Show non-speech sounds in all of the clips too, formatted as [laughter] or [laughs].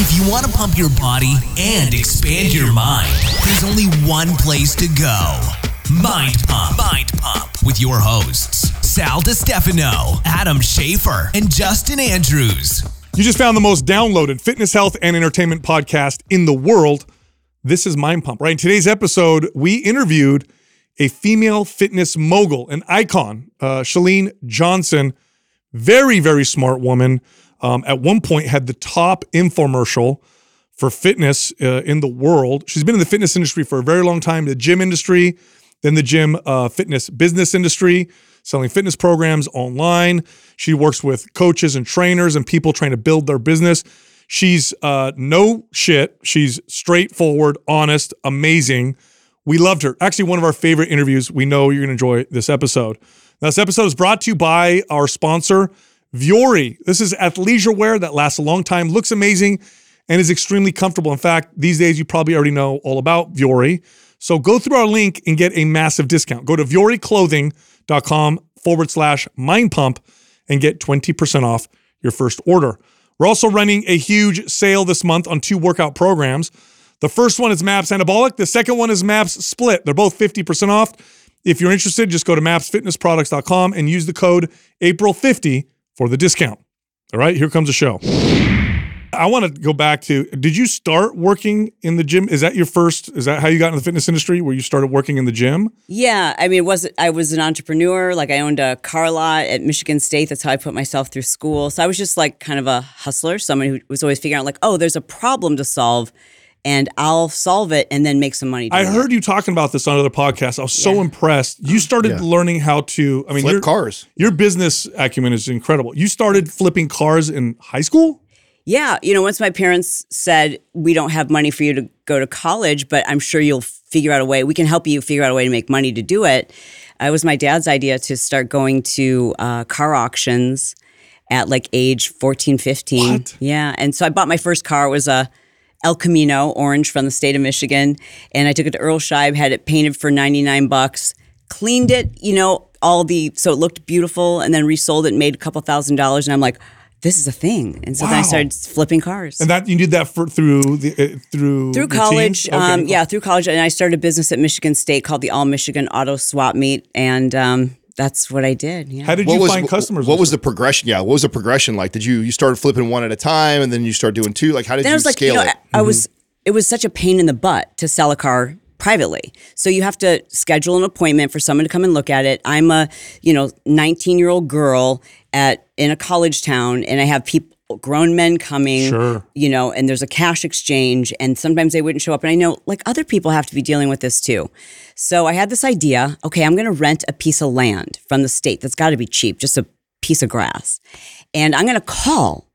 If you want to pump your body and expand your mind, there's only one place to go. Mind Pump. Mind Pump with your hosts, Sal DiStefano, Adam Schaefer, and Justin Andrews. You just found the most downloaded fitness, health, and entertainment podcast in the world. This is Mind Pump, right? In today's episode, we interviewed a female fitness mogul, an icon, uh, Chalene Johnson. Very, very smart woman. Um, at one point, had the top infomercial for fitness uh, in the world. She's been in the fitness industry for a very long time, the gym industry, then the gym uh, fitness business industry, selling fitness programs online. She works with coaches and trainers and people trying to build their business. She's uh, no shit. She's straightforward, honest, amazing. We loved her. Actually, one of our favorite interviews. We know you're going to enjoy this episode. Now, this episode is brought to you by our sponsor, Vuori. This is athleisure wear that lasts a long time, looks amazing, and is extremely comfortable. In fact, these days you probably already know all about Vuori. So go through our link and get a massive discount. Go to VuoriClothing.com forward slash mind pump and get 20% off your first order. We're also running a huge sale this month on two workout programs. The first one is MAPS Anabolic. The second one is MAPS Split. They're both 50% off. If you're interested, just go to mapsfitnessproducts.com and use the code April50 for the discount. All right, here comes the show. I want to go back to did you start working in the gym? Is that your first is that how you got into the fitness industry where you started working in the gym? Yeah, I mean, was I was an entrepreneur. Like I owned a car lot at Michigan State. That's how I put myself through school. So I was just like kind of a hustler, someone who was always figuring out like, oh, there's a problem to solve, and I'll solve it and then make some money. I heard it. you talking about this on other podcasts. I was so Yeah. impressed. You started Yeah. learning how to I mean Flip your cars. Your business acumen is incredible. You started flipping cars in high school? Yeah, you know, once my parents said we don't have money for you to go to college, but I'm sure you'll figure out a way. We can help you figure out a way to make money to do it. Uh, it was my dad's idea to start going to uh, car auctions at like age 14, 15. What? Yeah, and so I bought my first car. It was a El Camino orange from the state of Michigan, and I took it to Earl Scheib, had it painted for 99 bucks, cleaned it, you know, all the so it looked beautiful, and then resold it and made a couple thousand dollars. And I'm like, this is a thing. And so then I started flipping cars. And that you did that for through the uh, through through college. Okay. um, yeah, through college, and I started a business at Michigan State called the All Michigan Auto Swap Meet, and um, that's what I did. Yeah. How did What you was find customers? What was the progression? Yeah, what was the progression like? Did you you started flipping one at a time and then you started doing two? Like how did then you I was like, scale you know, it? I, I was. Mm-hmm. It was such a pain in the butt to sell a car privately. So you have to schedule an appointment for someone to come and look at it. I'm a, you know, 19 year old girl at in a college town, and I have people. Grown men coming, Sure. you know, and there's a cash exchange, and sometimes they wouldn't show up. And I know, like, other people have to be dealing with this too. So I had this idea okay, I'm going to rent a piece of land from the state that's got to be cheap, just a piece of grass. And I'm going to call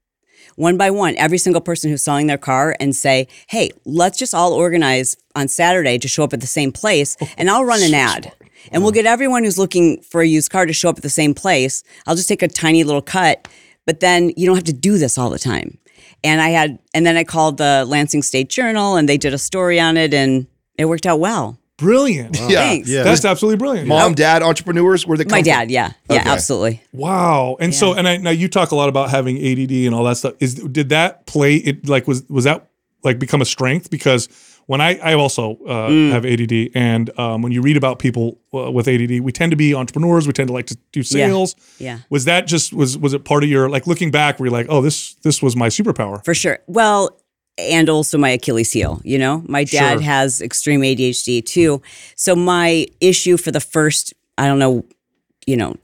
one by one every single person who's selling their car and say, hey, let's just all organize on Saturday to show up at the same place oh, and I'll run an ad. And we'll get everyone who's looking for a used car to show up at the same place. I'll just take a tiny little cut, but then you don't have to do this all the time. And I had, and then I called the Lansing State Journal and they did a story on it and it worked out well. Brilliant? yeah, Thanks. yeah. That's absolutely brilliant. Mom, dad, entrepreneurs were the My dad, yeah. Yeah, Okay. absolutely. Wow. And so, and I, now you talk a lot about having ADD and all that stuff. Is did that play it? Like, was was that like become a strength? Because when I I also uh, Mm. have ADD, and um, when you read about people uh, with ADD, we tend to be entrepreneurs. We tend to like to do sales. Yeah. Was that just was was it part of your like looking back? Where you're like, oh, this this was my superpower. For sure. Well, and also my Achilles heel, you know? My dad Sure. has extreme ADHD too. So my issue for the first, I don't know, you know,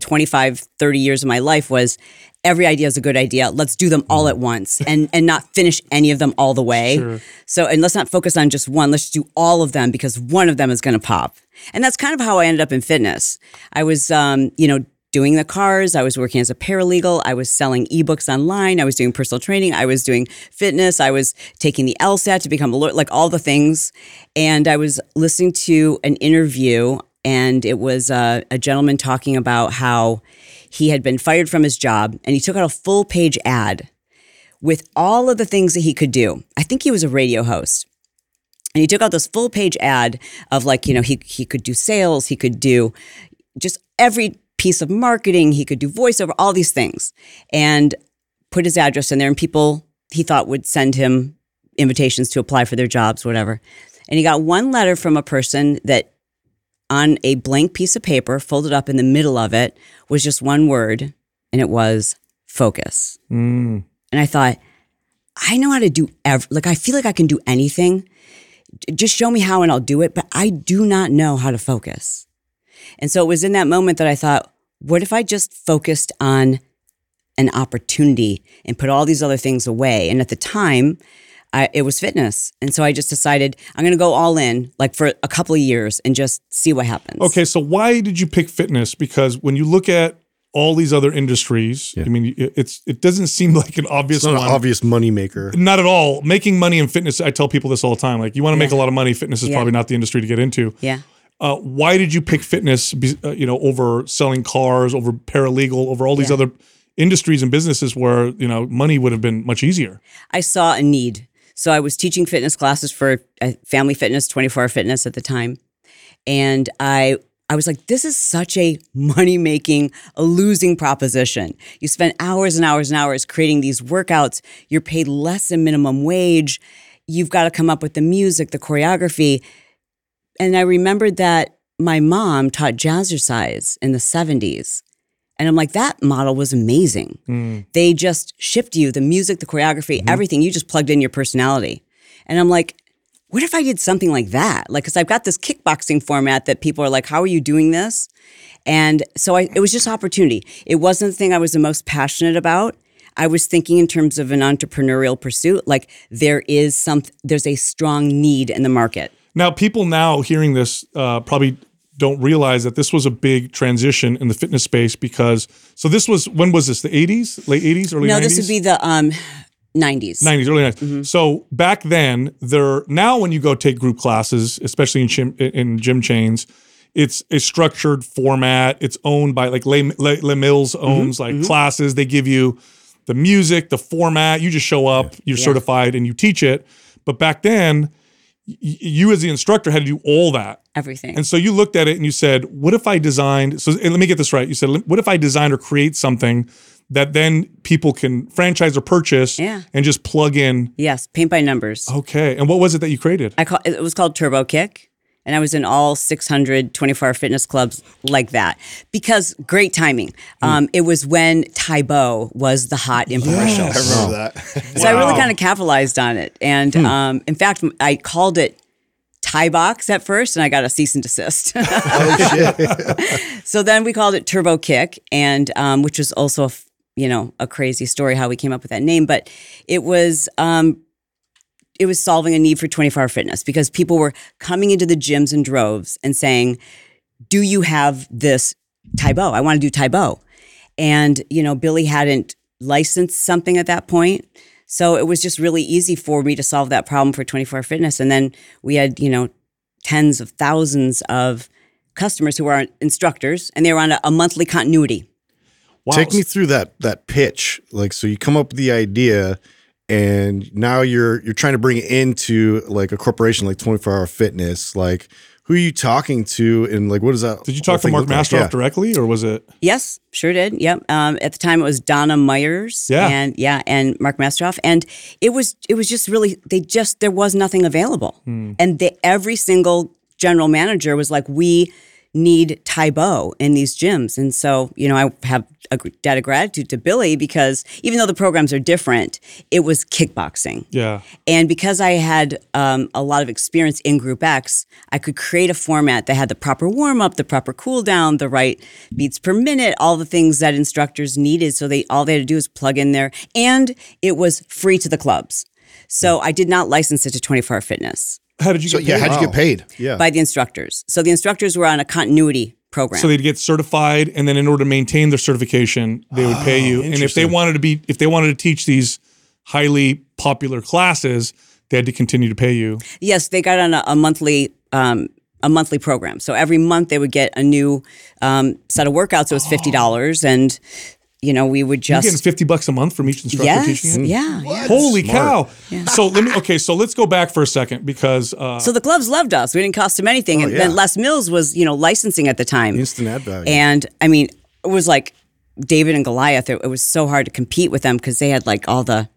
25, 30 years of my life was every idea is a good idea. Let's do them all at once and and not finish any of them all the way. Sure. So and let's not focus on just one. Let's do all of them because one of them is going to pop. And that's kind of how I ended up in fitness. I was um, you know, doing the cars, I was working as a paralegal, I was selling ebooks online, I was doing personal training, I was doing fitness, I was taking the LSAT to become a lawyer, like all the things. And I was listening to an interview and it was uh, a gentleman talking about how he had been fired from his job and he took out a full page ad with all of the things that he could do. I think he was a radio host. And he took out this full page ad of like, you know, he he could do sales, he could do just every piece of marketing, he could do voiceover, all these things. And put his address in there and people he thought would send him invitations to apply for their jobs, whatever. And he got one letter from a person that on a blank piece of paper, folded up in the middle of it, was just one word, and it was focus. Mm. And I thought, I know how to do ev- like I feel like I can do anything. Just show me how and I'll do it, but I do not know how to focus. And so it was in that moment that I thought, what if I just focused on an opportunity and put all these other things away? And at the time, I, it was fitness. And so I just decided I'm going to go all in like for a couple of years and just see what happens. Okay, so why did you pick fitness? Because when you look at all these other industries, I mean, it- it's it doesn't seem like an obvious It's not one. an obvious moneymaker. Not at all. Making money in fitness, I tell people this all the time. Like, you want to make a lot of money, fitness is Yeah. probably not the industry to get into. Yeah. Uh, why did you pick fitness? Uh, you know, over selling cars, over paralegal, over all these Yeah. other industries and businesses where you know money would have been much easier. I saw a need. So I was teaching fitness classes for uh, Family Fitness, 24 Hour Fitness at the time. And I I was like, this is such a money making, a losing proposition. You spend hours and hours and hours creating these workouts. You're paid less than minimum wage. You've got to come up with the music, the choreography. And I remembered that my mom taught jazzercise in the 70s. And I'm like, that model was amazing. Hmm. They just shipped you the music, the choreography, mm-hmm. everything. You just plugged in your personality. And I'm like, what if I did something like that? Like, because I've got this kickboxing format that people are like, how are you doing this? And so I, it was just opportunity. It wasn't the thing I was the most passionate about. I was thinking in terms of an entrepreneurial pursuit. Like there is some, there's a strong need in the market. Now, people now hearing this uh, probably don't realize that this was a big transition in the fitness space because so this was when was this the 80s late 80s early no, 90s this would be the um, 90s. 90s early 90s so back then there now when you go take group classes especially in gym in gym chains it's a structured format. It's owned by like Les, Les, Les Mills owns like classes. They give you the music the format. You just show up you're certified and you teach it. But back then you as the instructor had to do all that Everything. and so you looked at it and you said, what if I designed, so and let me get this right. You said, what if I designed or create something that then people can franchise or purchase Yeah. and just plug in? yes, paint by numbers. Okay. And what was it that you created? I call it was called Turbo Kick, and I was in all 600 24-hour fitness clubs like that because great timing. Um, it was when Tae Bo was the hot infomercial, I remember that. [laughs] so I really kind of capitalized on it. And um, in fact, I called it Thai Box at first, and I got a cease and desist. [laughs] oh shit. [laughs] so then we called it Turbo Kick, and um, which was also a f- you know a crazy story how we came up with that name, but it was um, it was solving a need for 24 hour fitness because people were coming into the gyms in droves and saying, "Do you have this Tae Bo? I want to do Tae Bo," and you know Billy hadn't licensed something at that point. So it was just really easy for me to solve that problem for 24 hour fitness. And then we had, you know, tens of thousands of customers who are instructors and they were on a, a monthly continuity. Wow. Take me through that that pitch. Like, so you come up with the idea, and now you're you're trying to bring it into like a corporation like 24 Hour Fitness. Like, who are you talking to, and like, what is that? Did you talk to Mark Mastrov like? Yeah. directly or was it? Yes, sure did. Yep. Um, at the time, it was Donna Myers. Yeah. And yeah, and Mark Mastrov and it was it was just really they just there was nothing available, Hmm. and they, every single general manager was like, we need Tae Bo in these gyms, and so you know I have a debt of gratitude to Billy because even though the programs are different, it was kickboxing. Yeah. And because I had um, a lot of experience in Group X, I could create a format that had the proper warm up, the proper cool down, the right beats per minute, all the things that instructors needed. So they all they had to do was plug in there, and it was free to the clubs. So I did not license it to 24 Hour Fitness How did you So get yeah, paid? how'd you get paid? Yeah. by the instructors. So the instructors were on a continuity program. So they'd get certified, and then in order to maintain their certification, they would pay you. And if they wanted to be, if they wanted to teach these highly popular classes, they had to continue to pay you. Yes, they got on a, a monthly um, a monthly program. So every month they would get a new um, set of workouts. It was fifty dollars, and you know we would just You're getting fifty bucks a month from each instructor yes, teaching it. yeah, yeah. Holy cow! So let me. Okay, so let's go back for a second because uh, So the clubs loved us. We didn't cost them anything, and yeah. then Les Mills was you know licensing at the time. Instant ad value. And I mean, it was like David and Goliath. It, it was so hard to compete with them because they had like all the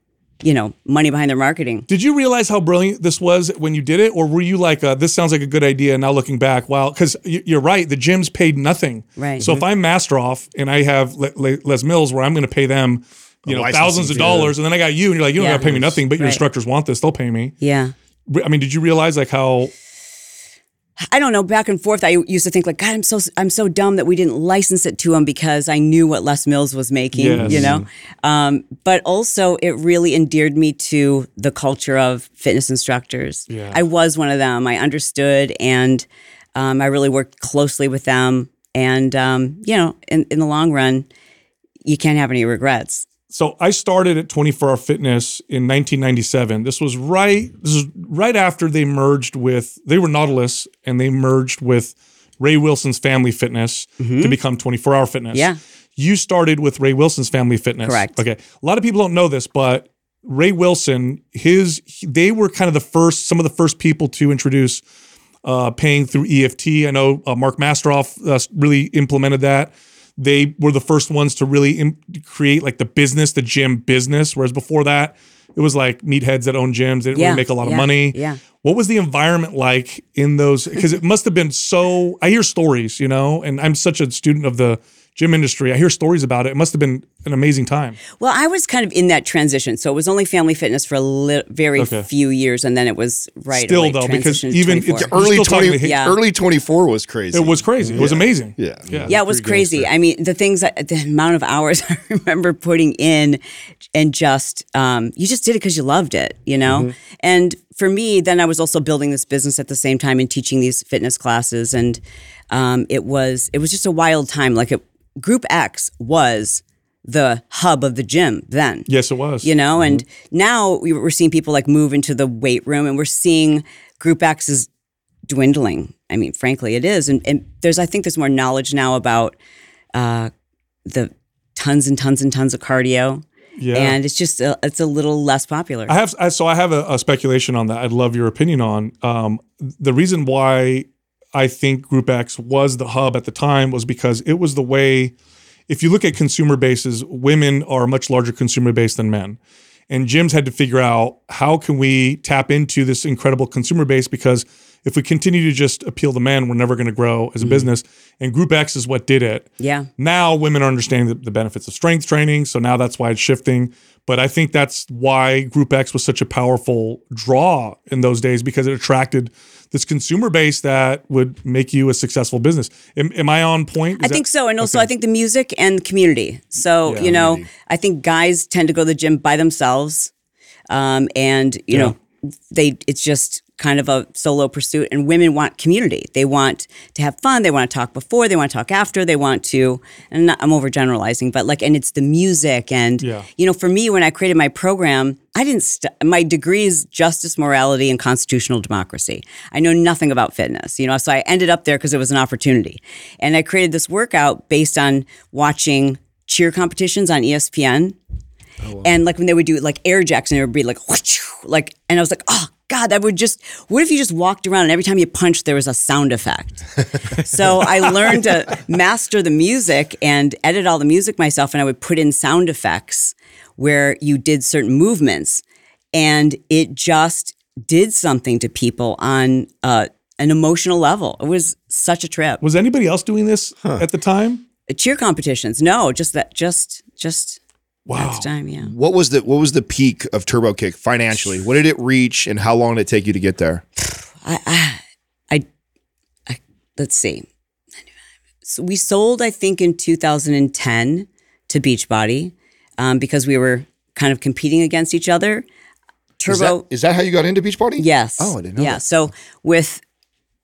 you know, money behind their marketing. Did you realize how brilliant this was when you did it, or were you like, uh, "This sounds like a good idea"? Now looking back, wow, because you're right, the gyms paid nothing. Right. So if I'm Mastrov and I have Le- Le- Les Mills, where I'm going to pay them, you know, thousands of fee. dollars, and then I got you, and you're like, you don't Yeah. got to pay me nothing, but your Right. instructors want this, they'll pay me. Yeah. I mean, did you realize like how? I don't know. Back and forth, I used to think like, God, I'm so I'm so dumb that we didn't license it to him because I knew what Les Mills was making. Yes. You know, um, but also it really endeared me to the culture of fitness instructors. Yeah. I was one of them. I understood, and um, I really worked closely with them. And um, you know, in in the long run, you can't have any regrets. So I started at 24 Hour Fitness in 1997. This was right. This is right after they merged with. They were Nautilus, and they merged with Ray Wilson's Family Fitness to become 24 Hour Fitness. Yeah. You started with Ray Wilson's Family Fitness. Correct. Okay. A lot of people don't know this, but Ray Wilson, his they were kind of the first, some of the first people to introduce uh, paying through EFT. I know uh, Mark Mastrov uh, really implemented that. They were the first ones to really Im- create like the business, the gym business. Whereas before that, it was like meatheads that own gyms. They didn't Yeah, really make a lot of money. yeah. What was the environment like in those? Because it must have been so. I hear stories, you know, and I'm such a student of the gym industry. I hear stories about it. It must have been an amazing time. Well, I was kind of in that transition, so it was only Family Fitness for a li- very Okay. few years, and then it was right. Still, away, though, because even it's Early twenty, to- Yeah. early twenty four was crazy. It was crazy. It was amazing. Yeah. Yeah. yeah, it was crazy. I mean, the things, that, the amount of hours [laughs] I remember putting in, and just um, you just did it because you loved it, you know. Mm-hmm. And for me, then I was also building this business at the same time and teaching these fitness classes, and um, it was it was just a wild time. Like it, Group X was the hub of the gym then Yes, it was. you know and now we- we're seeing people like move into the weight room and we're seeing group x is dwindling i mean frankly it is and, and there's i think there's more knowledge now about uh, the tons and tons and tons of cardio Yeah. and it's just a, it's a little less popular I have I, so I have a, a speculation on that. I'd love your opinion on. Um, the reason why I think Group X was the hub at the time was because it was the way. If you look at consumer bases, women are a much larger consumer base than men, and gyms had to figure out how can we tap into this incredible consumer base because if we continue to just appeal to men, we're never going to grow as a mm. business. And Group X is what did it. yeah Now women are understanding the, the benefits of strength training, so now that's why it's shifting. But I think that's why Group X was such a powerful draw in those days because it attracted this consumer base that would make you a successful business. Am, am I on point? I Is think that- so. And also, I think the music and community. So, you know, I think guys tend to go to the gym by themselves. Um, and, you know, they, it's just kind of a solo pursuit. And women want community. They want to have fun. They want to talk before, they want to talk after, they want to, and not, I'm overgeneralizing, but like, and it's the music. And, Yeah. you know, for me, when I created my program, I didn't, st- my degree is justice, morality, and constitutional democracy. I know nothing about fitness, you know, so I ended up there because it was an opportunity. And I created this workout based on watching cheer competitions on ESPN. Oh, and like when they would do like air jacks and it would be like, [laughs] like, and I was like, oh God, that would just, what if you just walked around and every time you punched, there was a sound effect? so I [laughs] learned to master the music and edit all the music myself. And I would put in sound effects where you did certain movements. And it just did something to people on uh, an emotional level. It was such a trip. was anybody else doing this at the time? Cheer competitions, no, just that, just, just Wow. time, yeah. What was the what was the peak of Turbo Kick financially? What did it reach, and how long did it take you to get there? [sighs] I, I, I, let's see. So we sold, I think, in 2010 to Beachbody um, because we were kind of competing against each other. Is Turbo, that, is that how you got into Beachbody? yes. Oh, I didn't know Yeah. that. So with,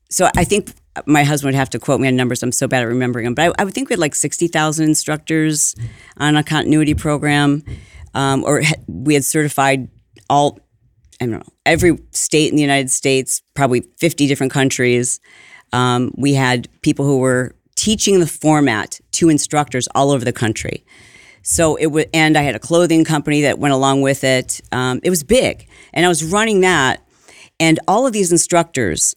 so I think my husband would have to quote me on numbers. I'm so bad at remembering them, but I, I would think we had like 60,000 instructors on a continuity program, um, or ha- we had certified all I don't know, every state in the United States, probably 50 different countries. Um, we had people who were teaching the format to instructors all over the country. So it was, and I had a clothing company that went along with it. Um, it was big, and I was running that, and all of these instructors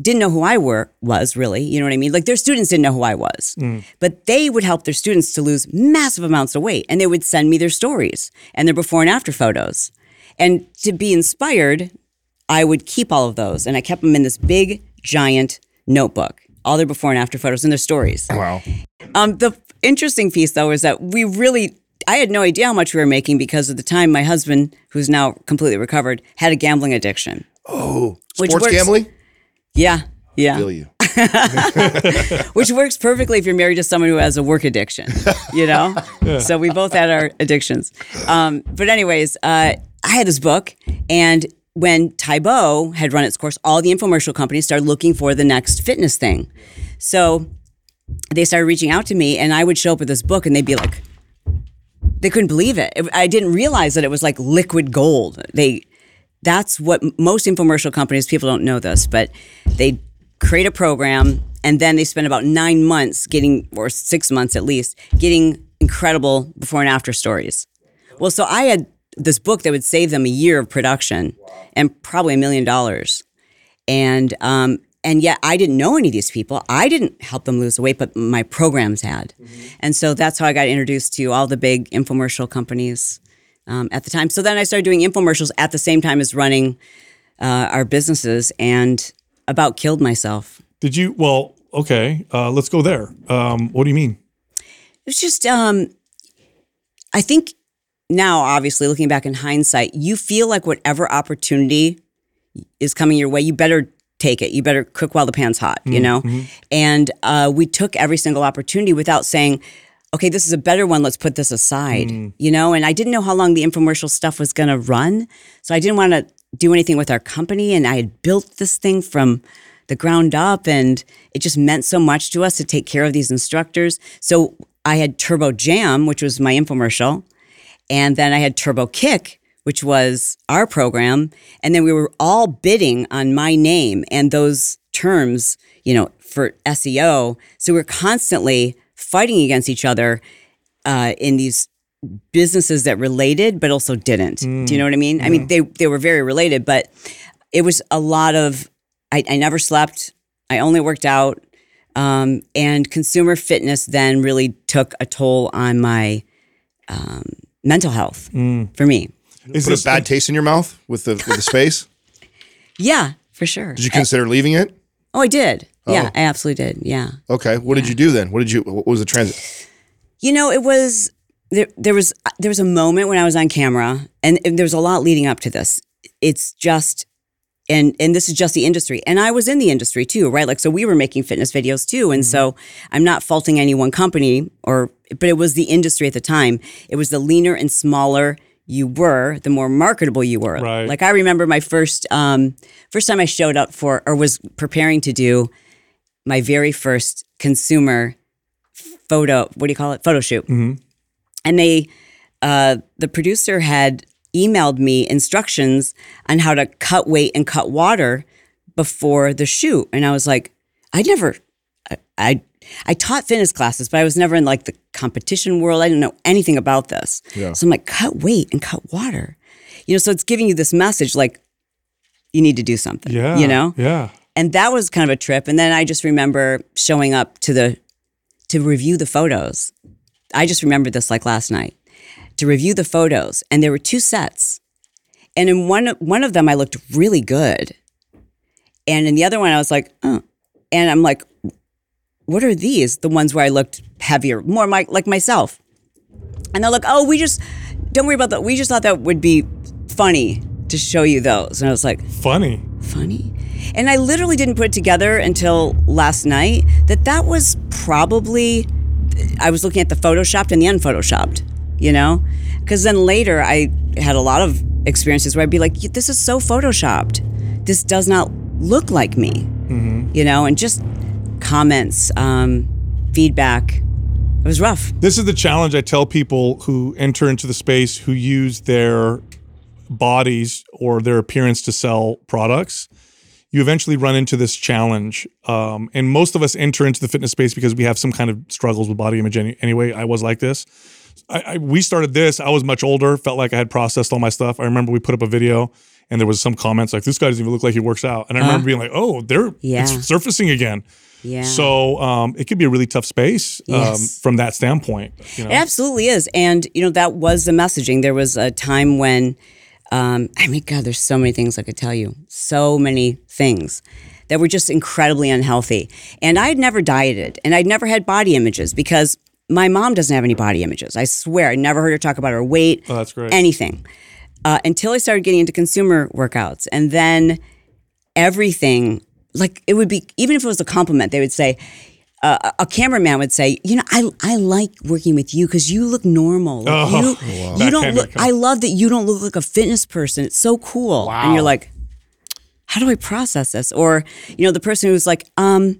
didn't know who I were was really. You know what I mean? Like their students didn't know who I was, but they would help their students to lose massive amounts of weight, and they would send me their stories and their before and after photos. And to be inspired, I would keep all of those and I kept them in this big, giant notebook, all their before and after photos and their stories. Wow. Um, the interesting piece, though, is that we really, I had no idea how much we were making because at the time my husband, who's now completely recovered, had a gambling addiction. Oh, Which sports works- gambling? Yeah. Yeah. Feel you. [laughs] which works perfectly if you're married to someone who has a work addiction, you know? [laughs] So we both had our addictions. Um, but, anyways, uh, I had this book, and when Tae Bo had run its course, all the infomercial companies started looking for the next fitness thing. So they started reaching out to me, and I would show up with this book, and they'd be like, they couldn't believe it. It- I didn't realize that it was like liquid gold. They that's what most infomercial companies people don't know this, but they create a program and then they spend about 9 months getting or 6 months at least getting incredible before and after stories. Well, so I had this book that would save them a year of production and probably a million dollars. And um, and yet I didn't know any of these people. I didn't help them lose the weight, but my programs had. And so that's how I got introduced to all the big infomercial companies um, at the time. So then I started doing infomercials at the same time as running uh, our businesses, and about killed myself. Did you? Well, okay. Uh, let's go there. Um, what do you mean? It's just, um, I think now, obviously, looking back in hindsight, you feel like whatever opportunity is coming your way, you better take it. You better cook while the pan's hot, you know? And uh, we took every single opportunity without saying, okay, this is a better one. Let's put this aside, mm. you know? And I didn't know how long the infomercial stuff was going to run. So I didn't want to do anything with our company. And I had built this thing from the ground up and it just meant so much to us to take care of these instructors. So I had Turbo Jam, which was my infomercial. And then I had Turbo Kick, which was our program. And then we were all bidding on my name and those terms, you know, for SEO. So we are constantly fighting against each other uh, in these businesses that related but also didn't. Do you know what I mean? I mean, they, they were very related, but it was a lot of, I, I never slept. I only worked out. Um, and consumer fitness then really took a toll on my um, mental health for me. Is Put this a bad taste in your mouth with the with the [laughs] space? Yeah, for sure. Did you consider leaving it? Oh, I did. Oh. Yeah, I absolutely did. Yeah. Okay. What did you do then? What did you? What was the transit? You know, it was there. There was there was a moment when I was on camera, and, and there was a lot leading up to this. It's just, and and this is just the industry, and I was in the industry too, right? Like, so we were making fitness videos too, and mm-hmm. so I'm not faulting any one company, or but it was the industry at the time. It was the leaner and smaller you were, the more marketable you were. Right. Like I remember my first um, first time I showed up for or was preparing to do my very first consumer photo what do you call it photo shoot and they uh, the producer had emailed me instructions on how to cut weight and cut water before the shoot and i was like i never I, I i taught fitness classes but i was never in like the competition world. I didn't know anything about this. So i'm like cut weight and cut water. You know so it's giving you this message like you need to do something Yeah. you know? Yeah. and that was kind of a trip. And then i just remember showing up to the to review the photos. I just remember this like last night. To review the photos and there were two sets. And in one one of them i looked really good. And in the other one i was like oh and i'm like what are these the ones where i looked heavier more my, like myself and they're like oh we just don't worry about that we just thought that would be funny to show you those and i was like Funny. funny. And I literally didn't put it together until last night that that was probably, I was looking at the photoshopped and the unphotoshopped, you know? Because then later I had a lot of experiences where I'd be like, this is so photoshopped. This does not look like me, mm-hmm. you know? And just comments, um, feedback. It was rough. This is the challenge I tell people who enter into the space who use their bodies or their appearance to sell products. You eventually run into this challenge. Um, and most of us enter into the fitness space because we have some kind of struggles with body image any, anyway. I was like this. I, I, we started this. I was much older, felt like I had processed all my stuff. I remember we put up a video and there was some comments like, this guy doesn't even look like he works out. And I remember being like, oh, they're, Yeah. it's surfacing again. Yeah. So um, it could be a really tough space um, Yes. from that standpoint. You know? It absolutely is. And, you know, that was the messaging. There was a time when Um, I mean, God, there's so many things I could tell you. So many things that were just incredibly unhealthy. And I had never dieted and I'd never had body images because my mom doesn't have any body images. I swear, I never heard her talk about her weight, Oh, that's great. anything. Uh, until I started getting into consumer workouts. And then everything, like it would be, even if it was a compliment, they would say, uh, a cameraman would say, "You know, I I like working with you because you look normal. Like, Oh, you wow. you don't look. I love that you don't look like a fitness person. It's so cool. And you're like, how do I process this? Or you know, the person who's like, um,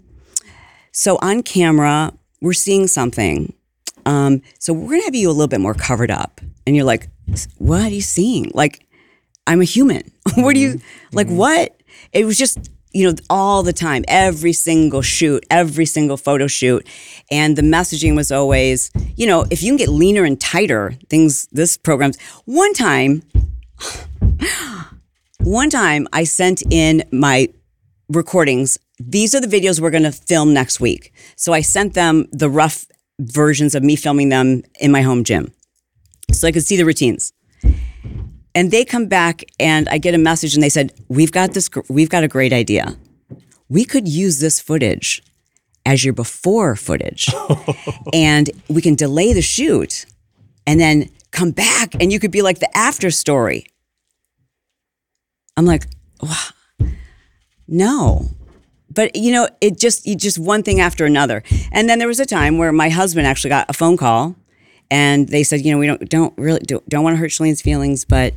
so on camera we're seeing something. Um, so we're gonna have you a little bit more covered up, and you're like, what are you seeing? Like, I'm a human. [laughs] what do you like? What? It was just you know all the time, every single shoot, every single photo shoot, and the messaging was always, you know, if you can get leaner and tighter, things. This program's one time. [gasps] One time I sent in my recordings. These are the videos we're going to film next week. So I sent them the rough versions of me filming them in my home gym so I could see the routines. And they come back and I get a message and they said, "We've got this we've got a great idea. We could use this footage as your before footage. [laughs] and we can delay the shoot and then come back and you could be like the after story." I'm like, wow, no. But you know, it just you just one thing after another. And then there was a time where my husband actually got a phone call and they said, you know, we don't don't really don't, don't want to hurt Chalene's feelings, but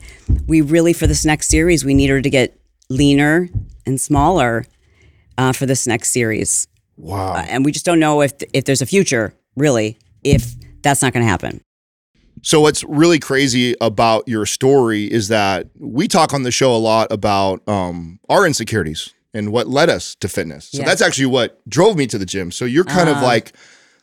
we really for this next series we need her to get leaner and smaller uh, for this next series. Wow. Uh, and we just don't know if if there's a future really if that's not going to happen. So what's really crazy about your story is that we talk on the show a lot about um, our insecurities and what led us to fitness. So Yes. that's actually what drove me to the gym. So you're kind of like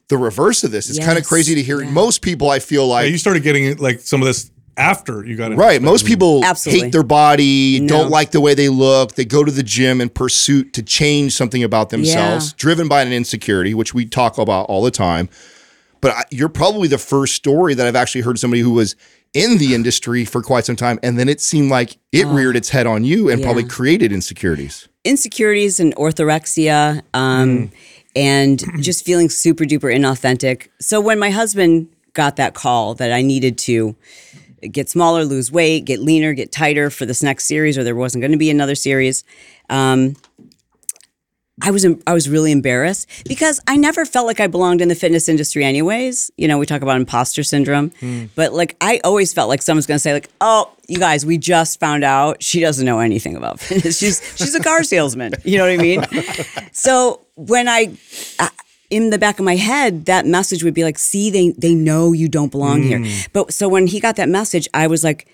the reverse of this. It's kind of crazy to hear. Yeah. Most people, I feel Yeah, like, you started getting like some of this after you got it. right? Most people Absolutely. hate their body, No. don't like the way they look. They go to the gym in pursuit to change something about themselves, Yeah. driven by an insecurity, which we talk about all the time. But I, you're probably the first story that I've actually heard somebody who was in the industry for quite some time, and then it seemed like it reared its head on you and probably created insecurities. insecurities and orthorexia um, and just feeling super duper inauthentic. So when my husband got that call that I needed to get smaller, lose weight, get leaner, get tighter for this next series, or there wasn't going to be another series. Um, I was I was really embarrassed because I never felt like I belonged in the fitness industry anyways. You know, we talk about imposter syndrome, but like I always felt like someone's going to say like, "Oh, you guys, we just found out she doesn't know anything about fitness. She's she's a car salesman." You know what I mean? [laughs] so when I uh, in the back of my head, that message would be like, "See, they they know you don't belong here." But so when he got that message, I was like,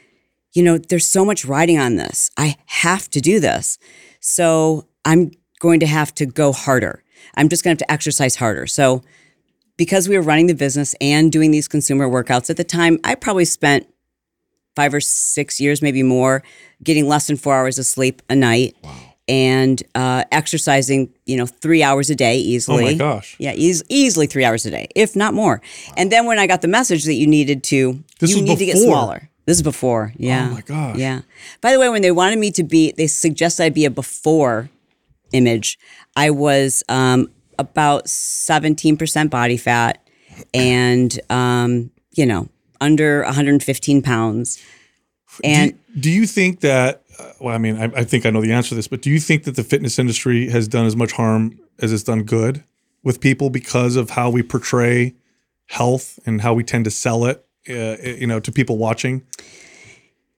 you know, there's so much riding on this. I have to do this. So I'm going to have to go harder. I'm just going to have to exercise harder. So because we were running the business and doing these consumer workouts at the time, I probably spent five or six years, maybe more, getting less than four hours of sleep a night. And uh, exercising, you know, three hours a day easily. Oh my gosh. Yeah, eas- easily three hours a day, if not more. And then when I got the message that you needed to, This you need to get smaller. This is before. Yeah. Oh my gosh. Yeah. By the way, when they wanted me to be, they suggested I be a before image. I was um, about 17% body fat and, um, you know, under 115 pounds. And Do you think that? Uh, well, I mean, I, I think I know the answer to this, but do you think that the fitness industry has done as much harm as it's done good with people because of how we portray health and how we tend to sell it? Uh, you know, to people watching.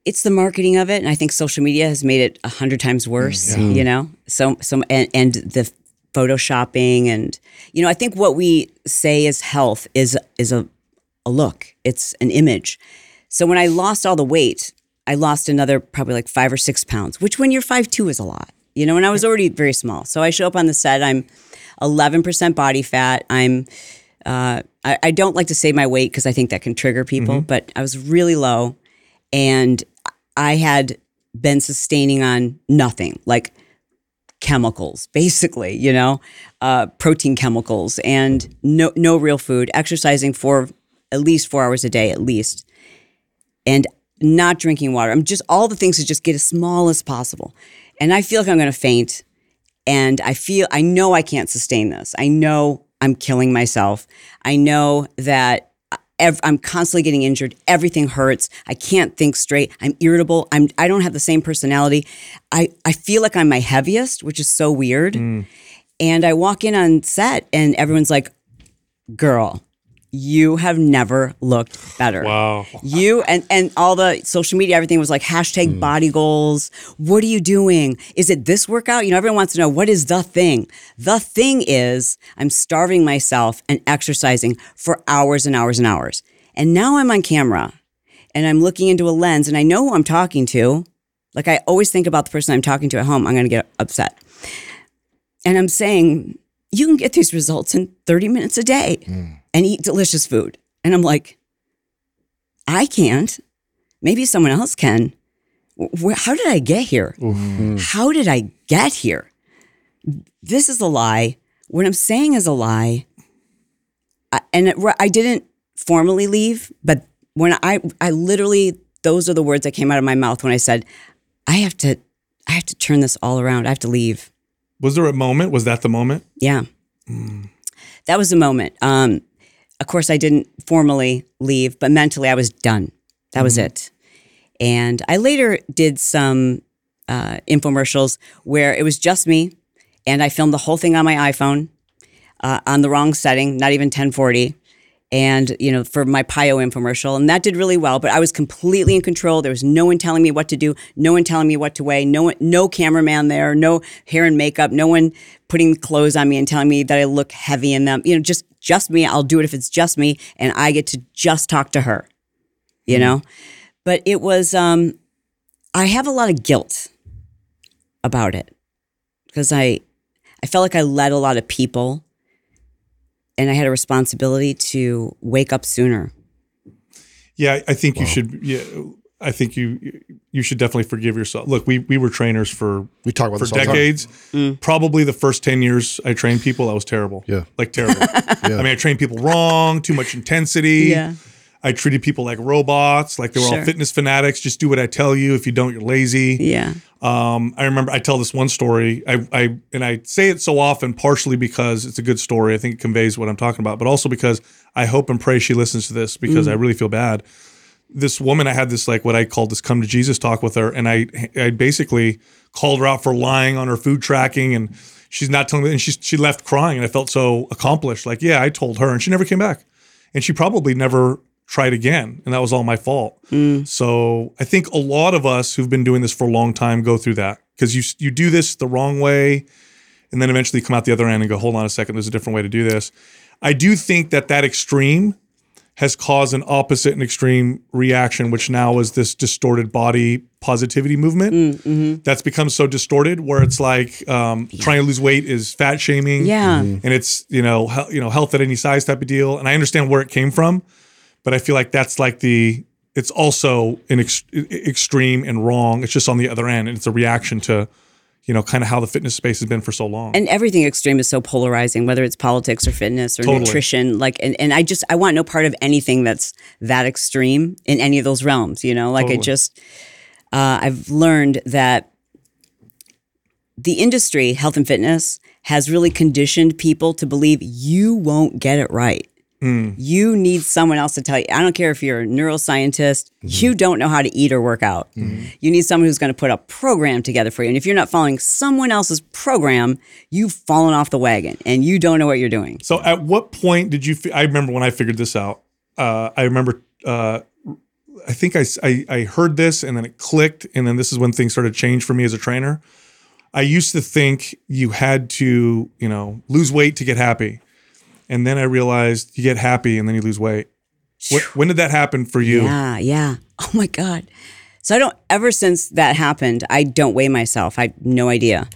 it's the marketing of it, and I think social media has made it a hundred times worse. You know, so so and, and the photoshopping and you know, I think what we say is health is is a a look. It's an image. So when I lost all the weight, I lost another probably like five or six pounds, which when you're five two is a lot. You know, and I was already very small. So I show up on the set. I'm 11% body fat. I'm uh, I, I don't like to say my weight because I think that can trigger people, but I was really low and I had been sustaining on nothing, like chemicals, basically, you know, uh, protein chemicals and no no real food, exercising for at least four hours a day, at least. And not drinking water. I'm just all the things to just get as small as possible. And I feel like I'm going to faint. And I feel, I know I can't sustain this. I know I'm killing myself. I know that ev- I'm constantly getting injured. Everything hurts. I can't think straight. I'm irritable. I'm, I don't have the same personality. I, I feel like I'm my heaviest, which is so weird. Mm. And I walk in on set and everyone's like, girl, you have never looked better. Wow. You and and all the social media, everything was like hashtag hmm. body goals. What are you doing? Is it this workout? You know, everyone wants to know what is the thing. The thing is, I'm starving myself and exercising for hours and hours and hours. And now I'm on camera, and I'm looking into a lens, and I know who I'm talking to. Like I always think about the person I'm talking to at home. I'm going to get upset, and I'm saying you can get these results in 30 minutes a day hmm. And eat delicious food. And I'm like, I can't. Maybe someone else can. Where, how did I get here? How did I get here? This is a lie. What I'm saying is a lie. I, and it, I didn't formally leave, but when I, I literally, those are the words that came out of my mouth when I said, I have to, I have to turn this all around. I have to leave. Was there a moment? Was that the moment? Yeah. That was the moment. Um, of course, I didn't formally leave, but mentally I was done. That was it. And I later did some uh, infomercials where it was just me, and I filmed the whole thing on my iPhone uh, on the wrong setting, not even 1040. And, you know, for my PiYo infomercial. And that did really well, but I was completely in control. There was no one telling me what to do, no one telling me what to weigh, no one, no cameraman there, no hair and makeup, no one putting clothes on me and telling me that I look heavy in them. You know, just just me. I'll do it if it's just me. And I get to just talk to her, you know? But it was um I have a lot of guilt about it because I I felt like I led a lot of people and I had a responsibility to wake up sooner. Yeah, I think you should. Yeah, I think you you should definitely forgive yourself. Look, we we were trainers for We talk about for this all the time. decades. Mm. Probably the first ten years I trained people, that was terrible. Yeah. like terrible. [laughs] yeah. I mean, I trained people wrong, too much intensity. Yeah. I treated people like robots, like they were all fitness fanatics. Just do what I tell you. If you don't, you're lazy. Yeah. Um, I remember I tell this one story. I, I and I say it so often, partially because it's a good story. I think it conveys what I'm talking about, but also because I hope and pray she listens to this because I really feel bad. This woman, I had this like what I called this come to Jesus talk with her, and I I basically called her out for lying on her food tracking, and she's not telling me, and she she left crying, and I felt so accomplished. Like, yeah, I told her, and she never came back, and she probably never tried again, and that was all my fault. Mm. So I think a lot of us who've been doing this for a long time go through that because you you do this the wrong way, and then eventually come out the other end and go, hold on a second, there's a different way to do this. I do think that that extreme has caused an opposite and extreme reaction, which now is this distorted body positivity movement mm, mm-hmm. that's become so distorted, where it's like um, trying to lose weight is fat shaming, Yeah. Mm-hmm. and it's you know he- you know health at any size type of deal. And I understand where it came from, but I feel like that's like the it's also an ex- extreme and wrong. It's just on the other end, and it's a reaction to you know kind of how the fitness space has been for so long. And everything extreme is so polarizing, whether it's politics or fitness or Totally. nutrition. Like, and, and I just, I want no part of anything that's that extreme in any of those realms, you know? Like, I just, uh, I've learned that the industry, health and fitness, has really conditioned people to believe you won't get it right. You need someone else to tell you. I don't care if you're a neuroscientist, you don't know how to eat or work out. You need someone who's going to put a program together for you. And if you're not following someone else's program, you've fallen off the wagon and you don't know what you're doing. So at what point did you? fi- I remember when I figured this out. Uh, I remember. Uh, I think I I heard this and then it clicked, and then this is when things started to change for me as a trainer. I used to think you had to, you know, lose weight to get happy, and then I realized you get happy and then you lose weight. What, when did that happen for you? Yeah, yeah. [laughs] Oh my God. So I don't, ever since that happened, I don't weigh myself. I have no idea.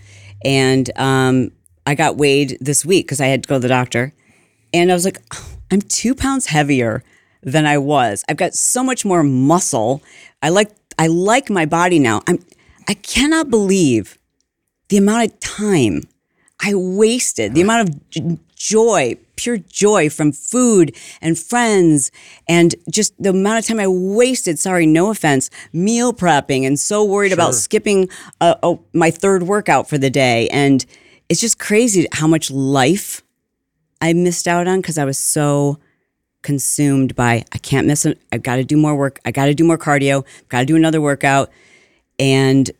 And um, I got weighed this week because I had to go to the doctor. And I was like, "Oh, I'm two pounds heavier than I was. I've got so much more muscle. I like, I like my body now. I'm, I cannot believe the amount of time I wasted, the amount of joy, pure joy from food and friends and just the amount of time I wasted, sorry, no offense, meal prepping and so worried about skipping uh, oh, my third workout for the day. And it's just crazy how much life I missed out on because I was so consumed by I can't miss it. I've got to do more work. I got to do more cardio. Got to do another workout, and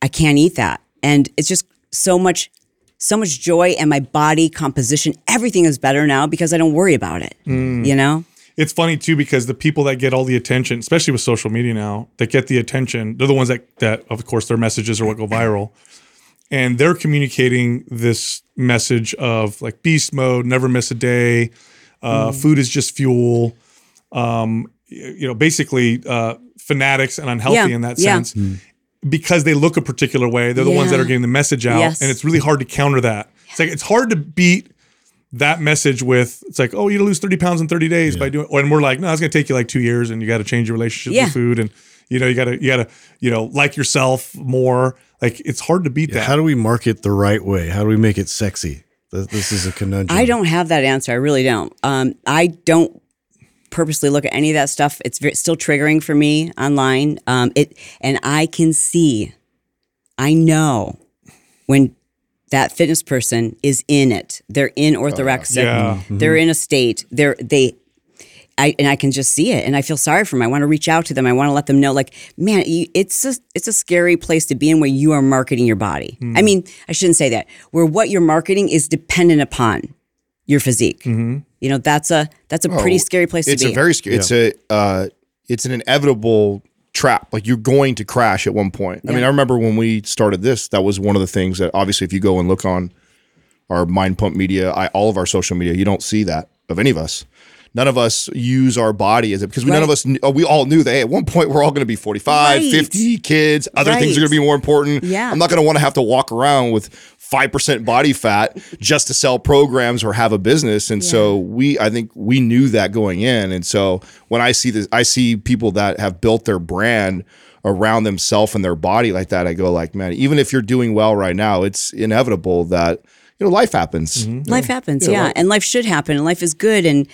I can't eat that. And it's just so much, so much joy, and my body composition, everything is better now because I don't worry about it. You know? It's funny too because the people that get all the attention, especially with social media now, that get the attention, they're the ones that that of course their messages are what go viral. And they're communicating this message of like beast mode, never miss a day, uh, food is just fuel. Um, you know, basically uh, fanatics and unhealthy Yeah, in that yeah. sense. Because they look a particular way, they're the ones that are getting the message out, Yes. and it's really hard to counter that. It's like it's hard to beat that message with it's like, oh, you lose 30 pounds in 30 days by doing and we're like, no, it's gonna take you like two years and you gotta change your relationship Yeah. with food and you know, you gotta you gotta, you know, like yourself more. Like it's hard to beat that. How do we market the right way? How do we make it sexy? Th- This is a conundrum. I don't have that answer. I really don't. Um, I don't purposely look at any of that stuff. It's ve- still triggering for me online. Um, it and I can see, I know when that fitness person is in it. They're in orthorexic. Oh, yeah. They're mm-hmm. in a state. They're they. I, and I can just see it, and I feel sorry for them. I want to reach out to them. I want to let them know, like, man, you, it's a it's a scary place to be in where you are marketing your body. Mm. I mean, I shouldn't say that. Where what you're marketing is dependent upon your physique. Mm-hmm. You know, that's a that's a pretty Oh, scary place it's to be. It's a very scary. It's a uh, it's an inevitable trap. Like you're going to crash at one point. I mean, I remember when we started this. That was one of the things that obviously, if you go and look on our Mind Pump media, I, all of our social media, you don't see that of any of us. None of us use our body as a because we none of us uh, we all knew that hey, at one point we're all going to be 45, Right. 50 kids, other things are going to be more important. Yeah. I'm not going to want to have to walk around with 5% body fat just to sell programs or have a business. And so we, I think we knew that going in. And so when I see this, I see people that have built their brand around themselves and their body like that. I go like, man, even if you're doing well right now, it's inevitable that, you know, life happens. life happens yeah, and life should happen and life is good and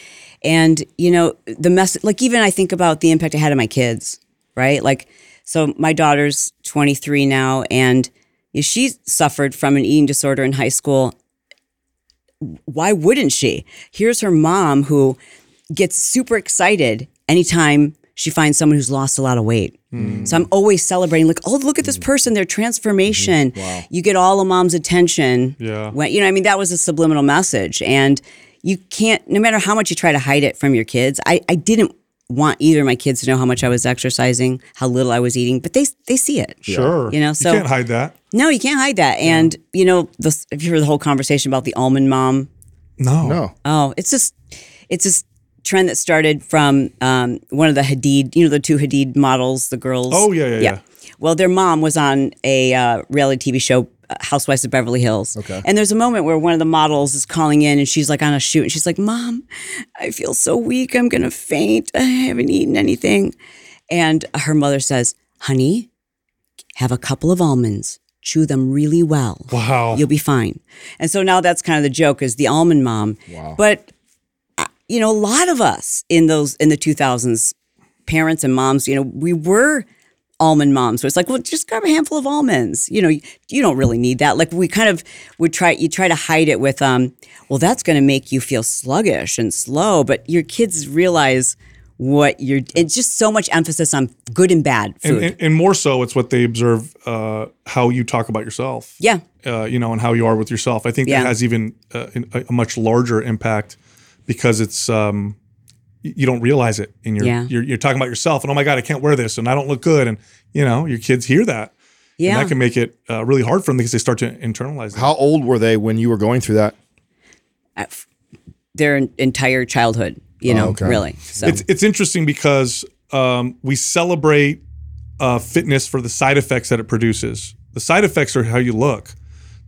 and you know the mess like even i think about the impact i had on my kids right like so my daughter's 23 now and you know, she suffered from an eating disorder in high school why wouldn't she here's her mom who gets super excited anytime she finds someone who's lost a lot of weight. Hmm. So I'm always celebrating, like, oh, look at this hmm. person, their transformation. Hmm. You get all of mom's attention. Yeah. When, you know, I mean, that was a subliminal message. And you can't, no matter how much you try to hide it from your kids, I, I didn't want either of my kids to know how much I was exercising, how little I was eating, but they they see it. Sure. You know, so- you can't hide that. No, you can't hide that. And, you know, the, if you heard the whole conversation about the almond mom, No. No. Oh, it's just it's this trend that started from um, one of the Hadid, you know, the two Hadid models, the girls. Oh, yeah, yeah, yeah. Well, their mom was on a uh, reality TV show, Housewives of Beverly Hills. Okay. And there's a moment where one of the models is calling in, and she's like on a shoot, and she's like, "Mom, I feel so weak. I'm gonna faint. I haven't eaten anything." And her mother says, "Honey, have a couple of almonds." Chew them really well Wow. you'll be fine. And so now that's kind of the joke is the almond mom. Wow. But uh, you know, a lot of us in those in the 2000s, parents and moms, you know, we were almond moms. So it's like, well, just grab a handful of almonds. You know, you, you don't really need that. Like we kind of would try you try to hide it with um, well, that's going to make you feel sluggish and slow, but your kids realize what you're it's just so much emphasis on good and bad food. And, and, and more so, it's what they observe uh, how you talk about yourself. yeah. uh, you know, and how you are with yourself. I think Yeah. that has even uh, a, a much larger impact because it's um, you don't realize it, and you're, Yeah. you're you're talking about yourself, and oh my god, I can't wear this, and I don't look good, and you know, your kids hear that, Yeah. and that can make it uh, really hard for them because they start to internalize. That. How old were they when you were going through that? their entire childhood, you know, okay. really. So It's it's interesting because um, we celebrate uh, fitness for the side effects that it produces. The side effects are how you look.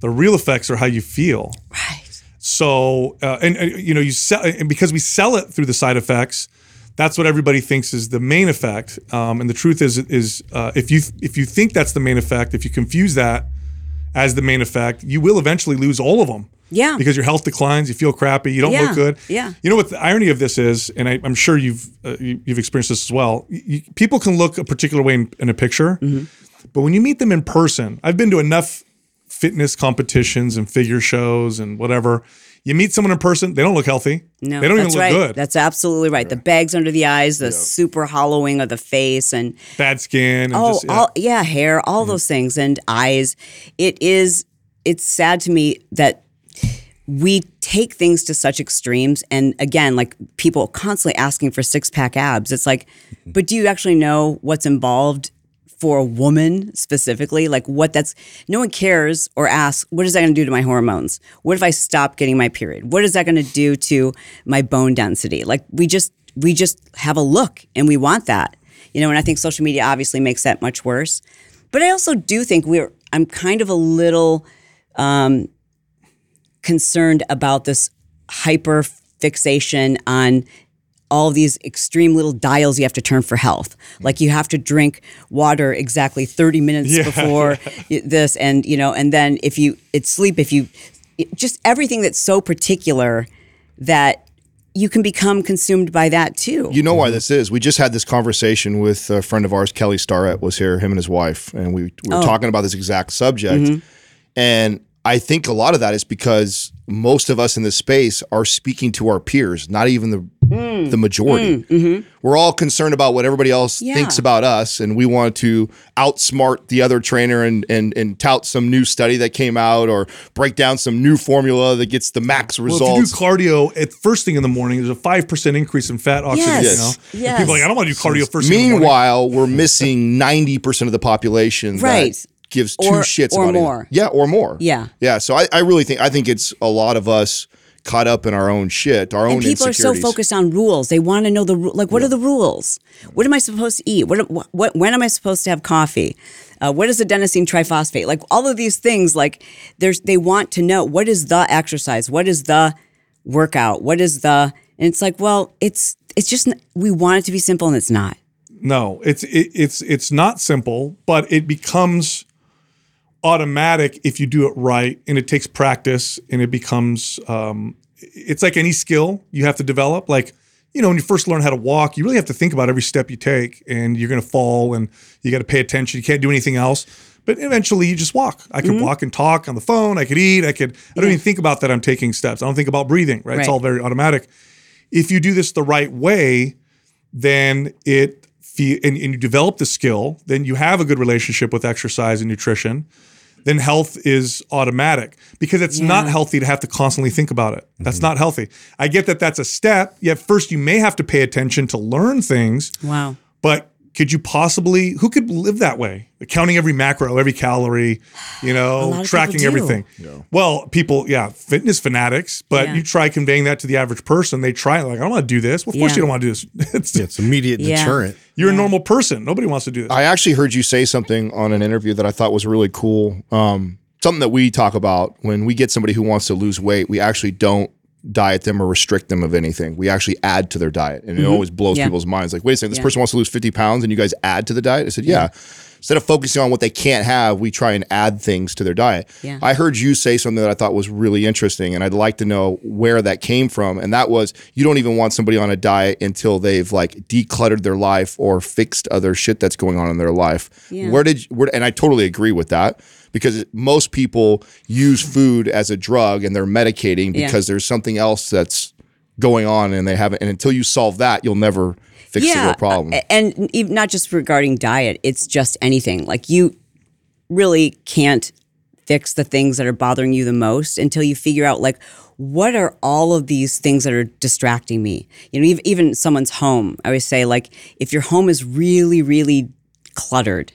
The real effects are how you feel. right. So, uh, and, and you know, you sell, and because we sell it through the side effects, that's what everybody thinks is the main effect. Um, and the truth is, is uh, if you if you think that's the main effect, if you confuse that as the main effect, you will eventually lose all of them. Yeah. Because your health declines, you feel crappy, you don't Yeah, look good. yeah. You know what the irony of this is, and I, I'm sure you've uh, you, you've experienced this as well. You, people can look a particular way in, in a picture, Mm-hmm. but when you meet them in person, I've been to enough fitness competitions and figure shows and whatever. You meet someone in person, they don't look healthy. No, they don't even look right. good. That's absolutely right. The bags under the eyes, the super hollowing of the face, and Bad skin. And oh, just, yeah. all, yeah, hair, all those things, and eyes. It is. It's sad to me that we take things to such extremes, and again, like people constantly asking for six pack abs. It's like, but do you actually know what's involved? For a woman specifically, like what that's no one cares or asks, what is that going to do to my hormones? What if I stop getting my period? What is that going to do to my bone density? Like we just we just have a look and we want that. You know, and I think social media obviously makes that much worse. But I also do think we're I'm kind of a little um, concerned about this hyper fixation on all these extreme little dials you have to turn for health. Like you have to drink water exactly 30 minutes Yeah, before [laughs] y- this and you know and then if you it's sleep if you it- just everything that's so particular that you can become consumed by that too. You know why this is? We just had this conversation with a friend of ours, Kelly Starrett, was here, him and his wife, and we, we were oh. talking about this exact subject. Mm-hmm. And I think a lot of that is because most of us in this space are speaking to our peers, not even the Mm. the majority. Mm. Mm-hmm. We're all concerned about what everybody else Yeah. thinks about us, and we want to outsmart the other trainer and and and tout some new study that came out or break down some new formula that gets the max Well, if you do cardio at first thing in the morning, there's a five percent increase in fat oxidation. Yes. You know, Yes. People are like I don't want to do cardio first. thing in the morning. Meanwhile, we're missing [laughs] ninety percent of the population Right. that gives two Or- shits or about it. more. Yeah, or more. Yeah. yeah. So I, I really think I think it's a lot of us caught up in our own shit, our own and people are so focused on rules. They want to know the ru- like. What are the rules? What am I supposed to eat? What, what, what when am I supposed to have coffee? Uh, what is adenosine triphosphate? Like all of these things. Like there's they want to know what is the exercise? What is the workout? What is the? And it's like, well, it's it's just we want it to be simple, and it's not. No, it's it, it's it's not simple, but it becomes automatic if you do it right, and it takes practice, and it becomes. Um, it's like any skill you have to develop. Like you know, when you first learn how to walk, you really have to think about every step you take, and you're going to fall, and you got to pay attention. You can't do anything else. But eventually, you just walk. I could walk and talk on the phone. I could eat. I could. I don't even think about that. I'm taking steps. I don't think about breathing. Right? It's all very automatic. If you do this the right way, then it and, and you develop the skill, then you have a good relationship with exercise and nutrition. Then health is automatic because it's not healthy to have to constantly think about it. That's mm-hmm. not healthy. I get that that's a step. Yet first you may have to pay attention to learn things, Wow. but could you possibly who could live that way? Counting every macro, every calorie, you know, tracking people do. everything. Well, people, yeah, fitness fanatics, but Yeah. you try conveying that to the average person, they try it like, I don't want to do this. Well, of course you don't want to do this. [laughs] It's, Yeah, it's immediate Yeah. deterrent. you're a normal person. Nobody wants to do this. I actually heard you say something on an interview that I thought was really cool. Um, something that we talk about when we get somebody who wants to lose weight, we actually don't diet them or restrict them of anything. We actually add to their diet. And it always blows Mm-hmm. Yeah. people's minds. Like, wait a second, this Yeah. person wants to lose 50 pounds and you guys add to the diet? I said, yeah. Instead of focusing on what they can't have, we try and add things to their diet. Yeah. I heard you say something that I thought was really interesting, and I'd like to know where that came from. And that was you don't even want somebody on a diet until they've like decluttered their life or fixed other shit that's going on in their life. Yeah. Where did where, and I totally agree with that because most people use food as a drug and they're medicating Yeah. because there's something else that's going on and they haven't. And until you solve that, you'll never fix the real uh, problem. a- And not just regarding diet, it's just anything. Like you really can't fix the things that are bothering you the most until you figure out like what are all of these things that are distracting me. You know, ev- even someone's home. I always say like if your home is really really cluttered,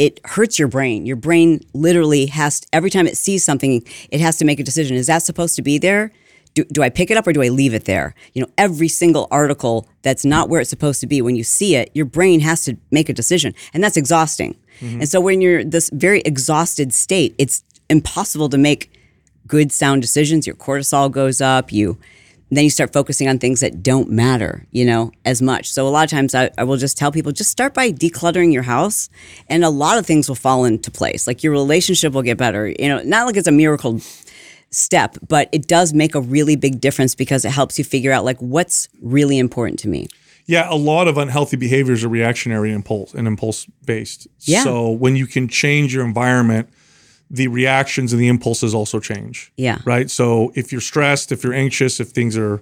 it hurts your brain. Your brain literally has every time it sees something, it has to make a decision. Is that supposed to be there? Do, do I pick it up or do I leave it there? You know, every single article that's not where it's supposed to be, when you see it, your brain has to make a decision. And that's exhausting. Mm-hmm. And so when you're this very exhausted state, it's impossible to make good sound decisions. Your cortisol goes up. You then you start focusing on things that don't matter, you know, as much. So a lot of times I, I will just tell people just start by decluttering your house and a lot of things will fall into place. Like your relationship will get better. You know, not like it's a miracle step, but it does make a really big difference because it helps you figure out like what's really important to me. Yeah, a lot of unhealthy behaviors are reactionary impulse and impulse based. Yeah. So when you can change your environment, the reactions and the impulses also change. Yeah. Right. So if you're stressed, if you're anxious, if things are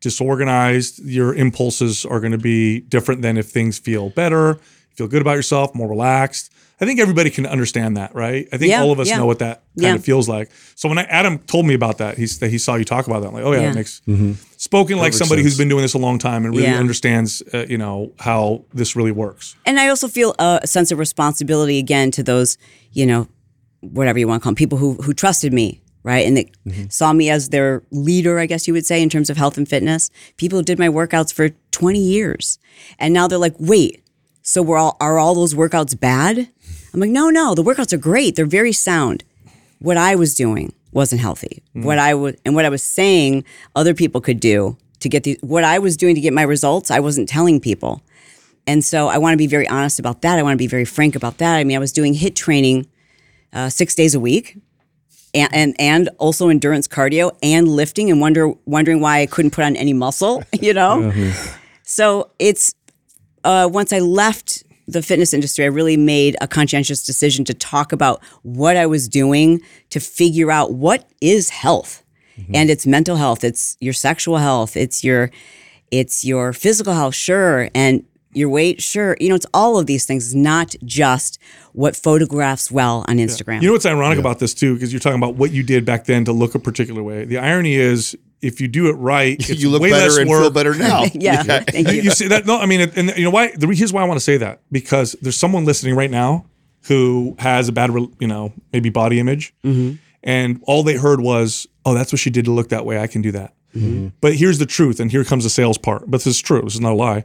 disorganized, your impulses are going to be different than if things feel better, feel good about yourself, more relaxed. I think everybody can understand that, right? I think Yeah, all of us yeah. know what that kind Yeah. of feels like. So when I, Adam told me about that, he's that he saw you talk about that. I'm like, oh yeah, Yeah. that makes spoken like somebody who's been doing this a long time and really Yeah. understands, uh, you know, how this really works. And I also feel a sense of responsibility again to those, you know, whatever you want to call them, people who who trusted me, right? And they mm-hmm. saw me as their leader, I guess you would say, in terms of health and fitness. People did my workouts for 20 years. And now they're like, wait, so we're all are all those workouts bad? I'm like, no, no, the workouts are great. They're very sound. What I was doing wasn't healthy. Mm. What I was and what I was saying other people could do to get the what I was doing to get my results, I wasn't telling people. And so I want to be very honest about that. I want to be very frank about that. I mean, I was doing HIIT training uh, six days a week, and, and and also endurance cardio and lifting, and wonder wondering why I couldn't put on any muscle. [laughs] You know, so it's uh, once I left the fitness industry, I really made a conscientious decision to talk about what I was doing to figure out what is health. And it's mental health, it's your sexual health, it's your it's your physical health, sure, and your weight, sure. You know, it's all of these things, not just what photographs well on Instagram. You know what's ironic about this too, because you're talking about what you did back then to look a particular way. The irony is, if you do it right, [laughs] it's you look way less better and work. feel better now. [laughs] yeah, [laughs] thank You, you. you see that? No, I mean, and you know why? The, re- here's why I want to say that because there's someone listening right now who has a bad, re- you know, maybe body image, Mm-hmm. and all they heard was, "Oh, that's what she did to look that way. I can do that." Mm-hmm. But here's the truth, and here comes the sales part. But this is true. This is not a lie.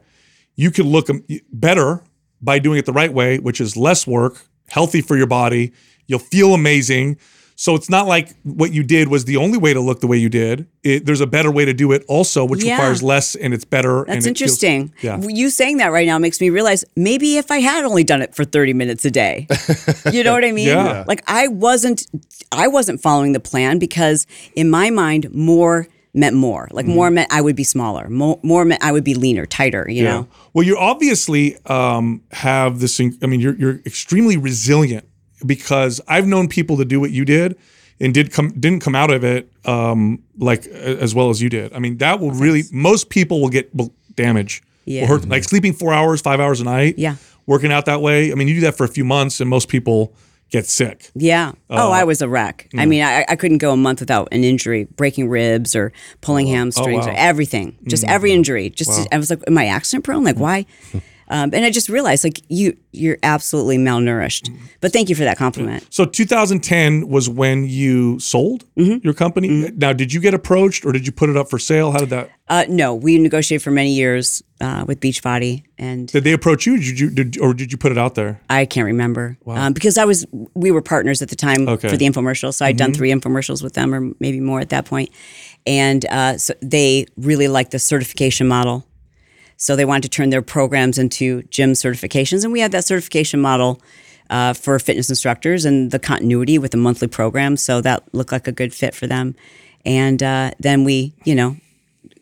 You can look better by doing it the right way, which is less work, healthy for your body. You'll feel amazing. So it's not like what you did was the only way to look the way you did. It, there's a better way to do it also, which Yeah. requires less and it's better. and That's it feels- interesting. yeah. You saying that right now makes me realize maybe if I had only done it for 30 minutes a day. You know what I mean? [laughs] Yeah. Like I wasn't I wasn't following the plan because in my mind more meant more. Like more Mm-hmm. meant I would be smaller. More, more meant I would be leaner, tighter, you know. Well, you obviously um, have this. I mean, you're you're extremely resilient because I've known people to do what you did and did come didn't come out of it um, like as well as you did. I mean, that will really most people will get damage. Yeah. hurt like sleeping four hours, five hours a night. Yeah. working out that way. I mean, you do that for a few months, and most people get sick. Yeah. oh, Uh, I was a wreck. I hmm. mean, I, I couldn't go a month without an injury, breaking ribs or pulling oh, oh, hamstrings, wow. or everything. Just hmm. every injury. Just I was like, am I accident prone? Like, hmm. why? [laughs] Um, and I just realized, like, you you're absolutely malnourished. But thank you for that compliment. So 2010 was when you sold Mm-hmm. your company. Now, did you get approached or did you put it up for sale? How did that? Uh, no, we negotiated for many years uh, with Beachbody, and Did they approach you? Did you did or did you put it out there? I can't remember um, because I was we were partners at the time Okay. for the infomercial. So i had done three infomercials with them, or maybe more at that point. And uh, so they really liked the certification model. So they wanted to turn their programs into gym certifications, and we had that certification model uh, for fitness instructors and the continuity with the monthly program. So that looked like a good fit for them. And uh, then we, you know,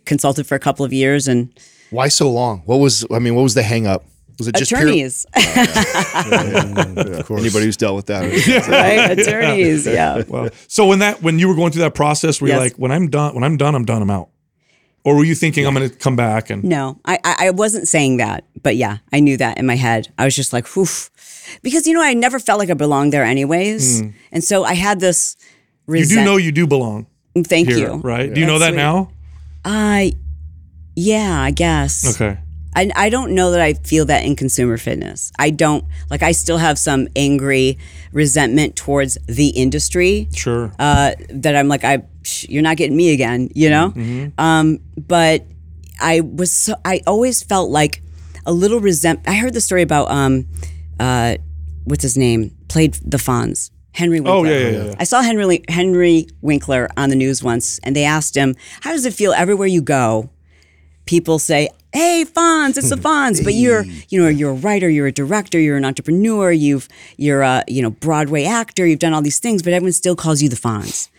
consulted for a couple of years and Why so long? What was I mean? What was the hang up? Was it just pure- attorneys, [laughs] of course. anybody who's dealt with that? [laughs] right? Attorneys, yeah. Well, so when that when you were going through that process, were you Yes. like, when I'm done, when I'm done, I'm done, I'm out, or were you thinking I'm going to come back and? No, I, I I wasn't saying that, but yeah, I knew that in my head. I was just like, whew. Because, you know, I never felt like I belonged there anyways. And so I had this Hmm. You do know you do belong Thank here, you. right? Do you know that That's now? I, yeah, I guess. Okay. I, I don't know that I feel that in consumer fitness. I don't, like, I still have some angry resentment towards the industry. Sure. uh, that I'm like, I, psh, you're not getting me again, you know. Mm-hmm. Um, but I was, so, I always felt like a little resent. I heard the story about um, uh, what's his name played the Fonz, Henry. Winkler. Oh, yeah, yeah, yeah. I saw Henry Henry Winkler on the news once, and they asked him, "How does it feel everywhere you go?" People say. Hey, Fonz, it's the hmm. Fonz. But you're, you know, you're a writer, you're a director, you're an entrepreneur, you've, you're a, you know, Broadway actor, you've done all these things, but everyone still calls you the Fonz.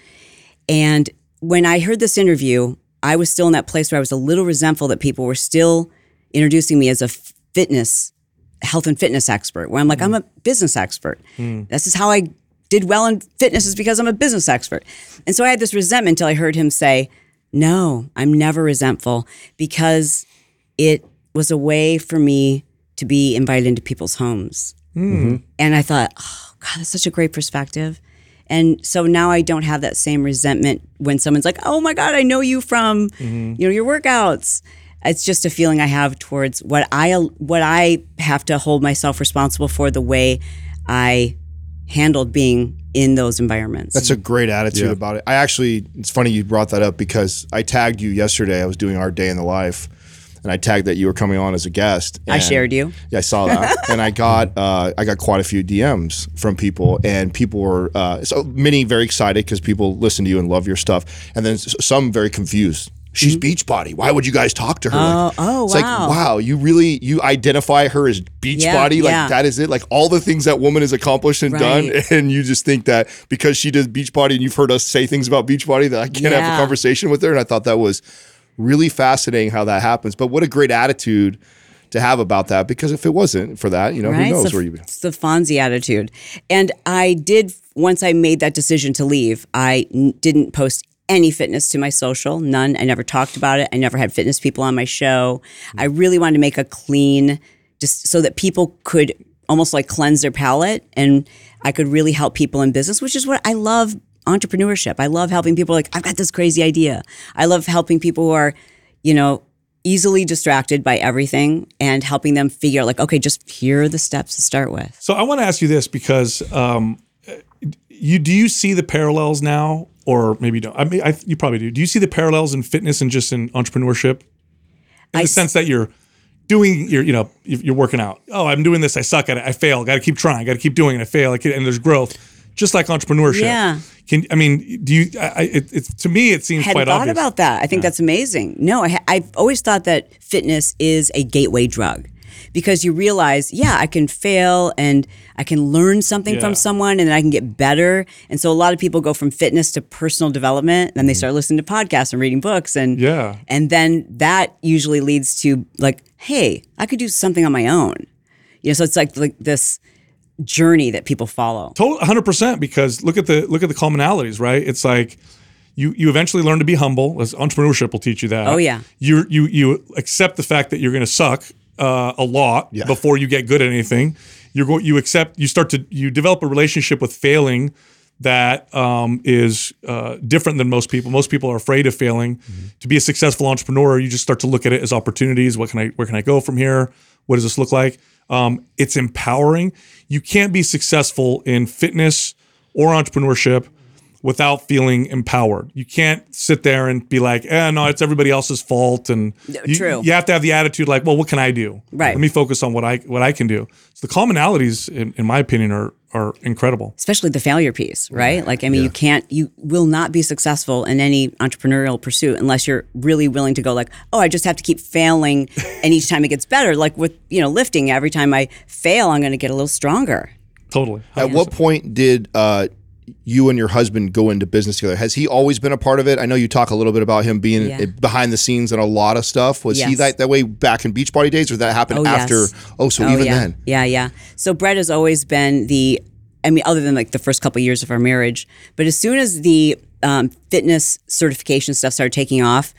And when I heard this interview, I was still in that place where I was a little resentful that people were still introducing me as a fitness, health and fitness expert, where I'm like, I'm a hmm. business expert. Hmm. This is how I did well in fitness is because I'm a business expert. And so I had this resentment until I heard him say, No, I'm never resentful because it was a way for me to be invited into people's homes. Hmm. And I thought, oh, God, that's such a great perspective. And so now I don't have that same resentment when someone's like, "Oh my God, I know you from, mm-hmm. you know, your workouts." It's just a feeling I have towards what I what I have to hold myself responsible for the way I handled being in those environments. That's a great attitude Yeah. about it. I actually, it's funny you brought that up because I tagged you yesterday. I was doing our day in the life, and I tagged that you were coming on as a guest. I shared you. Yeah, I saw that, [laughs] and I got uh, I got quite a few DMs from people, and people were uh, so many very excited because people listen to you and love your stuff, and then some very confused. She's Beachbody. Why would you guys talk to her? Mm-hmm. Oh, oh, it's wow. like wow, you really you identify her as Beachbody, Yeah, like yeah. that is it. Like all the things that woman has accomplished and done, [laughs] and you just think that because she does Beachbody, and you've heard us say things about Beachbody that I can't have a conversation with her, and I thought that was really fascinating how that happens. But what a great attitude to have about that because if it wasn't for that, you know, who knows the, where you'd be. It's the Fonzie attitude. And I did, once I made that decision to leave, I n- didn't post any fitness to my social, none. I never talked about it. I never had fitness people on my show. I really wanted to make a clean, just so that people could almost like cleanse their palate and I could really help people in business, which is what I love entrepreneurship. I love helping people like, I've got this crazy idea. I love helping people who are, you know, easily distracted by everything and helping them figure out like, okay, just here are the steps to start with. So I want to ask you this because um, you do you see the parallels now, or maybe you don't? I mean, I, you probably do. Do you see the parallels in fitness and just in entrepreneurship, in I the sense that you're doing, you're you know, you're working out. Oh, I'm doing this. I suck at it. I fail. Got to keep trying. Got to keep doing it. I fail. I can, and there's growth, just like entrepreneurship. Yeah. Can I mean? Do you? I, I- it, to me, it seems hadn't quite thought obvious. about that. I think that's amazing. No, I I've always thought that fitness is a gateway drug because you realize, yeah, I can fail and I can learn something Yeah. from someone and then I can get better. And so a lot of people go from fitness to personal development, and then they start listening to podcasts and reading books and Mm-hmm. Yeah. and then that usually leads to like, hey, I could do something on my own. You know, so it's like like this journey that people follow. Total, hundred percent. Because look at the look at the commonalities, right? It's like you you eventually learn to be humble. As entrepreneurship will teach you that. Oh, yeah. You you you accept the fact that you're going to suck uh, a lot before you get good at anything. You're going you accept you start to you develop a relationship with failing that um, is uh, different than most people. Most people are afraid of failing. To be a successful entrepreneur, you just start to look at it as opportunities. What can I where can I go from here? What does this look like? Um, it's empowering. You can't be successful in fitness or entrepreneurship without feeling empowered. You can't sit there and be like, eh, no, it's everybody else's fault. And you, true. you have to have the attitude like, well, what can I do? Right. Let me focus on what I what I can do. So the commonalities, in, in my opinion, are are incredible. especially the failure piece, right? Like, I mean, you can't, you will not be successful in any entrepreneurial pursuit unless you're really willing to go like, oh, I just have to keep failing, [laughs] and each time it gets better. Like with you know lifting, every time I fail, I'm going to get a little stronger. Totally. At what point did uh, you and your husband go into business together? Has he always been a part of it? I know you talk a little bit about him being Yeah. behind the scenes and a lot of stuff. Was he that, that way back in beach Beachbody days, or that happened Oh, after? yes. Oh, so oh even yeah, then, yeah, yeah. So Brett has always been the, I mean, other than like the first couple years of our marriage, but as soon as the um, fitness certification stuff started taking off,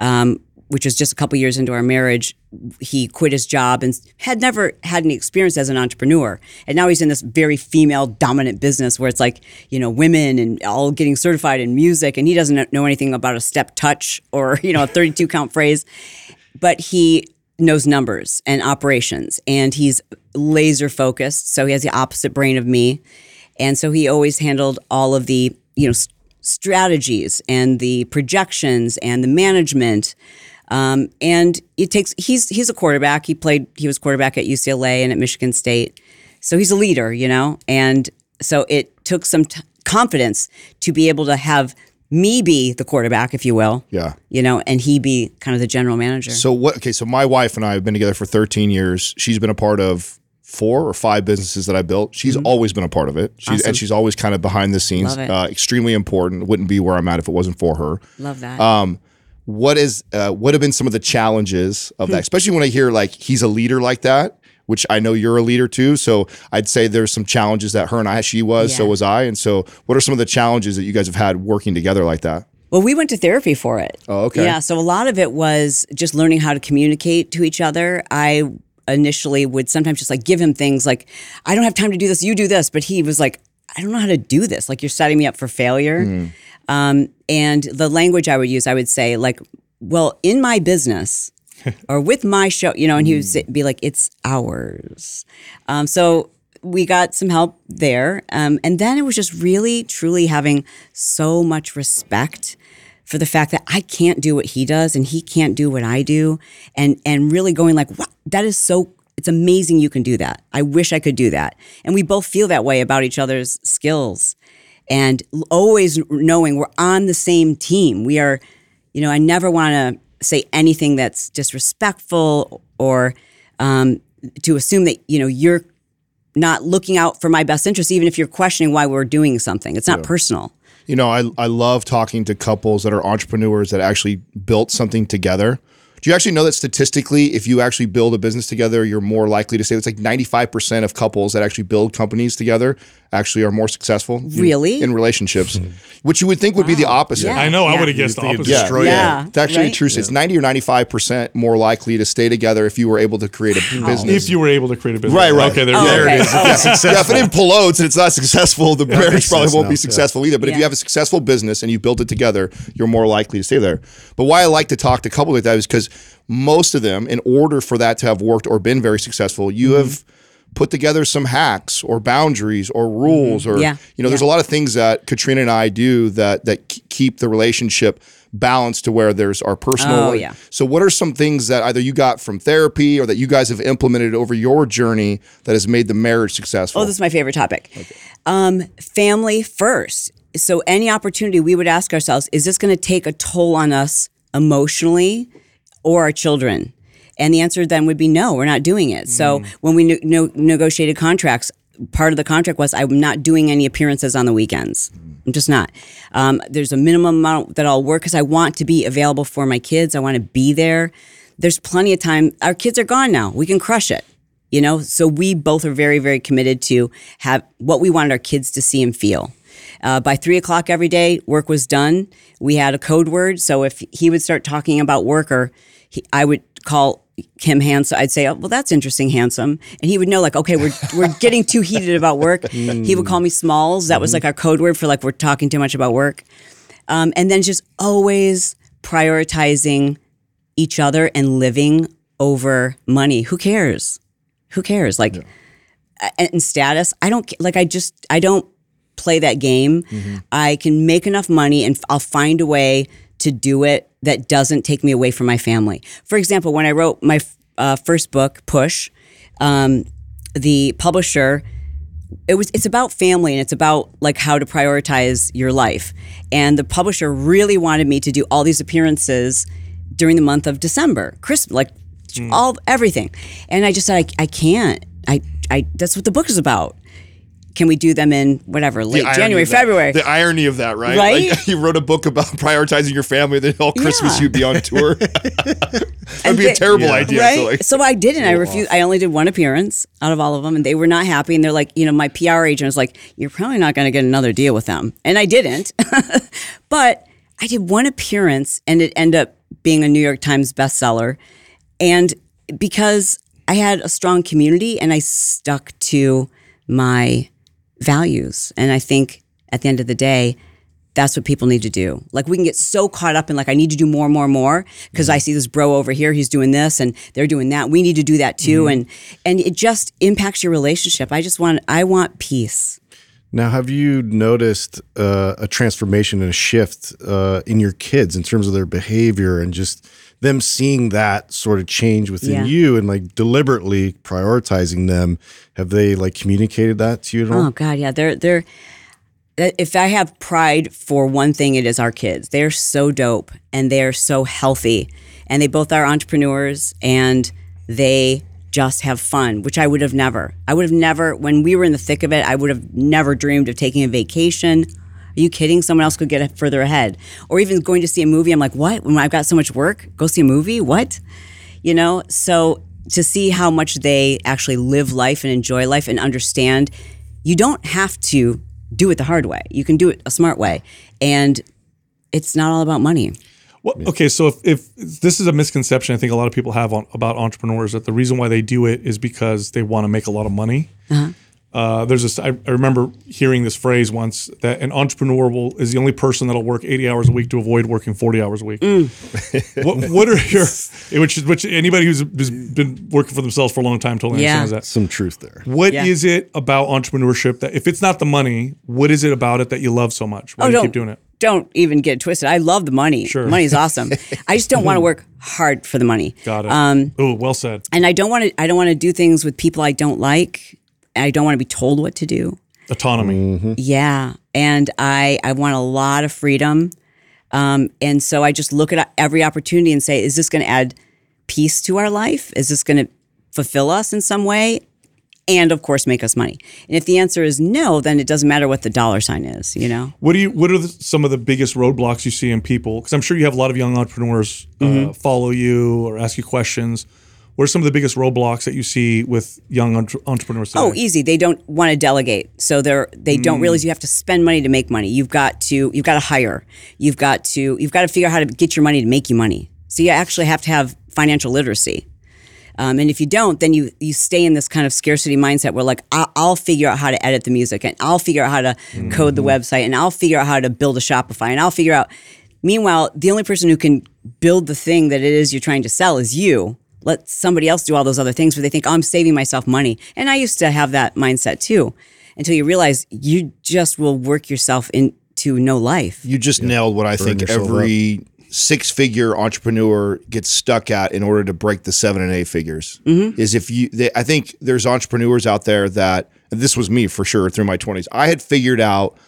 um, which was just a couple years into our marriage, he quit his job and had never had any experience as an entrepreneur. And now he's in this very female dominant business where it's like, you know, women and all getting certified in music. And he doesn't know anything about a step touch or, [laughs] you know, a 32 count phrase but he knows numbers and operations and he's laser focused so he has the opposite brain of me and so he always handled all of the you know strategies and the projections and the management um, and it takes he's he's a quarterback he played he was quarterback at ucla and at michigan state so he's a leader you know and so it took some t- confidence to be able to have me be the quarterback if you will yeah. you know, and he be kind of the general manager. So what? Okay, so my wife and I have been together for 13 years. She's been a part of four or five businesses that I built. She's always been a part of it. She's, Awesome. And she's always kind of behind the scenes. Love it. Uh, extremely important. Wouldn't be where I'm at if it wasn't for her. Love that. Um, what is uh, what have been some of the challenges of Hmm. that? Especially when I hear like he's a leader like that, which I know you're a leader too. So I'd say there's some challenges that her and I, she was, so was I. And so, what are some of the challenges that you guys have had working together like that? Well, we went to therapy for it. Oh, okay. Yeah, so a lot of it was just learning how to communicate to each other. I initially would sometimes just like give him things like, I don't have time to do this, you do this. But he was like, I don't know how to do this. Like, you're setting me up for failure. Hmm. Um, and the language I would use, I would say, like, well, in my business [laughs] or with my show, you know, and he would say, be like, it's ours. Um, so we got some help there. Um, and then it was just really, truly having so much respect for the fact that I can't do what he does and he can't do what I do. And, and really going like, wow, that is so, it's amazing you can do that. I wish I could do that. And we both feel that way about each other's skills and always knowing we're on the same team. We are, you know, I never want to say anything that's disrespectful or um, to assume that, you know, you're not looking out for my best interest, even if you're questioning why we're doing something. It's not personal. You know, I, I love talking to couples that are entrepreneurs that actually built something together. Do you actually know that statistically, if you actually build a business together, you're more likely to say it's like 95% of couples that actually build companies together actually are more successful Really? in, relationships, hmm. which you would think would be the opposite. Yeah. I know. I would have guessed the opposite. destroy Yeah. It's actually right? true. It's 90 or 95% more likely to stay together if you were able to create a business. If you were able to create a business. Right, right. Okay, there, Oh, there okay. it is. Oh, okay. yeah, if it implodes and it's not successful, the marriage probably won't now, be yeah. successful either. But if you have a successful business and you built it together, you're more likely to stay there. But why I like to talk to couples like that is because most of them, in order for that to have worked or been very successful, you Mm-hmm. have put together some hacks or boundaries or rules or Mm-hmm. Yeah. you know there's a lot of things that Katrina and I do that that keep the relationship balanced to where there's our personal Oh, yeah. so what are some things that either you got from therapy or that you guys have implemented over your journey that has made the marriage successful Oh, this is my favorite topic. Um, family first. So, any opportunity we would ask ourselves, is this going to take a toll on us emotionally or our children? And the answer then would be no, we're not doing it. So, when we no- negotiated contracts, part of the contract was I'm not doing any appearances on the weekends. I'm just not. Um, there's a minimum amount that I'll work because I want to be available for my kids. I want to be there. There's plenty of time. Our kids are gone now. We can crush it you know so we both are very very committed to have what we wanted our kids to see and feel uh, by three o'clock every day work was done. We had a code word so if he would start talking about work or he, i would call him handsome. I'd say oh, well that's interesting handsome. And he would know like okay we're, [laughs] we're getting too heated about work. He would call me smalls. That was like our code word for like we're talking too much about work. Um, and then just always prioritizing each other and living over money. Who cares? Who cares? Like a- and status. I don't like i just i don't play that game i can make enough money and I'll find a way to do it that doesn't take me away from my family. For example when i wrote my uh, first book push um, the publisher it was it's about family and it's about like how to prioritize your life. And the publisher really wanted me to do all these appearances during the month of december christmas like all everything. And i just said I, I can't. I, I that's what the book is about can we do them in whatever late irony january february The irony of that, right? Right? [laughs] Like, you wrote a book about prioritizing your family, then all Christmas Yeah. you'd be on [laughs] tour. [laughs] That'd And be a terrible Yeah. idea. right So like, so i didn't i refused i only did one appearance out of all of them and they were not happy and they're like you know my pr agent was like you're probably not going to get another deal with them and i didn't but i did one appearance and it ended up being a new york times bestseller and because i had a strong community and i stuck to my values and i think at the end of the day that's what people need to do. Like we can get so caught up in like I need to do more, more, more because I see this bro over here, he's doing this and they're doing that. We need to do that too, and and it just impacts your relationship. I just want I want peace. Now, have you noticed uh, a transformation and a shift uh, in your kids in terms of their behavior and just them seeing that sort of change within Yeah. you and like deliberately prioritizing them? Have they like communicated that to you at all? Oh God, yeah, they're they're. uh, If I have pride for one thing, it is our kids. They're so dope and they're so healthy, and they both are entrepreneurs, and they just have fun, which I would have never. I would have never, when we were in the thick of it, I would have never dreamed of taking a vacation. Are you kidding? Someone else could get further ahead. Or even going to see a movie. I'm like, what? When I've got so much work, go see a movie? What? You know? So to see how much they actually live life and enjoy life and understand, you don't have to do it the hard way. You can do it a smart way. And it's not all about money. Well, okay, so if, if this is a misconception, I think a lot of people have on, about entrepreneurs that the reason why they do it is because they want to make a lot of money. Uh-huh. Uh there's this. I, I remember hearing this phrase once that an entrepreneur will is the only person that'll work 80 hours a week to avoid working 40 hours a week. [laughs] what, what are your [laughs] which is which anybody who's, who's been working for themselves for a long time totally Yeah. understands that. Some truth there. What is Yeah. it about entrepreneurship that if it's not the money, what is it about it that you love so much? Why do you don't keep doing it? Don't even get it twisted. I love the money. Sure. Money's awesome. [laughs] I just don't want to work hard for the money. Got it. Um, oh, well said. and I don't want to. I don't want to do things with people I don't like. I don't want to be told what to do. Autonomy. Yeah, and I I want a lot of freedom. Um, and so I just look at every opportunity and say, is this going to add peace to our life? Is this going to fulfill us in some way? And of course, make us money. And if the answer is no, then it doesn't matter what the dollar sign is. You know. What do you? What are the, some of the biggest roadblocks you see in people? Because I'm sure you have a lot of young entrepreneurs Mm-hmm. uh, follow you or ask you questions. What are some of the biggest roadblocks that you see with young entre- entrepreneurs? Today? Oh, easy. They don't want to delegate, so they're they Mm. don't realize you have to spend money to make money. You've got to you've got to hire. You've got to you've got to figure out how to get your money to make you money. So you actually have to have financial literacy. Um, and if you don't, then you you stay in this kind of scarcity mindset where like I'll, I'll figure out how to edit the music and I'll figure out how to code the website and I'll figure out how to build a Shopify and I'll figure out. Meanwhile, the only person who can build the thing that it is you're trying to sell is you. Let somebody else do all those other things where they think, oh, I'm saving myself money. And I used to have that mindset too until you realize you just will work yourself into no life. You just nailed what I think yourself every six figure entrepreneur gets stuck at in order to break the seven and eight figures. Mm-hmm. Is if you, they, I think there's entrepreneurs out there that, and this was me for sure through my 20s. I had figured out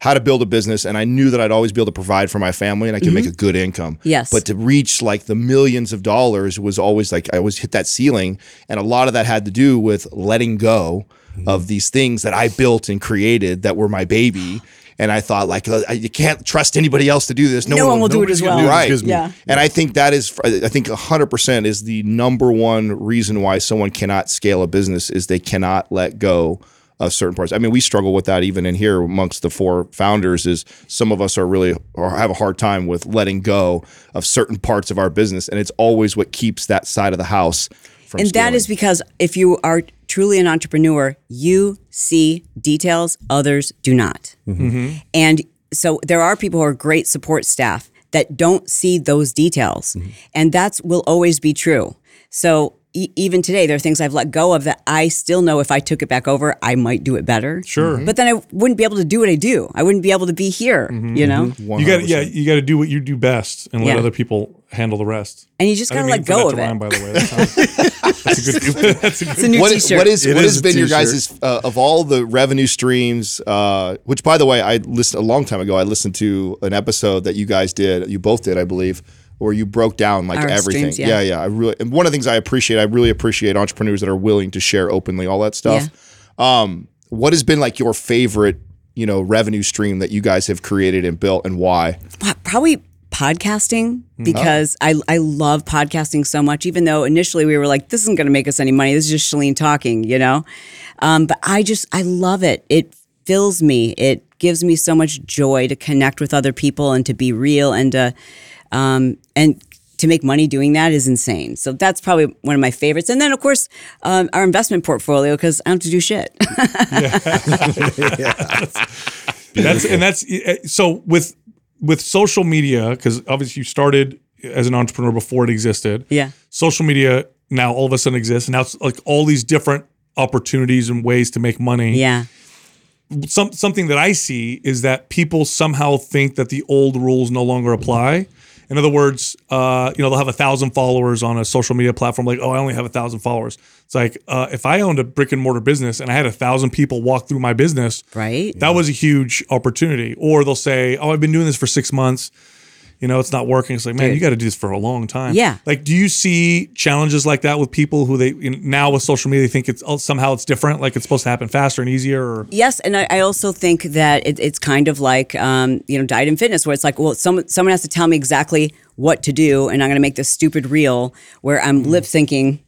how to build a business and I knew that I'd always be able to provide for my family and I could make a good income. Yes. But to reach like the millions of dollars was always like I always hit that ceiling. And a lot of that had to do with letting go of these things that I built and created that were my baby. And I thought like uh, you can't trust anybody else to do this. No one will do it as well. Right. Yeah. And I think that is, I think 100% is the number one reason why someone cannot scale a business is they cannot let go of certain parts. I mean, we struggle with that even in here amongst the four founders. Is some of us are really or have a hard time with letting go of certain parts of our business, and it's always what keeps that side of the house from. And that scaling. is because if you are truly an entrepreneur, you see details others do not. Mm-hmm. Mm-hmm. And so there are people who are great support staff that don't see those details. Mm-hmm. And that's will always be true. So e- even today, there are things I've let go of that I still know if I took it back over, I might do it better. Sure. But then I wouldn't be able to do what I do. I wouldn't be able to be here, you know? You got yeah, you got to do what you do best and let Yeah. other people handle the rest. And you just got to didn't let go of it. rhyme, by the way. That sounds- [laughs] that's a good. That's a good. It's a new What, t-shirt. what is It what is has been your t-shirt. guys' uh, of all the revenue streams? Uh, which, by the way, I listened a long time ago. I listened to an episode that you guys did. You both did, I believe, where you broke down like Our everything. streams, yeah. yeah, I really. And one of the things I appreciate, I really appreciate entrepreneurs that are willing to share openly all that stuff. Um, what has been like your favorite, you know, revenue stream that you guys have created and built, and why? probably podcasting because I, I love podcasting so much even though initially we were like this isn't going to make us any money this is just Chalene talking you know um, but I just I love it it fills me it gives me so much joy to connect with other people and to be real and to um, and to make money doing that is insane. So that's probably one of my favorites. And then of course um, our investment portfolio because I don't have to do shit. [laughs] Yeah, [laughs] That's and that's eh, so with with social media because obviously you started as an entrepreneur before it existed. yeah. Social media now all of a sudden exists, and now it's like all these different opportunities and ways to make money. yeah. Some something that I see is that people somehow think that the old rules no longer apply. In other words, uh, you know, they'll have a thousand followers on a social media platform. Like, oh, I only have a thousand followers. It's like uh, if I owned a brick and mortar business and I had a thousand people walk through my business, right that was a huge opportunity. Or they'll say, "Oh, I've been doing this for six months, you know, it's not working. It's like, man, Dude. you got to do this for a long time. Yeah. Like, do you see challenges like that with people who they you know, now with social media they think it's oh, somehow it's different, like it's supposed to happen faster and easier? Or Yes, and I, I also think that it, it's kind of like um, you know diet and fitness, where it's like, well, someone someone has to tell me exactly what to do, and I'm going to make this stupid reel where I'm lip syncing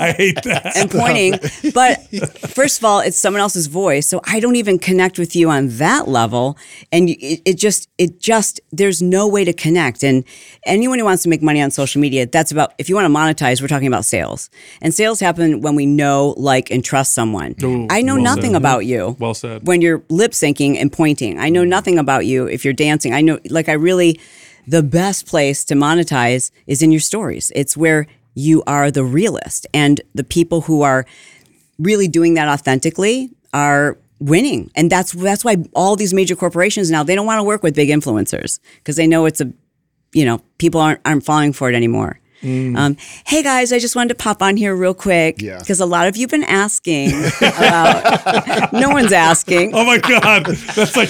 I hate that. [laughs] and pointing. but first of all, it's someone else's voice, so I don't even connect with you on that level. And it, it just, it just, there's no way to connect. And anyone who wants to make money on social media, that's about. If you want to monetize, we're talking about sales, and sales happen when we know, like, and trust someone. Ooh, I know well nothing said. about you. Well said. When you're lip syncing and pointing, I know mm. nothing about you. If you're dancing, I know. Like, I really, the best place to monetize is in your stories. It's where you are the realist, and the people who are really doing that authentically are winning. And that's that's why all these major corporations now they don't want to work with big influencers because they know it's a you know people aren't aren't falling for it anymore um, hey guys i just wanted to pop on here real quick Yeah. because a lot of you've been asking about [laughs] no one's asking oh my god, that's like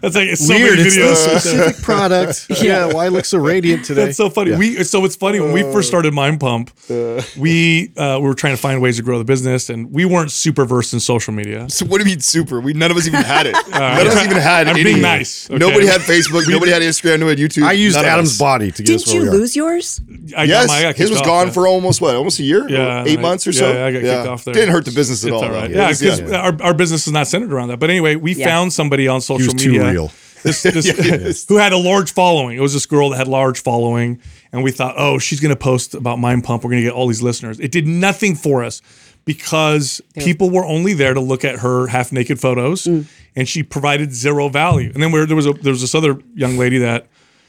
that's like so Weird. many It's videos. the specific [laughs] product. yeah. Why look so radiant today? That's so funny. We so it's funny when we first started Mind Pump, we uh, we were trying to find ways to grow the business, and we weren't super versed in social media. So what do you mean super? We none of us even had it. [laughs] none of us even had I'm any. being nice, okay? Nobody had Facebook. nobody had Instagram. Nobody had YouTube. I used none Adam's body to get didn't us where you we are. lose yours I Yes, my- I got his was off gone there. for almost what? Almost a year? Yeah, eight I- months or yeah, so. yeah, I got kicked off there. Didn't hurt the business at It's all. all right. though. Yeah, It was- because our, our business is not centered around that. But anyway, we Yeah. found somebody on social was too media. real. [laughs] This, this, [laughs] who had a large following. It was this girl that had large following, and we thought, oh, she's going to post about Mind Pump. We're going to get all these listeners. It did nothing for us because people were only there to look at her half naked photos, Mm. and she provided zero value. And then where there was a there was this other young lady that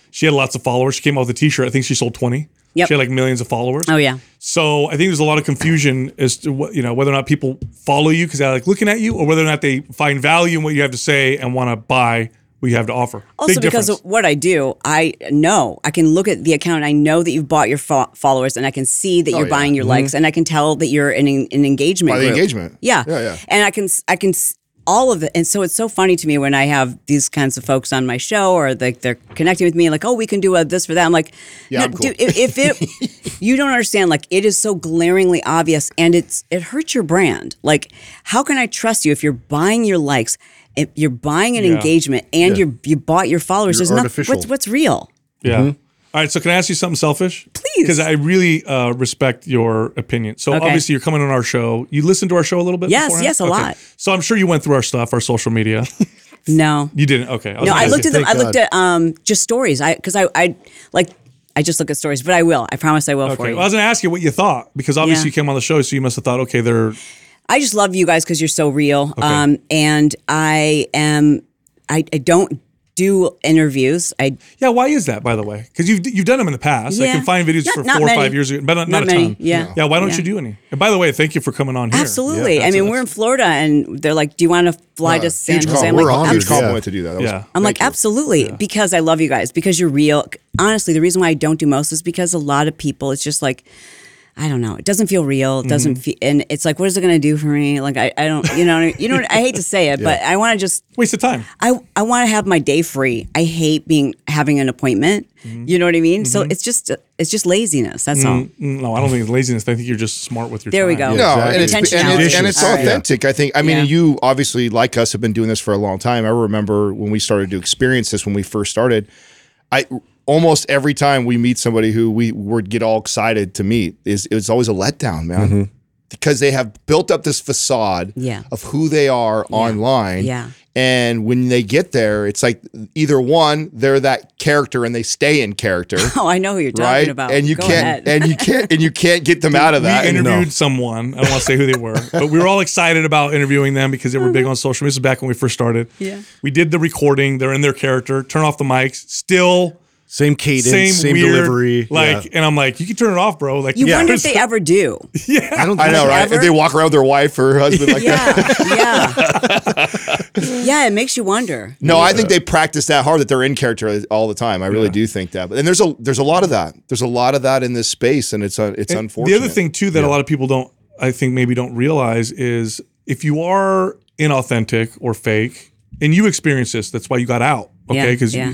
she had lots of followers. She came out with a T-shirt. I think she sold twenty. Yep. She had like millions of followers. oh yeah So I think there's a lot of confusion as to what you know whether or not people follow you because they're like looking at you, or whether or not they find value in what you have to say and want to buy what you have to offer. Also, Big because difference. of what I do, I know I can look at the account. I know that you've bought your fo- followers, and I can see that oh, you're Oh, yeah. buying your mm-hmm. likes, and I can tell that you're in an, an engagement. By the group. engagement. yeah, Yeah, yeah. And I can, I can, s- all of it. And so it's so funny to me when I have these kinds of folks on my show, or like they're connecting with me, like, oh, we can do a this for that. I'm like, Yeah, no, I'm cool. dude, if, if it, [laughs] you don't understand, like, it is so glaringly obvious, and it's it hurts your brand. Like, how can I trust you if you're buying your likes? If you're buying an Yeah. engagement and Yeah. you you bought your followers, You're there's nothing. artificial. What's what's real? yeah. Mm-hmm. All right, so can I ask you something selfish? Because I really uh, respect your opinion. So Okay. obviously you're coming on our show. You listen to our show a little bit. Yes, beforehand? yes, a Okay. lot. So I'm sure you went through our stuff, our social media. [laughs] No, you didn't. Okay. was no. I looked at them. I looked at um just stories. I because I I like I just look at stories, but I will. I promise I will for you. Well, I was going to ask you what you thought because obviously Yeah. you came on the show, so you must have thought, okay, they're I just love you guys because you're so real. Um, and I am. I, I don't do interviews. I Yeah, why is that, by the way? Because you've you've done them in the past. Yeah. I can find videos Not- for not four or many. five years ago, but not, not, Not a many, ton. yeah. Yeah, why don't Yeah. you do any? And by the way, thank you for coming on here. absolutely. Yeah, I mean, that's- we're in Florida, and they're like, "Do you want to fly to San Huge Jose?" I'm like, We're "Well, honored, Huge abso- yeah. compliment to do that. That was- Yeah. I'm like, you. absolutely, because I love you guys, because you're real. Honestly, the reason why I don't do most is because a lot of people, it's just like, I don't know, it doesn't feel real. It doesn't Mm-hmm. feel, and it's like, what is it going to do for me? Like, I, I don't, you know, you know, I hate to say it, [laughs] but I want to just, Waste of time. I, I want to have my day free. I hate being having an appointment. Mm-hmm. You know what I mean? So it's just, it's just laziness. That's all. Mm, No, I don't think it's laziness. I think you're just smart with your There we time. go. No, exactly. and it's, and it's, and it's Intentionality. authentic. I think. I mean, Yeah. you obviously, like us, have been doing this for a long time. I remember when we started to experience this when we first started. I almost every time we meet somebody who we would get all excited to meet is it's always a letdown, man. Mm-hmm. Because they have built up this facade Yeah. of who they are online. Yeah. And when they get there, it's like either one, they're that character and they stay in character. [laughs] Oh, I know who you're talking right? about. And you Go can't ahead. and you can't and you can't get them out of that. We And- interviewed someone. I don't want to say who they were, but we were all excited about interviewing them because they were big on social media. This is back when we first started. Yeah. We did the recording. They're in their character. Turn off the mics. Still Same cadence, same, same, weird, delivery. Like, yeah. and I'm like, you can turn it off, bro. Like, you yeah. wonder if they [laughs] ever do. yeah, I don't. I know, right? Ever? If they walk around with their wife or her husband like that. Yeah, [laughs] yeah, yeah. It makes you wonder. No, I think they practice that hard that they're in character all the time. I really do think that. But and there's a there's a lot of that. There's a lot of that in this space, and it's uh, it's And unfortunate. The other thing too that a lot of people don't, I think maybe don't realize is if you are inauthentic or fake, and you experience this, that's why you got out Okay, Yeah, because yeah.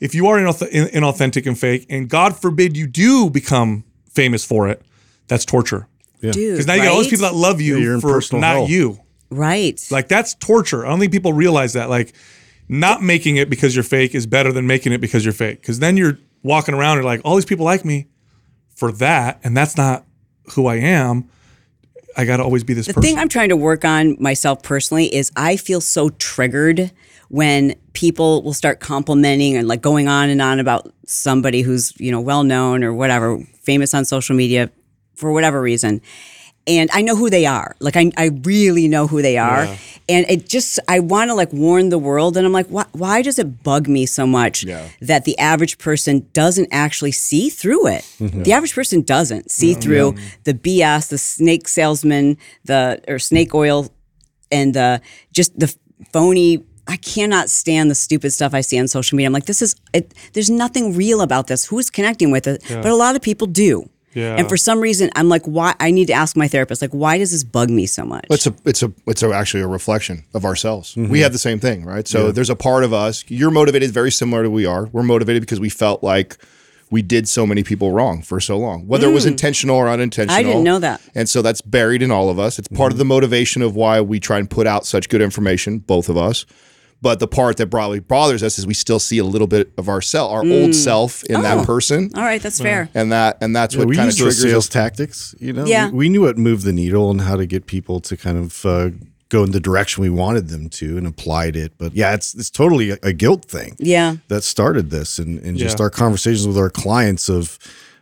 If you are inauth- inauthentic and fake, and God forbid you do become famous for it, that's torture. Dude, Because now you got all these people that love you Yeah, you're in for personal not hell. you. right. Like that's torture. I don't think people realize that. Like not making it because you're fake is better than making it because you're fake. Because then you're walking around and like all these people like me for that, and that's not who I am. I got to always be this The person. thing I'm trying to work on myself personally is I feel so triggered when people will start complimenting and like going on and on about somebody who's, you know, well known or whatever, famous on social media for whatever reason. And I know who they are. Like I, I really know who they are. And it just I want to like warn the world and I'm like, why, why does it bug me so much that the average person doesn't actually see through it? [laughs] The average person doesn't see through the BS, the snake salesman, the or snake oil and the just the phony I cannot stand the stupid stuff I see on social media. I'm like, this is it, there's nothing real about this. Who's connecting with it? But a lot of people do. Yeah. And for some reason, I'm like, why? I need to ask my therapist, like, why does this bug me so much? It's a it's a it's a, actually a reflection of ourselves. We mm-hmm. have the same thing, right? So there's a part of us. You're motivated very similar to we are. We're motivated because we felt like we did so many people wrong for so long, whether it was mm. intentional or unintentional. I didn't know that. And so that's buried in all of us. It's part of mm-hmm. the motivation of why we try and put out such good information, both of us. But the part that probably bothers us is we still see a little bit of ourself, our old self in Oh. that person. All right, that's fair. And that and that's Yeah, what we kind of use those triggers sales us. tactics. You know, Yeah. we, we knew what moved the needle and how to get people to kind of uh, go in the direction we wanted them to, and applied it. But yeah, it's it's totally a, a guilt thing. Yeah. that started this, and and just Yeah. our conversations with our clients of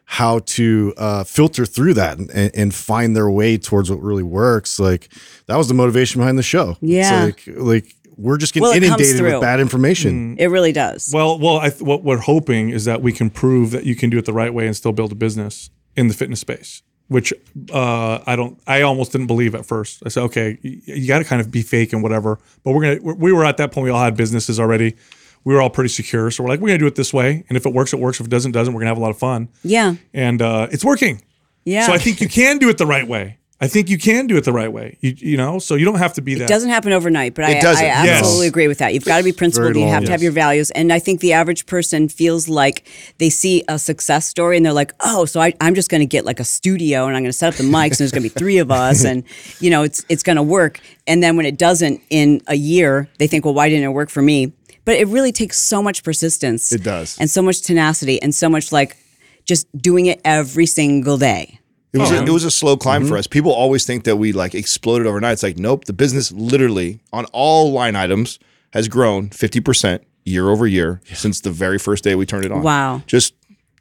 how to uh, filter through that and, and, and find their way towards what really works. Like that was the motivation behind the show. Yeah. it's like like we're just getting Well, inundated with bad information. It really does. Well, well, I th- what we're hoping is that we can prove that you can do it the right way and still build a business in the fitness space. Which uh, I don't, I almost didn't believe at first. I said, okay, you, you got to kind of be fake and whatever. But we're gonna, we're- we were at that point. We all had businesses already. We were all pretty secure, so we're like, we're gonna do it this way. And if it works, it works. If it doesn't, it doesn't. We're gonna have a lot of fun. yeah. And uh, it's working. Yeah. So I think you can do it the right way. I think you can do it the right way. You, you know, so you don't have to be that. It doesn't happen overnight, but I, It doesn't. I Yes. absolutely agree with that. You've got to be principled. Very You have long, to have your values. And I think the average person feels like they see a success story and they're like, oh, so I, I'm just going to get like a studio and I'm going to set up the mics and there's going to be three of us and, [laughs] you know, it's, it's going to work. And then when it doesn't in a year, they think, well, why didn't it work for me? But it really takes so much persistence. It does. And so much tenacity and so much like just doing it every single day. It was, a, it was a slow climb Mm-hmm. for us. People always think that we like exploded overnight. It's like, nope, the business literally on all line items has grown 50% year over year since the very first day we turned it on. Wow. Just,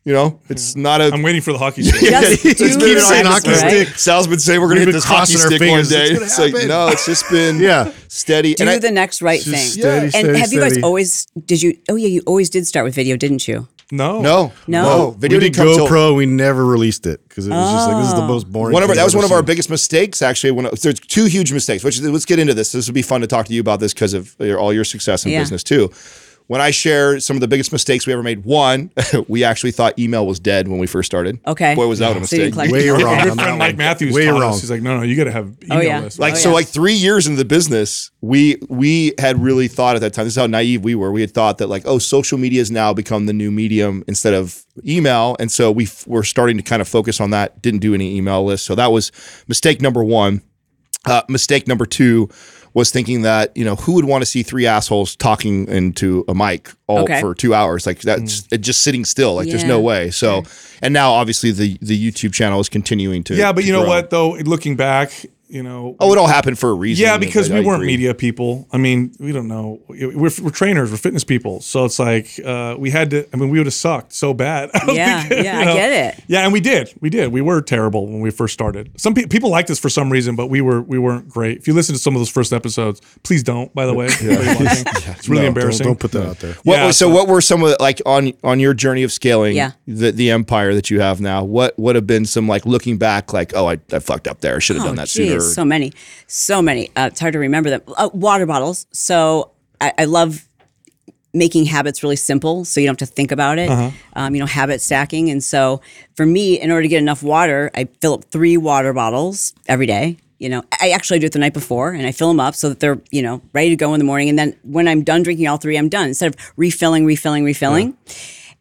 you know, it's not a. I'm waiting for the hockey [laughs] stick. Just do It's been the an saying hockey right? stick. Sal's been saying we're going to We've hit this hockey stick fingers. one day. It's It's like, no, it's just been [laughs] Yeah. steady. Do and I- the next right thing. steady, and steady, have you guys always did you? Oh yeah, you always did start with video, didn't you? No. no, No. Video we did didn't come till- GoPro. we never released it because it was just like this is the most boring. One of our, thing that was I've one of our biggest mistakes actually when there's two huge mistakes which let's get into this this would be fun to talk to you about this because of your- all your success in Yeah. business too when i share some of the biggest mistakes we ever made one [laughs] we actually thought email was dead when we first started Okay. boy was that a mistake didn't Way wrong. Your friend Mike one. Matthews Way taught wrong. us. He's like, no, no, you got to have email Oh, yeah. lists. like Oh, so yeah. like three years into the business we we had really thought at that time this is how naive we were we had thought that like oh social media has now become the new medium instead of email and so we f- were starting to kind of focus on that didn't do any email lists so that was mistake number one uh, mistake number two was thinking that you know who would want to see three assholes talking into a mic all Okay. for two hours like that's mm. it just sitting still like there's no way so and now obviously the the youtube channel is continuing to yeah, but to you know grow. what though? Looking back, you know. oh it all happened for a reason yeah, because I we weren't agree. media people. I mean, we don't know. We're, we're trainers. We're fitness people. So it's like uh, we had to. I mean, we would have sucked so bad. [laughs] Yeah, think, yeah, you I get it. Yeah, and we did. We did. We were terrible when we first started. Some pe- people liked us for some reason, but we were we weren't great. If you listen to some of those first episodes, please don't. By the way, Everybody watching. [laughs] it's really No, embarrassing. Don't, don't put that out there. What, Yeah, so, so- what were some of the, like on on your journey of scaling Yeah. the the empire that you have now? What would have been some like looking back like oh I, I fucked up there I should have done that geez, sooner. So many, so many. Uh, it's hard to remember them. Uh, water bottles. So I, I love making habits really simple, so you don't have to think about it. Uh-huh. Um, you know, habit stacking. And so for me, in order to get enough water, I fill up three water bottles every day. You know, I actually do it the night before and I fill them up so that they're, you know, ready to go in the morning. And then when I'm done drinking all three, I'm done instead of refilling, refilling, refilling.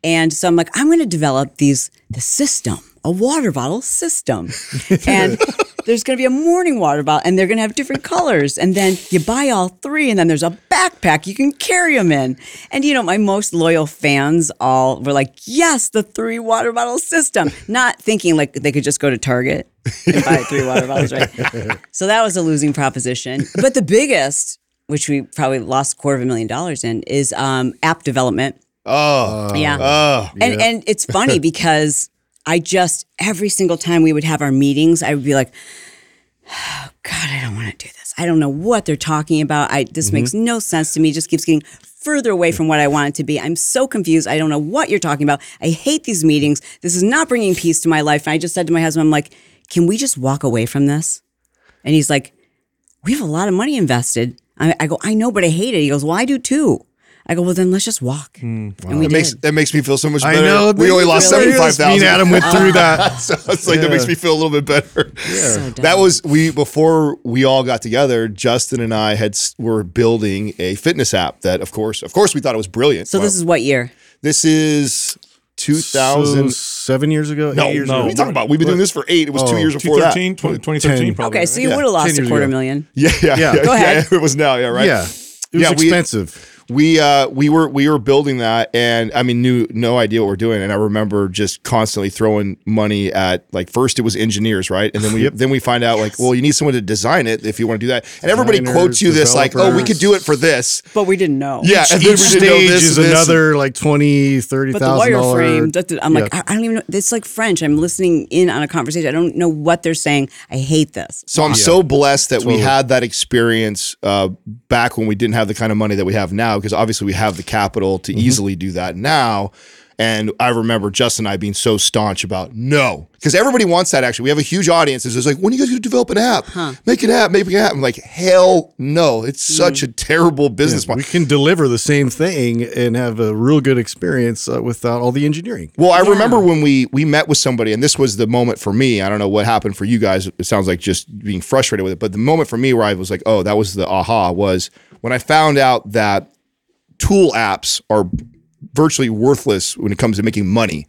And so I'm like, I'm going to develop these, the system, a water bottle system. [laughs] and there's going to be a morning water bottle and they're going to have different colors. And then you buy all three and then there's a backpack you can carry them in. And, you know, my most loyal fans all were like, yes, the three water bottle system, not thinking like they could just go to Target and buy three water bottles, right? [laughs] So that was a losing proposition. But the biggest, which we probably lost a quarter of a million dollars in, is um, app development. Oh, Yeah. oh, And and it's funny [laughs] because I just every single time we would have our meetings, I would be like, oh, [sighs] God, I don't want to do this. I don't know what they're talking about. I this makes mm-hmm. no sense to me. It just keeps getting further away from what I want it to be. I'm so confused. I don't know what you're talking about. I hate these meetings. This is not bringing peace to my life. And I just said to my husband, I'm like, can we just walk away from this? And he's like, we have a lot of money invested. I, I go, I know, but I hate it. He goes, well, I do too. I go, well, then let's just walk. Hmm, and we that makes that makes me feel so much better. I know. we only lost really- seventy five Me and. Adam went through [laughs] that. so it's like that makes me feel a little bit better. So that was we before we all got together. Justin and I had were building a fitness app that, of course, of course, we thought it was brilliant. So this is what year? this is two So seven years ago, no, years no. ago. what are you talking about? We've been doing this for eight. It was two Oh, years before that. 2013, 20, 2013 probably. Okay, so you Yeah. would have lost a quarter ago. million. Yeah, [laughs] yeah, Yeah. yeah. Go ahead. yeah, [laughs] it was now, yeah, right. Yeah, it was Yeah, we- expensive. We uh we were we were building that and i mean knew no idea what we're doing and i remember just constantly throwing money at like first it was engineers right and then we [laughs] then we find out like well you need someone to design it if you want to do that and everybody Designers, quotes you this like oh we could do it for this But we didn't know. yeah and then Each we didn't know stage this is this. another like twenty, thirty But the wireframe, dollars. that- I'm like, I, I don't even know. It's like French. I'm listening in on a conversation. I don't know what they're saying. I hate this. So I'm so blessed that we had that experience uh, back when we didn't have the kind of money that we have now, because obviously we have the capital to easily do that now. And I remember Justin and I being so staunch about no, because everybody wants that. Actually, we have a huge audience. It's like, when are you guys going to develop an app? Make an app, make an app. I'm like, hell no! It's such a terrible business model. We can deliver the same thing and have a real good experience uh, without all the engineering. Well, I remember when we we met with somebody, and this was the moment for me. I don't know what happened for you guys. It sounds like just being frustrated with it, but the moment for me where I was like, "Oh, that was the aha," was when I found out that tool apps are virtually worthless when it comes to making money,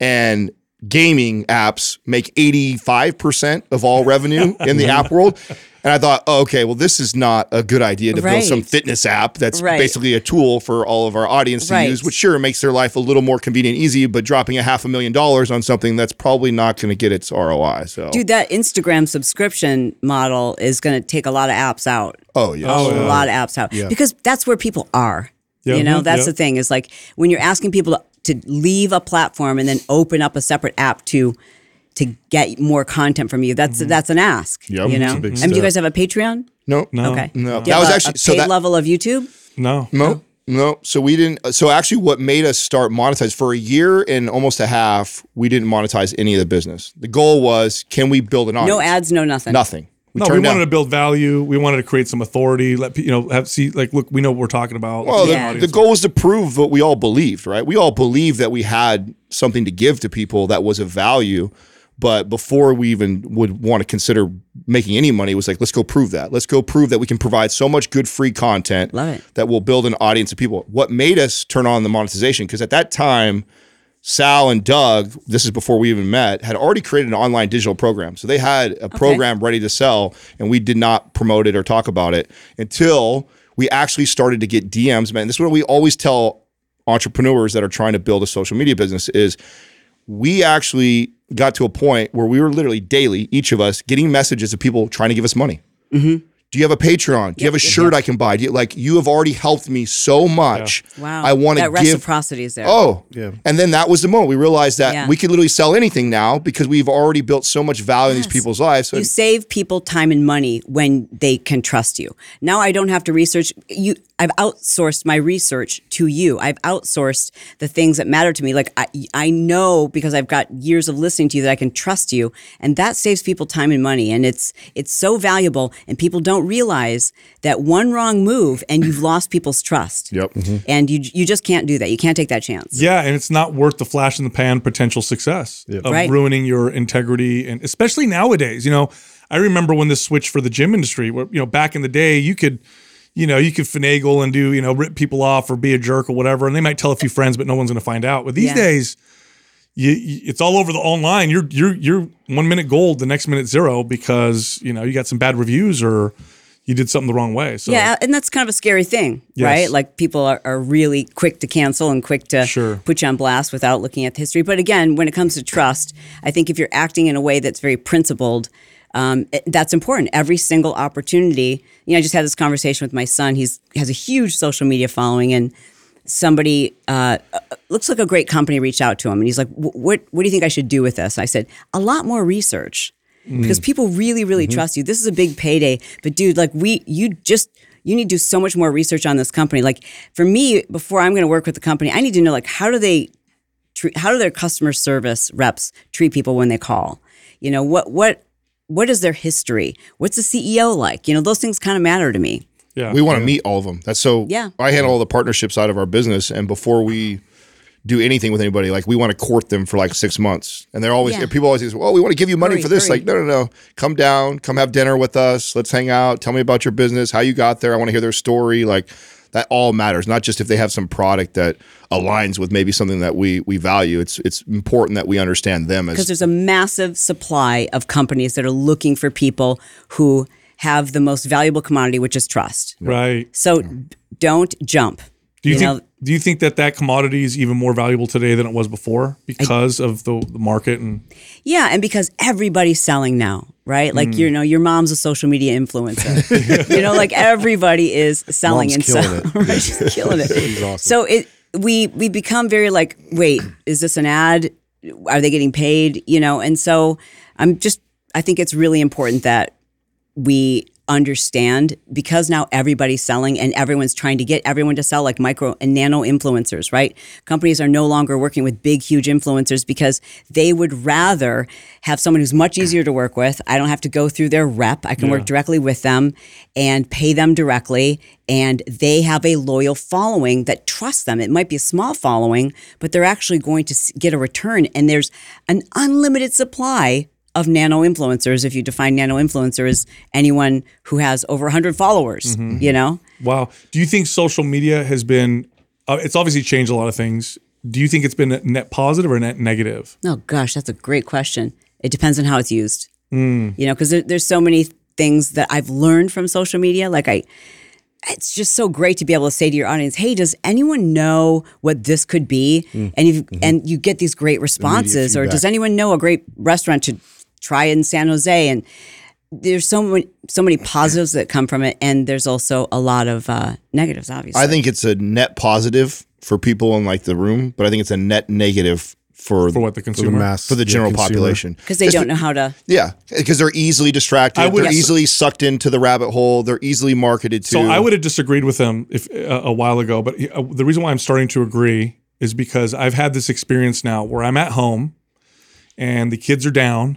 and gaming apps make eighty five percent of all revenue [laughs] in the app world. And I thought, oh, okay, well, this is not a good idea to build some fitness app that's Right. basically a tool for all of our audience to Right. use, which sure makes their life a little more convenient, and easy, but dropping a half a million dollars on something that's probably not going to get its ROI. So, Dude, that Instagram subscription model is going to take a lot of apps out. oh yeah, a oh, lot of apps out because that's where people are. Yeah. You know, Mhm. that's Yeah. the thing is like when you're asking people to, to leave a platform and then open up a separate app to to get more content from you. That's that's an ask. Yep. You It's know, a I big mean, do you guys have a Patreon? no, No. Okay, No. Do you That was a- actually- a so paid that- level of YouTube. No. No, no. So we didn't. So actually, what made us start monetize for a year and almost a half, we didn't monetize any of the business. The goal was, can we build an audience? No ads, no nothing. Nothing. No, we wanted down- to build value. We wanted to create some authority. Let pe- you know have see like look. We know what we're talking about. Well, the, the goal was to prove what we all believed, right? We all believed that we had something to give to people that was of value. But before we even would want to consider making any money, it was like, let's go prove that. Let's go prove that we can provide so much good free content Love it. that will build an audience of people. What made us turn on the monetization? Because at that time, Sal and Doug, this is before we even met, had already created an online digital program. So they had a program ready to sell, and we did not promote it or talk about it until we actually started to get DMs. Man, this is what we always tell entrepreneurs that are trying to build a social media business is we actually got to a point where we were literally daily, each of us, getting messages of people trying to give us money. Mm-hmm. Do you have a Patreon? Do you have a shirt I can buy? Do you like you have already helped me so much? Wow. I want to that give reciprocity is there. Oh, Yeah. And then that was the moment we realized that Yeah. we could literally sell anything now because we've already built so much value in these people's lives. So You save people time and money when they can trust you. Now I don't have to research you. I've outsourced my research to you. I've outsourced the things that matter to me. Like I, I know because I've got years of listening to you that I can trust you, and that saves people time and money. And it's it's so valuable. And people don't don't realize that one wrong move and you've [laughs] lost people's trust. Yep. Mm-hmm. And you you just can't do that. You can't take that chance. Yeah, and it's not worth the flash in the pan potential success of Right. ruining your integrity, and especially nowadays. You know, I remember when this switch for the gym industry. Where you know, back in the day, you could, you know, you could finagle and do you know rip people off or be a jerk or whatever, and they might tell a few friends, but no one's going to find out. But these Yeah. days. You, you, it's all over the online. You're you're you're one minute gold, the next minute zero because you know you got some bad reviews or you did something the wrong way. So Yeah, and that's kind of a scary thing, Yes. right? Like people are, are really quick to cancel and quick to Sure. put you on blast without looking at the history. But again, when it comes to trust, I think if you're acting in a way that's very principled, um, it- that's important. Every single opportunity. You know, I just had this conversation with my son. He's has a huge social media following, and somebody uh, uh, looks like a great company reached out to him, and he's like, "What what do you think I should do with this?" I said, "A lot more research." Because mm. people really really mm-hmm. trust you. This is a big payday. But dude like we you just you need to do so much more research on this company. Like for me before i'm going to work with the company i need to know like how do they treat how do their customer service reps treat people when they call? You know what what what is their history? What's the ceo like? You know those things kind of matter to me. Yeah, We want to meet all of them. That's so. Yeah. I handle all the partnerships side of our business, and before we do anything with anybody, like we want to court them for like six months, and they're always Yeah. people always say, "Well, we want to give you money Hurry, for this." hurry. Like, no, no, no, come down, come have dinner with us, let's hang out, tell me about your business, how you got there. I want to hear their story. Like that all matters, not just if they have some product that aligns with maybe something that we we value. It's it's important that we understand them because there's a massive supply of companies that are looking for people who have the most valuable commodity which is trust right. so d- don't jump Do you, You think? know- do you think that that commodity is even more valuable today than it was before because of the, the market and Yeah, and because everybody's selling now, right? Like Mm. you know, your mom's a social media influencer. [laughs] you know, like everybody is selling Mom's and killing so it. [laughs] right, she's killing it. awesome. So it we we become very like, wait, is this an ad? Are they getting paid? You know, and so I'm just I think it's really important that we understand because now everybody's selling and everyone's trying to get everyone to sell like micro and nano influencers, right? Companies are no longer working with big, huge influencers because they would rather have someone who's much easier to work with. I don't have to go through their rep. I can work directly with them and pay them directly. And they have a loyal following that trusts them. It might be a small following, but they're actually going to get a return. And there's an unlimited supply of nano influencers if you define nano influencer as anyone who has over 100 followers mm-hmm. you know wow? Do you think social media has been? Uh, it's obviously changed a lot of things. Do you think it's been a net positive or net negative? oh gosh that's a great question it depends on how it's used mm. you know because there, there's so many things that i've learned from social media like i it's just so great to be able to say to your audience, "Hey, does anyone know what this could be?" Mm. And you mm-hmm. and you get these great responses. Or does anyone know a great restaurant to try in San Jose? And there's so many so many positives that come from it, and there's also a lot of uh, negatives. Obviously, I think it's a net positive for people in like the room, but I think it's a net negative for For what the For the consumer? mass, for the general consumer. population because they Just don't know how to. Yeah, because they're easily distracted. I would- they're Yes. easily sucked into the rabbit hole. They're easily marketed to. So I would have disagreed with him if uh, a while ago, but uh, the reason why I'm starting to agree is because I've had this experience now where I'm at home and the kids are down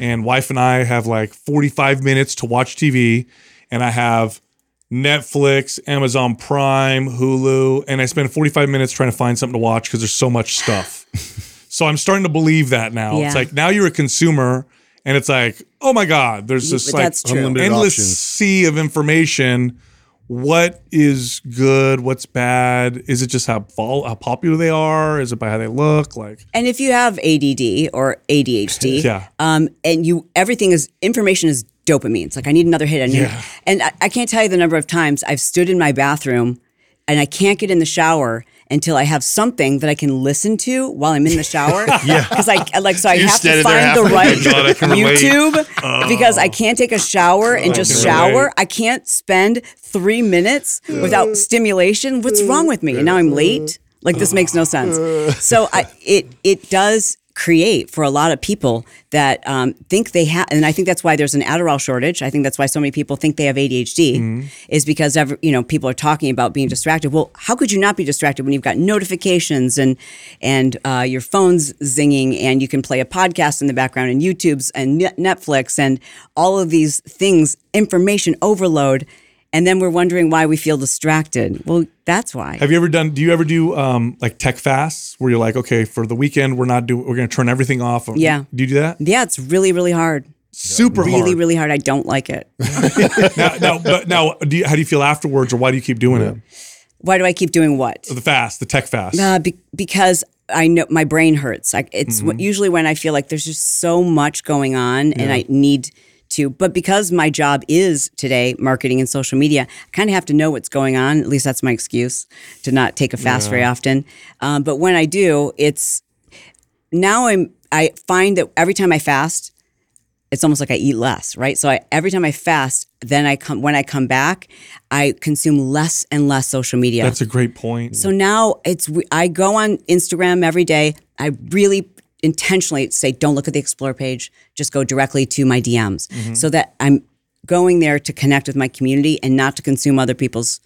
and wife and I have like 45 minutes to watch TV and I have Netflix, Amazon Prime, Hulu and I spend 45 minutes trying to find something to watch because there's so much stuff. [laughs] so I'm starting to believe that now. Yeah. It's like now you're a consumer and it's like, "Oh my god, there's this like that's true. Unlimited endless options. sea of information. What is good? What's bad? Is it just how vol- how popular they are? Is it by how they look? Like, And if you have ADD or ADHD, [laughs] Yeah. um, and you everything is information is dopamine. It's like I need another hit. I need, Yeah. and I, I can't tell you the number of times I've stood in my bathroom and I can't get in the shower until I have something that I can listen to while I'm in the shower. [laughs] yeah, [laughs] because I like so I You're have to find the halfway. right Oh my God, I can relate. YouTube oh. because I can't take a shower and just can shower. relate. I can't spend three minutes without stimulation. What's wrong with me? And now I'm late. Like this makes no sense. So I, it it does create for a lot of people that um, think they have, and I think that's why there's an Adderall shortage. I think that's why so many people think they have ADHD, is because every, you know people are talking about being distracted. Well, how could you not be distracted when you've got notifications and and uh, your phone's zinging, and you can play a podcast in the background, and YouTube's and Netflix, and all of these things, information overload. And then we're wondering why we feel distracted. Well, that's why. Have you ever done? Do you ever do um, like tech fasts where you're like, okay, for the weekend we're not doing, we're going to turn everything off. Yeah. Do you do that? yeah, it's really, really hard. Super Really, hard. really really hard. I don't like it. [laughs] now, now, but now, do you, how do you feel afterwards, or why do you keep doing it? Why do I keep doing what? The fast, the tech fast. Uh, be- because I know my brain hurts. Like it's Mm-hmm. usually when I feel like there's just so much going on and I need to. But because my job is today marketing and social media, I kind of have to know what's going on. At least that's my excuse to not take a fast very often. Um, but when I do, it's now I'm. I find that every time I fast, it's almost like I eat less, right? So I, every time I fast, then I come when I come back, I consume less and less social media. That's a great point. So now it's I go on Instagram every day. I really intentionally say don't look at the explore page. Just go directly to my DMs Mm-hmm. so that I'm going there to connect with my community and not to consume other people's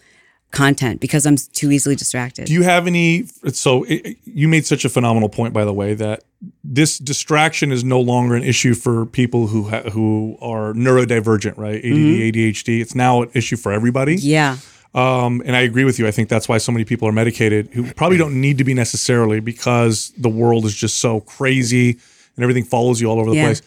content because I'm too easily distracted. Do you have any? So it, you made such a phenomenal point, by the way, that this distraction is no longer an issue for people who ha- who are neurodivergent, right? ADD, ADHD. It's now an issue for everybody. yeah. Um, and I agree with you. I think that's why so many people are medicated who probably don't need to be necessarily because the world is just so crazy and everything follows you all over the Yeah. place.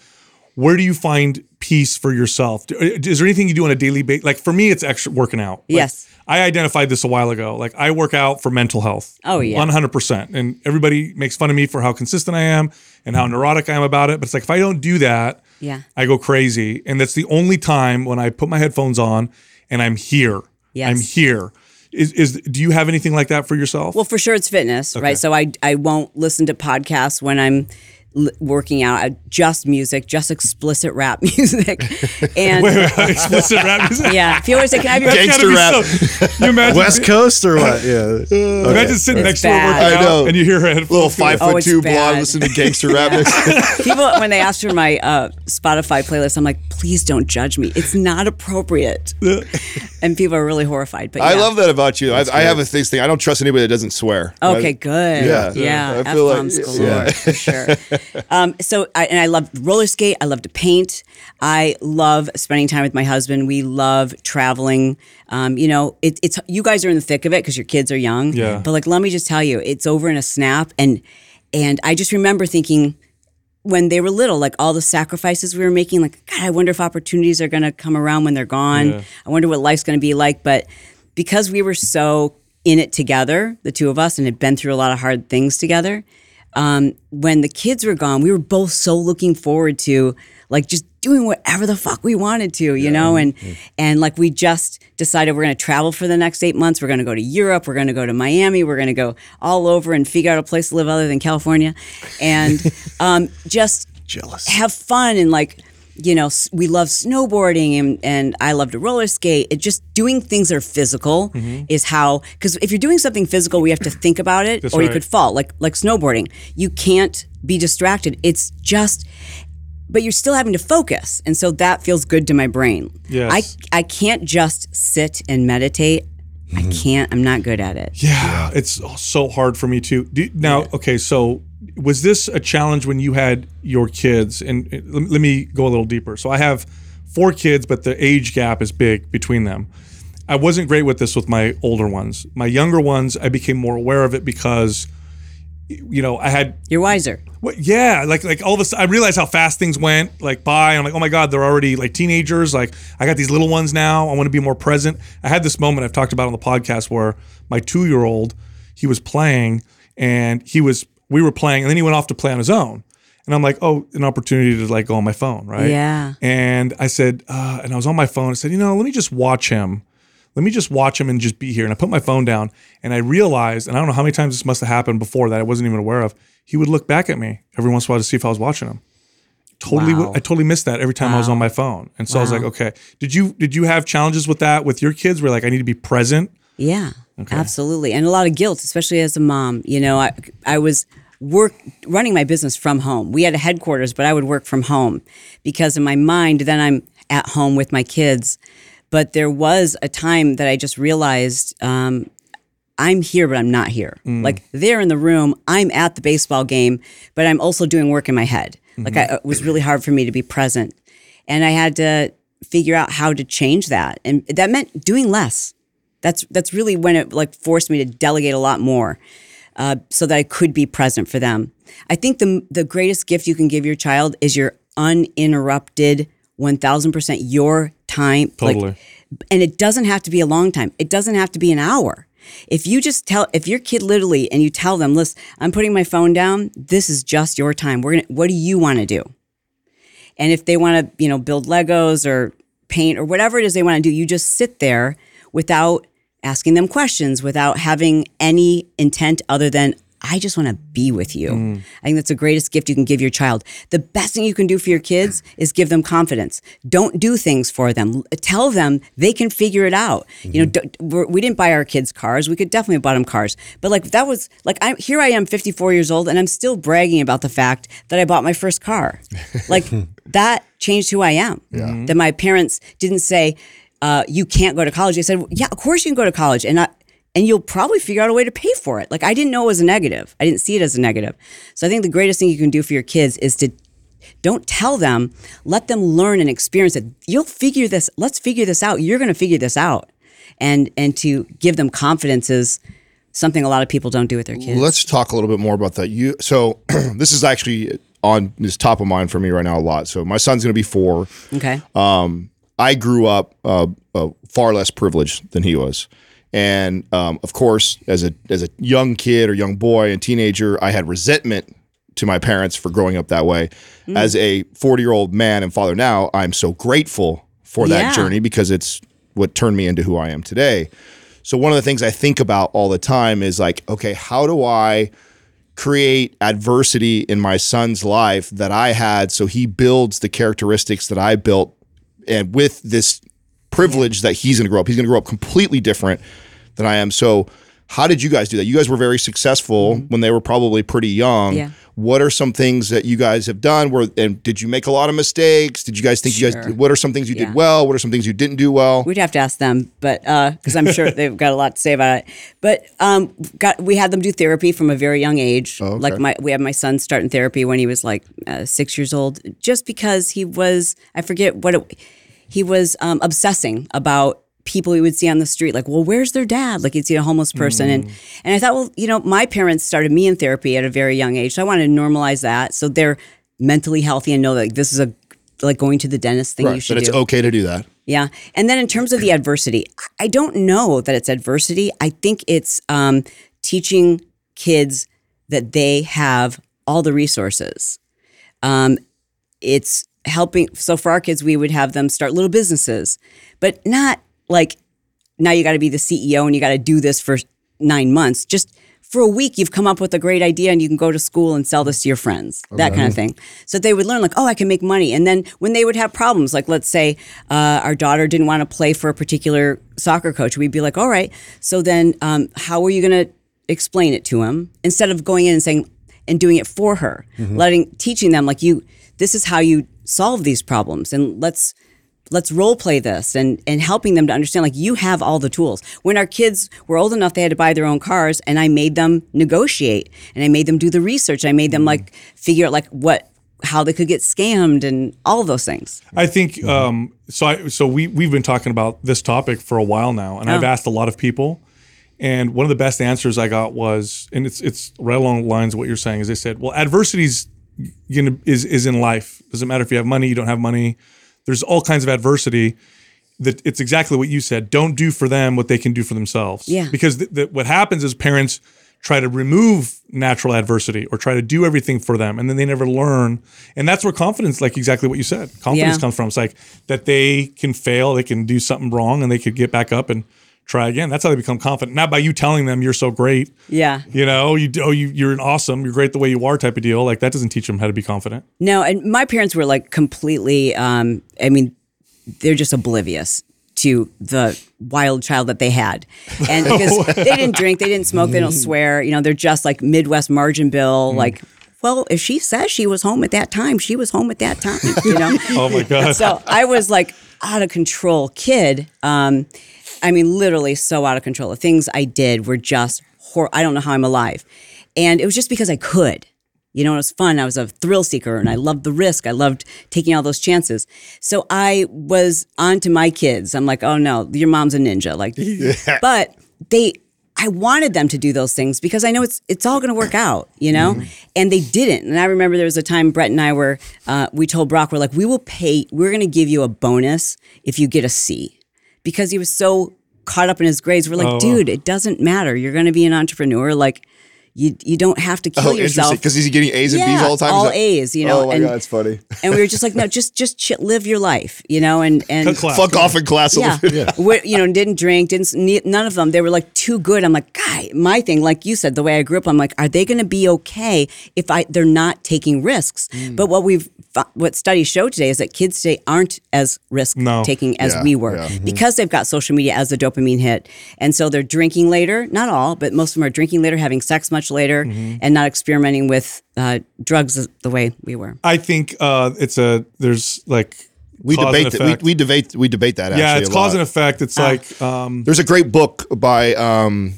Where do you find peace for yourself? Is there anything you do on a daily basis? Like for me, it's extra working out. Like, Yes. I identified this a while ago. Like I work out for mental health. Oh, yeah. 100%. And everybody makes fun of me for how consistent I am and how neurotic I am about it. But it's like if I don't do that, Yeah. I go crazy. And that's the only time when I put my headphones on and I'm here. Yes. I'm here. Is, is do you have anything like that for yourself? Well, for sure it's fitness, right? So I I won't listen to podcasts when I'm l- working out. I, just music, just explicit rap [laughs] music, and wait, wait, explicit rap [laughs] music. yeah. If you always say, "Can I have your That's Gangster gotta rap. be So, [laughs] you imagine, West Coast or what? Yeah. imagine sitting next It's to her bad. working out and you hear her headphones. Little go, five Oh, foot it's two blonde listening to gangster rap. Music. People, when they ask for my uh, Spotify playlist, I'm like, please don't judge me. It's not appropriate. and people are really horrified. But I love that about you. I, I have a this thing. I don't trust anybody that doesn't swear. Okay, Right? good. Yeah. yeah. I feel like- F-bombs galore, yeah. for sure. [laughs] Um, so, I, and I love roller skate. I love to paint. I love spending time with my husband. We love traveling. Um, you know, it, it's you guys are in the thick of it because your kids are young. Yeah. But like, let me just tell you, it's over in a snap. And and I just remember thinking when they were little, like all the sacrifices we were making, like, God, I wonder if opportunities are going to come around when they're gone. Yeah. I wonder what life's going to be like. But because we were so in it together, the two of us, and had been through a lot of hard things together, um, when the kids were gone, we were both so looking forward to like just doing whatever the fuck we wanted to, you know, and and like we just decided we're going to travel for the next eight months. We're going to go to Europe. We're going to go to Miami. We're going to go all over and figure out a place to live other than California, and [laughs] um, just Jealous. have fun and like you know we love snowboarding and, and i love to roller skate. It just doing things that are physical Mm-hmm. is how because if you're doing something physical we have to think about it That's or you right. could fall like like snowboarding. You can't be distracted. It's just but you're still having to focus. And so that feels good to my brain. Yes. i i can't just sit and meditate. I can't. I'm not good at it. Yeah, it's so hard for me too. Do, now, okay, so was this a challenge when you had your kids? And uh, let, let me go a little deeper. So I have four kids, but the age gap is big between them. I wasn't great with this with my older ones. My younger ones, I became more aware of it because, you know, I had you're wiser What, yeah, like like all of a sudden, I realized how fast things went like by. I'm like, oh my god, they're already like teenagers. Like I got these little ones now. I want to be more present. I had this moment I've talked about on the podcast where my two year old, he was playing and he was we were playing and then he went off to play on his own. And I'm like, oh, an opportunity to like go on my phone, right? Yeah. And I said, uh, and I was on my phone. I said, you know, let me just watch him. Let me just watch him and just be here. And I put my phone down and I realized, and I don't know how many times this must have happened before that I wasn't even aware of. He would look back at me every once in a while to see if I was watching him. Totally, Wow. I totally missed that every time I was on my phone. And so I was like, okay, did you did you have challenges with that with your kids? Where like I need to be present. Yeah, okay. absolutely, and a lot of guilt, especially as a mom. You know, I I was work running my business from home. We had a headquarters, but I would work from home because in my mind, then I'm at home with my kids. But there was a time that I just realized um, I'm here, but I'm not here. Like they're in the room, I'm at the baseball game, but I'm also doing work in my head. Like I, it was really hard for me to be present, and I had to figure out how to change that, and that meant doing less. That's that's really when it like forced me to delegate a lot more, uh, so that I could be present for them. I think the the greatest gift you can give your child is your uninterrupted, one thousand percent your time. like, Totally. and it doesn't have to be a long time. It doesn't have to be an hour. If you just tell, if your kid literally, and you tell them, listen, I'm putting my phone down. This is just your time. We're gonna. What do you want to do? And if they want to, you know, build Legos or paint or whatever it is they want to do, you just sit there without asking them questions, without having any intent other than, I just want to be with you. Mm. I think that's the greatest gift you can give your child. The best thing you can do for your kids is give them confidence. Don't do things for them. Tell them they can figure it out. You know, mm-hmm. we're, we didn't buy our kids cars. We could definitely have bought them cars, but like that was like I here I am, 54 years old, and I'm still bragging about the fact that I bought my first car. [laughs] Like that changed who I am. That my parents didn't say. Uh, you can't go to college. They said, "Yeah, of course you can go to college," and I, and you'll probably figure out a way to pay for it. Like I didn't know it was a negative. I didn't see it as a negative. So I think the greatest thing you can do for your kids is to don't tell them, let them learn and experience it. You'll figure this, let's figure this out. You're going to figure this out. And and to give them confidence is something a lot of people don't do with their kids. Let's talk a little bit more about that. You so [clears throat] this is actually on this top of mind for me right now a lot. So my son's going to be four. okay. I grew up uh, uh, far less privileged than he was, and um, of course, as a as a young kid or young boy and teenager, I had resentment to my parents for growing up that way. As a forty year old man and father now, I'm so grateful for that Yeah. journey because it's what turned me into who I am today. So one of the things I think about all the time is like, okay, how do I create adversity in my son's life that I had so he builds the characteristics that I built and with this privilege that he's going to grow up. He's going to grow up completely different than I am. So how did you guys do that? You guys were very successful when they were probably pretty young. Yeah. What are some things that you guys have done? Where and did you make a lot of mistakes? Did you guys think you guys? What are some things you Yeah. did well? What are some things you didn't do well? We'd have to ask them, but because I'm sure [laughs] they've got a lot to say about it. But um, got we had them do therapy from a very young age. Oh, okay. Like my we had my son start in therapy when he was like uh, six years old, just because he was I forget what it, he was um, obsessing about people he would see on the street. Like, well, where's their dad? Like you'd see a homeless person, and Mm. and I thought, well, you know, my parents started me in therapy at a very young age, so I wanted to normalize that so they're mentally healthy and know that like, this is a like going to the dentist thing you should that it's do. okay to do that. Yeah. And then in terms of the adversity, I don't know that it's adversity. I think it's um, teaching kids that they have all the resources. Um, it's helping. So for our kids, we would have them start little businesses, but not like now you got to be the CEO and you got to do this for nine months. Just for a week, you've come up with a great idea and you can go to school and sell this to your friends, that kind of thing. So they would learn, like, oh, I can make money. And then when they would have problems, like let's say uh, our daughter didn't want to play for a particular soccer coach, we'd be like, all right, so then um, how are you going to explain it to him instead of going in and saying, and doing it for her, letting, teaching them, like, you, this is how you solve these problems. And let's, let's role play this and and helping them to understand like you have all the tools when our kids were old enough they had to buy their own cars and i made them negotiate and i made them do the research i made them like figure out like what how they could get scammed and all of those things I think um, so. I, so we we've been talking about this topic for a while now, and I've Oh. asked a lot of people, and one of the best answers I got was, and it's it's right along the lines of what you're saying, is they said, well, adversity's gonna is is in life. Doesn't matter if you have money, you don't have money. There's all kinds of adversity. That it's exactly what you said. Don't do for them what they can do for themselves. Yeah. Because th- th- what happens is parents try to remove natural adversity or try to do everything for them, and then they never learn. And that's where confidence, like exactly what you said, confidence Yeah. comes from. It's like that they can fail, they can do something wrong, and they could get back up and try again. That's how they become confident. Not by you telling them you're so great. yeah You know, you oh you you're an awesome, you're great the way you are type of deal. Like that doesn't teach them how to be confident. no and my parents were like completely um i mean they're just oblivious to the wild child that they had. And [laughs] because they didn't drink, they didn't smoke, they don't swear, you know, they're just like Midwest margin bill, like, well, if she says she was home at that time, she was home at that time, you know? [laughs] Oh my God. so I was like out of control kid. Um, I mean, literally so out of control. The things I did were just hor- I don't know how I'm alive, and it was just because I could. You know, it was fun. I was a thrill seeker, and I loved the risk. I loved taking all those chances. So I was on to my kids. I'm like, oh no, your mom's a ninja. Like, [laughs] but they. I wanted them to do those things because I know it's it's all going to work out, you know, and they didn't. And I remember there was a time Bret and I were uh, we told Brock we're like we will pay we're going to give you a bonus if you get a C because he was so caught up in his grades. We're like, Oh. dude, it doesn't matter. You're going to be an entrepreneur. Like, you you don't have to kill Oh, yourself. Because he's getting A's and yeah, B's all the time. all Is A's, you know. Oh my and, god, it's funny. [laughs] and we were just like, no, just just ch- live your life, you know, and and class. Fuck off in class. yeah, We- you know, didn't drink, didn't none of them. They were like too good. I'm like, guy, my thing, like you said, the way I grew up, I'm like, are they going to be okay if I they're not taking risks? Hmm. But what we've what studies show today is that kids today aren't as risk No. taking as Yeah, we were yeah. Mm-hmm. because they've got social media as a dopamine hit, and so they're drinking later. Not all, but most of them are drinking later, having sex much later, Mm-hmm. and not experimenting with uh, drugs the way we were. I think uh, it's a there's like We cause debate that. We, we debate. We debate that. yeah, it's a cause lot. and effect. It's like um, There's a great book by um,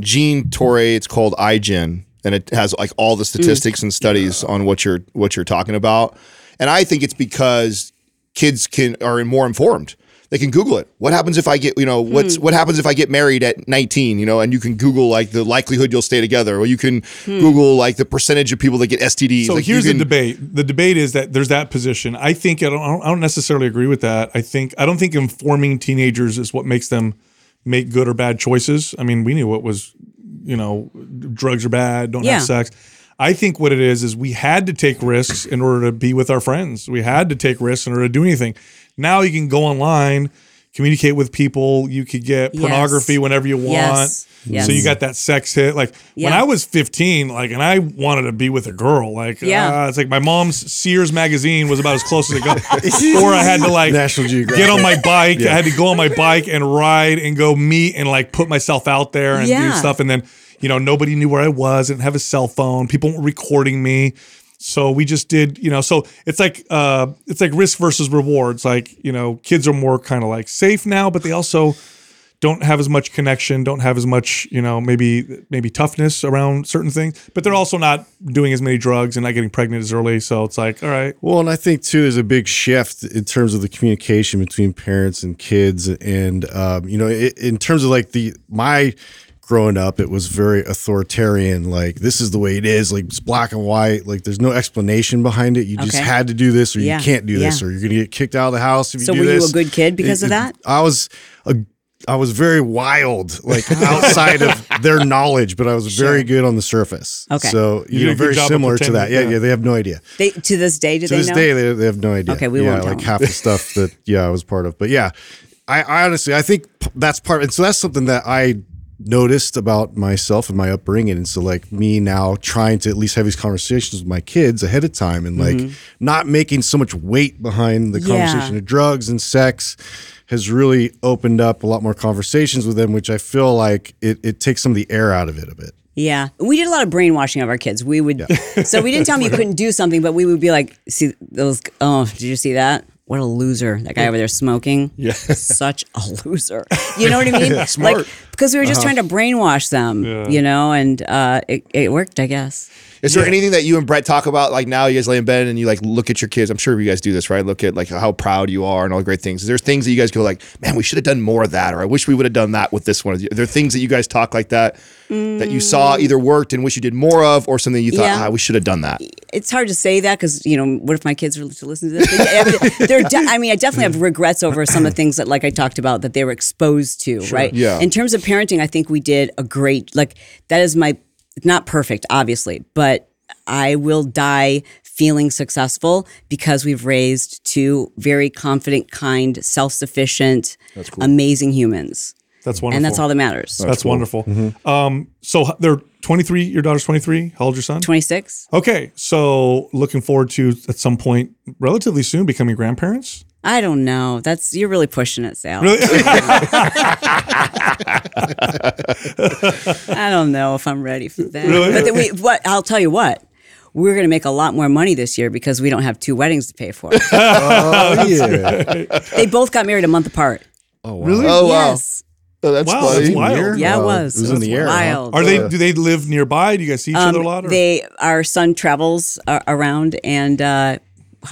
Gene Torre. It's called iGen, and it has like all the statistics and studies on what you're what you're talking about. And I think it's because kids can are more informed. They can Google it. What happens if I get you know what's hmm. what happens if I get married at 19? You know, and you can Google like the likelihood you'll stay together, or you can hmm. Google like the percentage of people that get STDs. So Like, here's can- the debate. The debate is that there's that position. I think I don't, I don't. I don't necessarily agree with that. I think I don't think informing teenagers is what makes them make good or bad choices. I mean, we knew what was, you know, drugs are bad. Don't Yeah. have sex. I think what it is is we had to take risks in order to be with our friends. We had to take risks in order to do anything. Now you can go online, communicate with people. You could get Yes. pornography whenever you want. Yes. Yes. So you got that sex hit. Like when I was 15, like, and I wanted to be with a girl. Like, Yeah. uh, it's like my mom's Sears magazine was about as close as it got. [laughs] or I had to like National Geographic. get on my bike. I had to go on my bike and ride and go meet and like put myself out there and do stuff. And then, you know, nobody knew where I was. I didn't have a cell phone. People weren't recording me. So we just did, you know, so it's like uh it's like risk versus rewards. Like, you know, kids are more kind of like safe now, but they also don't have as much connection, don't have as much, you know, maybe maybe toughness around certain things, but they're also not doing as many drugs and not getting pregnant as early. So it's like, all right, Well, and I think too is a big shift in terms of the communication between parents and kids, and um, you know, i in terms of like the my growing up, it was very authoritarian. Like this is the way it is. Like it's black and white. Like there's no explanation behind it. You just had to do this, or Yeah, you can't do this, yeah. or you're gonna get kicked out of the house if you do this. So were you a good kid because of that? I was a. I was very wild, like outside of [laughs] their knowledge, but I was very good on the surface. Okay. So You you, know, very similar to that. Yeah, yeah. yeah. They have no idea They to this day, do they to they this know? day they, they have no idea Okay, we yeah won't tell like them. half the stuff that yeah i was part of but yeah i, I honestly i think that's part and so that's something that i noticed about myself and my upbringing and so like me now trying to at least have these conversations with my kids ahead of time and like not making so much weight behind the Mm-hmm. Yeah. conversation of drugs and sex has really opened up a lot more conversations with them which i feel like it, it takes some of the air out of it a bit Yeah, we did a lot of brainwashing of our kids. We would, [laughs] so we didn't tell [laughs] them you couldn't do something, but we would be like, "See those? Oh, did you see that? What a loser! That guy over there smoking. Yeah, [laughs] such a loser. You know what I [laughs] mean? yeah, smart. Like because we were just Uh-huh. trying to brainwash them. yeah. You know, and uh, it it worked, I guess. Is there anything that you and Bret talk about? Like now you guys lay in bed and you like look at your kids. I'm sure you guys do this, right? Look at like how proud you are and all the great things. Is there things that you guys go like, man, we should have done more of that, or I wish we would have done that with this one? Are there things that you guys talk like that that you saw either worked and wish you did more of, or something you thought Yeah. ah, we should have done that? It's hard to say that because you know, what if my kids were to listen to this? They're de- I mean, I definitely have regrets over some of the things that, like I talked about, that they were exposed to. Right? Yeah. In terms of parenting, I think we did a great. Like that is my not perfect, obviously, but I will die feeling successful because we've raised two very confident, kind, self-sufficient, amazing humans, that's wonderful. and that's all that matters. That's wonderful. Mm-hmm. Um, so they're 23. Your daughter's 23. How old's your son? Twenty-six. Okay, so looking forward to at some point, relatively soon, becoming grandparents. I don't know. That's you're really pushing it, Sal. Really? [laughs] I don't know if I'm ready for that. Really? But then we, what? I'll tell you what. We're going to make a lot more money this year because we don't have two weddings to pay for. [laughs] Oh yeah. they both got married a month apart. oh, Really? Oh wow, Yes. Oh, that's Wow, funny. that's wild. Yeah, it Wow. was. It was in the air, huh? Wild. Are they? Do they live nearby? Do you guys see each other a lot? Or? Um, They, our son travels uh, around, and uh,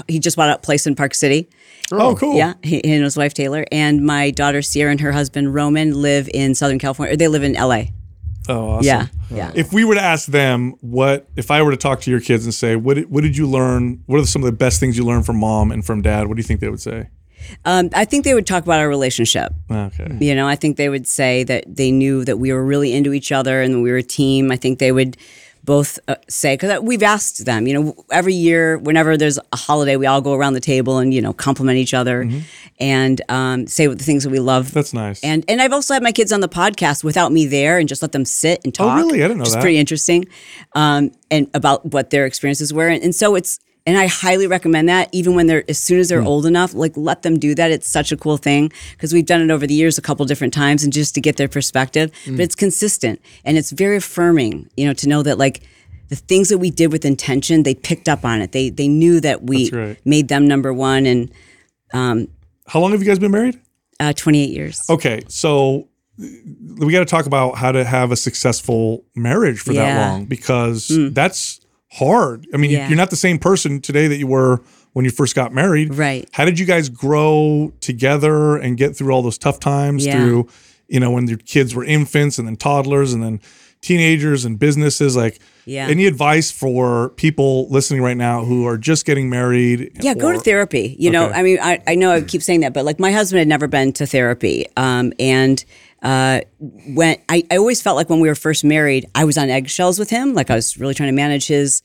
he just bought a place in Park City. Oh, cool. Yeah, he, he and his wife Taylor, and my daughter Sierra and her husband Roman live in Southern California. Or they live in L.A. Oh, awesome. Yeah, yeah. If we were to ask them what, if I were to talk to your kids and say, what did, what did you learn? What are some of the best things you learned from mom and from dad? What do you think they would say? Um, I think they would talk about our relationship. Okay. You know, I think they would say that they knew that we were really into each other and we were a team. I think they would both uh, say because we've asked them. You know, every year, whenever there's a holiday, we all go around the table and you know compliment each other and um, say what the things that we love. Mm-hmm. That's nice. And and I've also had my kids on the podcast without me there and just let them sit and talk Oh, really? I didn't know which that. pretty interesting. Um, and about what their experiences were. And, and so it's and I highly recommend that even when they're as soon as Hmm. they're old enough, like let them do that. It's such a cool thing because we've done it over the years a couple different times and just to get their perspective. Hmm. But it's consistent and it's very affirming, you know, to know that like the things that we did with intention, they picked up on it. They they knew that we right. made them number one and um, How long have you guys been married? uh, 28 years. Okay, so we got to talk about how to have a successful marriage for that long because that's hard. I mean, Yeah. you're not the same person today that you were when you first got married. Right. How did you guys grow together and get through all those tough times Yeah. through, you know, when your kids were infants and then toddlers and then teenagers and businesses like Yeah. any advice for people listening right now who are just getting married Yeah, go to therapy. You know, I mean, I, I know I keep saying that, but like my husband had never been to therapy. Um, and uh, when I, I always felt like when we were first married, I was on eggshells with him. Like I was really trying to manage his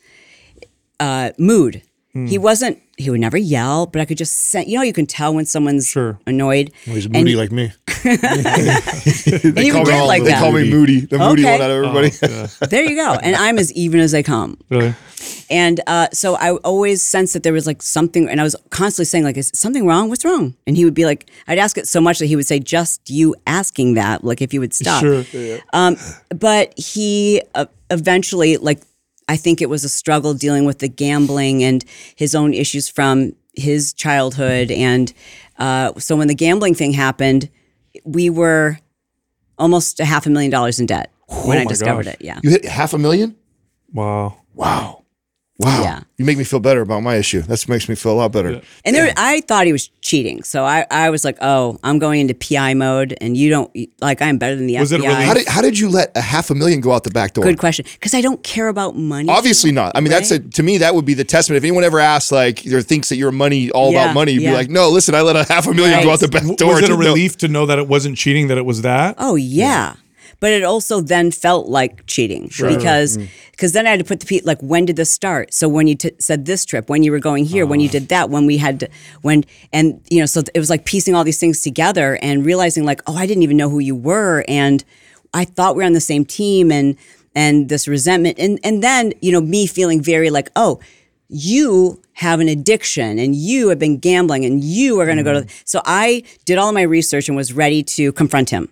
uh, mood. Hmm. He wasn't, he would never yell, but I could just sense, you know, you can tell when someone's Sure. annoyed. He's And- moody like me. [laughs] and he would get like they that. call me Moody, the Moody one out of everybody. [laughs] there you go. And I'm as even as they come. Really? And uh, so I always sensed that there was like something, and I was constantly saying like, "Is something wrong? What's wrong?" And he would be like, I'd ask it so much that he would say, "Just you asking that, like if you would stop." Sure. Um, but he uh, eventually, like, I think it was a struggle dealing with the gambling and his own issues from his childhood, and uh, so when the gambling thing happened, we were almost a half a million dollars in debt when Oh I discovered gosh. it. Yeah. You hit half a million? Wow. Wow. Wow. Yeah. You make me feel better about my issue. That makes me feel a lot better. And there, I thought he was cheating. So I, I was like, oh, I'm going into PI mode, and you don't like I'm better than the Was FBI. it really- How did how did you let a half a million go out the back door? Good question. Because I don't care about money. Obviously not. I mean, that's a, to me that would be the testament. If anyone ever asks, like, or thinks that you're money all Yeah, about money, you'd yeah. be like, no, listen, I let a half a million go out the back W- door. Was it a Didn't know- relief to know that it wasn't cheating, that it was that? Oh yeah. But it also then felt like cheating because Mm. because then I had to put the pe- like when did this start? So when you t- said this trip, when you were going here, Ah. when you did that, when we had to, when and you know so it was like piecing all these things together and realizing like oh I didn't even know who you were and I thought we were on the same team and and this resentment and and then you know me feeling very like oh you have an addiction and you have been gambling and you are going to go to so i did all of my research and was ready to confront him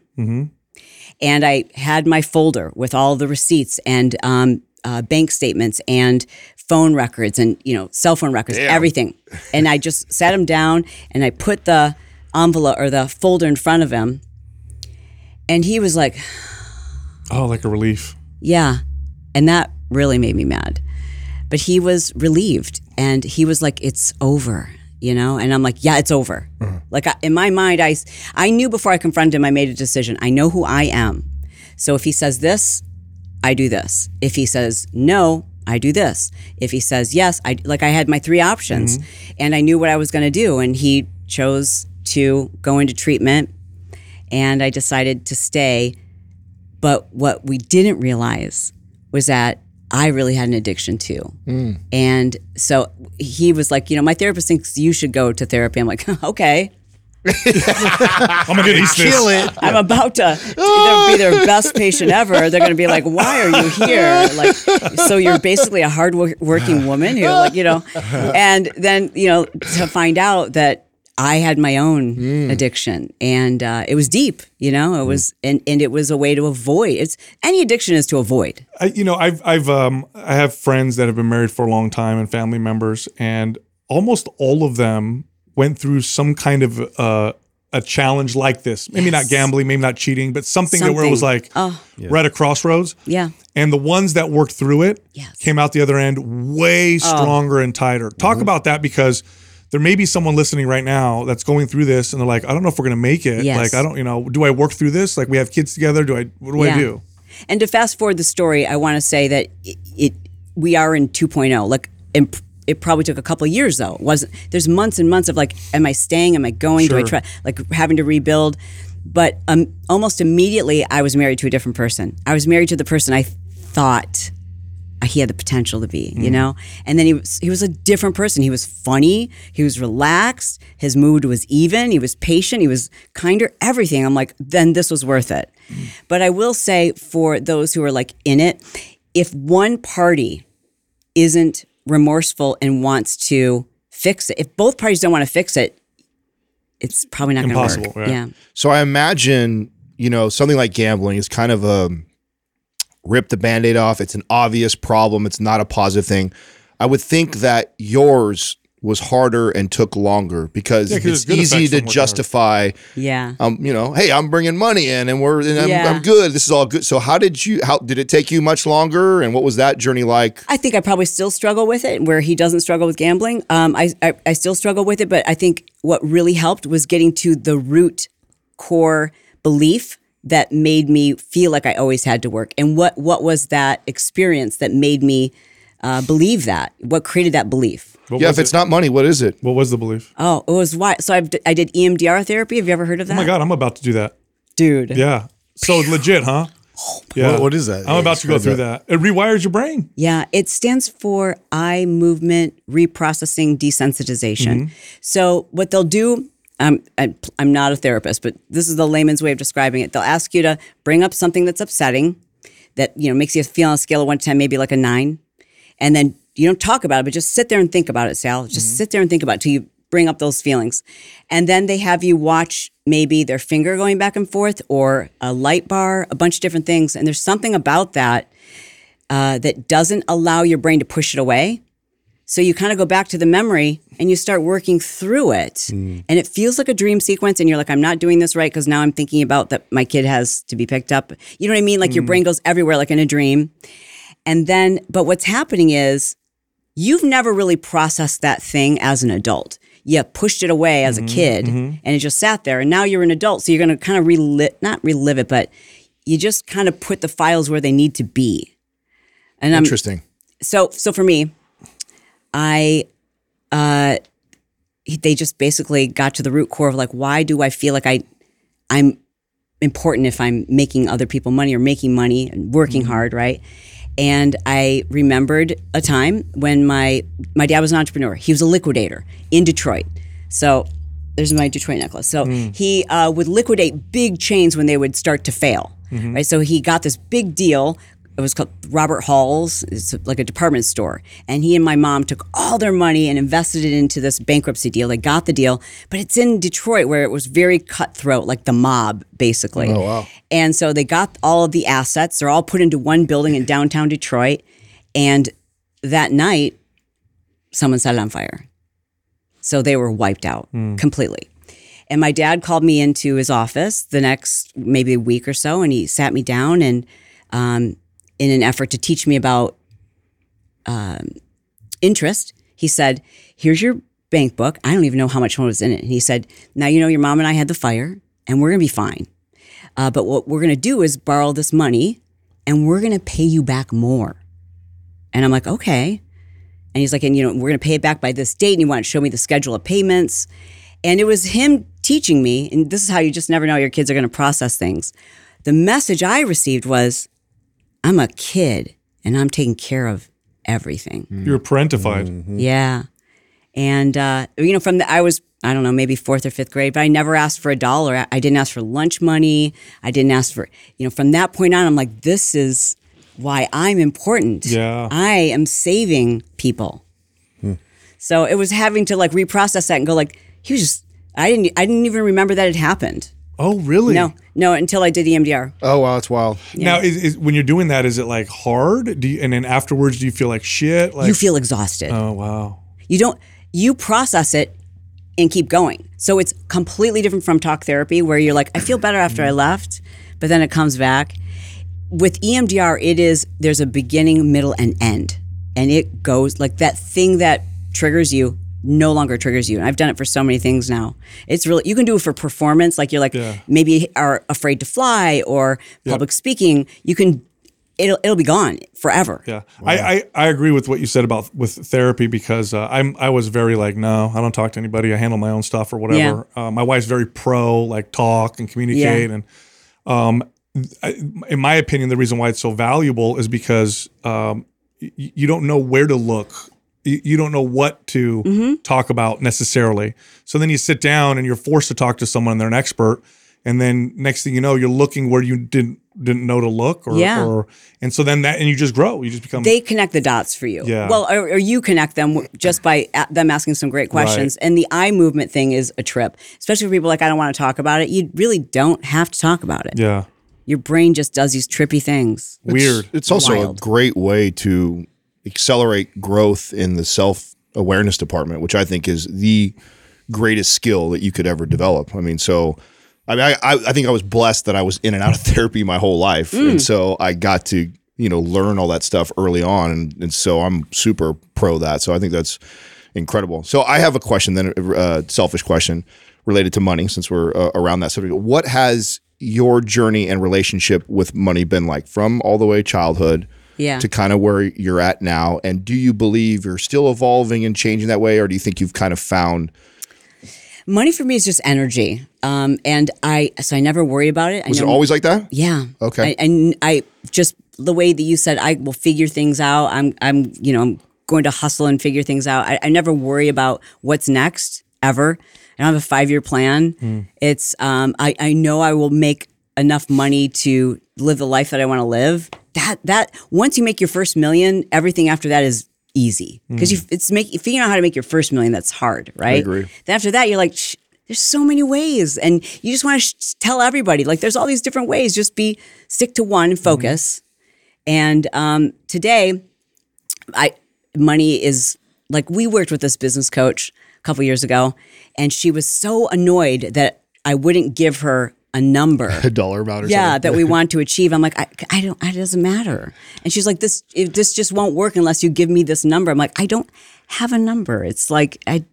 and i had my folder with all the receipts and um, uh, bank statements and phone records and you know cell phone records everything and i just sat him down and i put the envelope or the folder in front of him and he was like Oh, like a relief. yeah. And that really made me mad. But he was relieved and he was like, it's over, you know? And I'm like, yeah, it's over. Mm-hmm. Like I, in my mind, i i knew before I confronted him, I made a decision. I know who I am. So if he says this, I do this. If he says no, I do this. If he says yes, I like I had my three options mm-hmm. and I knew what I was going to do. And he chose to go into treatment and I decided to stay. But what we didn't realize was that I really had an addiction too. Mm. And so he was like, you know, my therapist thinks you should go to therapy. I'm like, [laughs] okay. [laughs] I'm gonna get ace this. it. [laughs] I'm about to either be their best patient ever. They're going to be like, "Why are you here?" Like, so you're basically a hard wo- working woman who, like, you know, and then you know to find out that I had my own addiction, and uh, it was deep. You know, it was, and and it was a way to avoid. It's any addiction is to avoid. I, you know, I've I've um I have friends that have been married for a long time and family members, and almost all of them went through some kind of uh, a challenge like this. Maybe not gambling, maybe not cheating, but something, that where it was like Something. Oh. we're at a crossroads. Yeah. And the ones that worked through it Yes. Oh. came out the other end way stronger and tighter. Talk about that because there may be someone listening right now that's going through this and they're like, I don't know if we're going to make it. Yes. Like, I don't, you know, do I work through this? Like, we have kids together. Do I, what do I do? And to fast forward the story, I want to say that it, it we are in 2.0. Like, and it probably took a couple of years though. It wasn't there's months and months of like, am I staying? Am I going? Do I try? Like having to rebuild. But um, almost immediately, I was married to a different person. I was married to the person I thought Uh, he had the potential to be, you mm. know? And then he was he was a different person. He was funny, he was relaxed, his mood was even, he was patient, he was kinder, everything. I'm like, then this was worth it. Mm. But I will say for those who are like in it, if one party isn't remorseful and wants to fix it, if both parties don't want to fix it, it's probably not going to work. yeah. yeah. So I imagine, you know, something like gambling is kind of a rip the band-aid off. It's an obvious problem. It's not a positive thing. I would think that yours was harder and took longer because Yeah, 'cause it's easy to from working justify Yeah. um, you know, hey, I'm bringing money in and we're and I'm, Yeah. I'm good. This is all good. So how did you how did it take you much longer and what was that journey like? I think I probably still struggle with it, where he doesn't struggle with gambling. Um, I, I I still struggle with it, but I think what really helped was getting to the root core belief that made me feel like I always had to work. And what what was that experience that made me uh, believe that? What created that belief? What yeah, was if it's it? not money, what is it? what was the belief? Oh, it was why. So I've, I did EMDR therapy. Have you ever heard of that? Oh my God, I'm about to do that. dude. Yeah. So legit, huh? [laughs] Yeah. What- what is that? I'm Yeah, about to go describe through that. It rewires your brain. Yeah, it stands for eye movement reprocessing desensitization. Mm-hmm. So what they'll do, um, I, I'm not a therapist, but this is the layman's way of describing it. They'll ask you to bring up something that's upsetting, that you know makes you feel on a scale of one to ten, maybe like a nine, and then you don't talk about it, but just sit there and think about it, Sal. Just Mm-hmm. sit there and think about it till you bring up those feelings, and then they have you watch maybe their finger going back and forth or a light bar, a bunch of different things, and there's something about that uh, that doesn't allow your brain to push it away. So you kind of go back to the memory and you start working through it. Mm. And it feels like a dream sequence. And you're like, I'm not doing this right because now I'm thinking about that my kid has to be picked up. You know what I mean? Like your mm. brain goes everywhere, like in a dream. And then, but what's happening is you've never really processed that thing as an adult. You pushed it away as a mm-hmm, kid mm-hmm. and it just sat there. And now you're an adult. So you're going to kind of relive, not relive it, but you just kind of put the files where they need to be. And I'm, Interesting. so so for me i uh they just basically got to the root core of like why do i feel like i i'm important if i'm making other people money or making money and working hard right? And i remembered a time when my my dad was an entrepreneur. He was a liquidator in detroit. So there's my detroit necklace. So he uh, would liquidate big chains when they would start to fail right? So he got this big deal it was called Robert Hall's. It's like a department store. And he and my mom took all their money and invested it into this bankruptcy deal. They got the deal, but it's in Detroit where it was very cutthroat, like the mob, basically. Oh, wow. And so they got all of the assets. They're all put into one building in downtown Detroit. And that night, someone set it on fire. So they were wiped out completely. And my dad called me into his office the next maybe a week or so, and he sat me down and um, in an effort to teach me about um, interest, he said, "Here's your bank book. I don't even know how much money was in it." And he said, "Now you know your mom and I had the fire, and we're gonna be fine. Uh, but what we're gonna do is borrow this money, and we're gonna pay you back more." And I'm like, "Okay." And he's like, "And you know, we're gonna pay it back by this date, and he wanted to show me the schedule of payments." And it was him teaching me, and this is how you just never know your kids are gonna process things. The message I received was, I'm a kid and I'm taking care of everything. You're parentified. Mm-hmm. Yeah. And, uh, you know, from the, I was, I don't know, maybe fourth or fifth grade, but I never asked for a dollar. I- I didn't ask for lunch money. I didn't ask for, you know, from that point on, I'm like, this is why I'm important. Yeah. I am saving people. So it was having to like reprocess that and go like, he was just I didn't. I didn't even remember that it happened. Oh, really? No, no, until I did E EMDR. Oh wow, that's wild. Now, is, is when you're doing that, is it like hard? Do you, and then afterwards, do you feel like shit? Like, you feel exhausted. oh wow. You don't. You process it and keep going. So it's completely different from talk therapy, where you're like, I feel better after I left, but then it comes back. With EMDR, it is there's a beginning, middle, and end, and it goes like that thing that triggers you no longer triggers you. And I've done it for so many things now. It's really you can do it for performance, like you're like Yeah. maybe are afraid to fly or public speaking. You can it'll it'll be gone forever. Yeah, I, I I agree with what you said about with therapy because uh, I'm I was very like no, I don't talk to anybody. I handle my own stuff or whatever. Uh, my wife's very pro like talk and communicate and um, I, in my opinion, the reason why it's so valuable is because um, you don't know where to look. You you don't know what to Mm-hmm. talk about necessarily. So then you sit down and you're forced to talk to someone. They're an expert, and then next thing you know, you're looking where you didn't didn't know to look. Or, Yeah. or and so then that and you just grow. You just become they connect the dots for you. Yeah. Well, or, or you connect them just by a- them asking some great questions. And the eye movement thing is a trip, especially for people like I don't want to talk about it. You really don't have to talk about it. yeah Your brain just does these trippy things. weird. It's also Wild. a great way to accelerate growth in the self awareness department, which I think is the greatest skill that you could ever develop. I mean, so I mean, I, I, think I was blessed that I was in and out of [laughs] therapy my whole life, and so I got to you know learn all that stuff early on, and, and so I'm super pro that. So I think that's incredible. So I have a question then, a uh, selfish question related to money, since we're uh, around that subject. What has your journey and relationship with money been like from all the way childhood? Yeah. to kind of where you're at now? And do you believe you're still evolving and changing that way, or do you think you've kind of found? Money for me is just energy. Um, and I, so I never worry about it. I Was it always like that? Yeah. Okay. And I just the way that you said I will figure things out. I'm I'm you know I'm going to hustle and figure things out. I, I never worry about what's next ever. I don't have a five year plan. It's um I I know I will make enough money to live the life that I want to live. That that once you make your first million, everything after that is easy because you it's make figuring out how to make your first million that's hard, right? agree. Then after that, you're like. There's so many ways, and you just want to sh- tell everybody like there's all these different ways. Just be stick to one and focus. And um, today, I money is like we worked with this business coach a couple years ago, and she was so annoyed that I wouldn't give her a number. A dollar amount or Yeah, something? that we [laughs] want to achieve. I'm like, I, I don't. It doesn't matter. And she's like, this. This just won't work unless you give me this number. I'm like, I don't have a number. It's like I,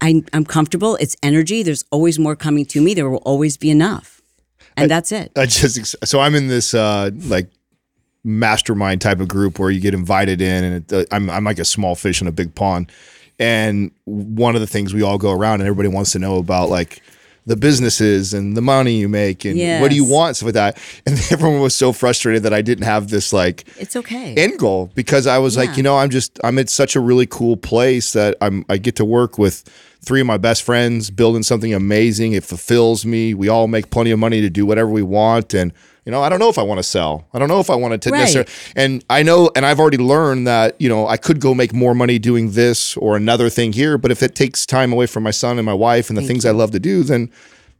I I'm comfortable. It's energy. There's always more coming to me. There will always be enough, and that's it. I just so I'm in this uh like mastermind type of group where you get invited in, and it, uh, I'm I'm like a small fish in a big pond. And one of the things we all go around and everybody wants to know about like the businesses and the money you make and what do you want stuff like that. And [laughs] everyone was so frustrated that I didn't have this like It's okay. end goal because I was like, you know, I'm just I'm at such a really cool place that I'm I get to work with three of my best friends building something amazing. It fulfills me. We all make plenty of money to do whatever we want and you know, I don't know if I want to sell. I don't know if I want to Right. necessarily and I know and I've already learned that, you know, I could go make more money doing this or another thing here, but if it takes time away from my son and my wife and the things I love to do, then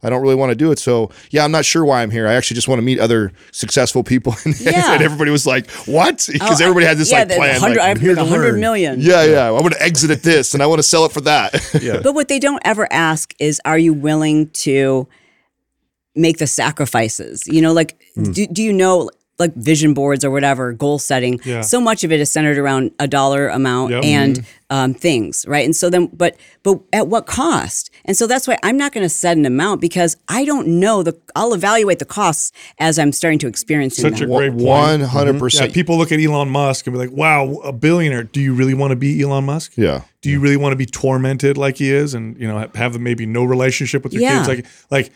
I don't really want to do it. So yeah, I'm not sure why I'm here. I actually just want to meet other successful people. [laughs] And, Yeah. [laughs] and everybody was like, "What?" Because Oh, everybody I- had this yeah, like plan. like, I'm here like to learn. million. yeah, yeah. I want to exit at this, and I want to sell it for that. [laughs] Yeah. But what they don't ever ask is, are you willing to make the sacrifices? You know, like, Hmm. do, do you know, like vision boards or whatever, goal setting? Yeah. So much of it is centered around a dollar amount Yep. and um, things, right? And so then, but but at what cost? And so that's why I'm not going to set an amount because I don't know the. I'll evaluate the costs as I'm starting to experience Such a them. great point. One hundred Yeah, percent. people look at Elon Musk and be like, "Wow, a billionaire." Do you really want to be Elon Musk? Yeah. Do you really want to be tormented like he is, and you know have, have maybe no relationship with your Yeah. kids? Like, like,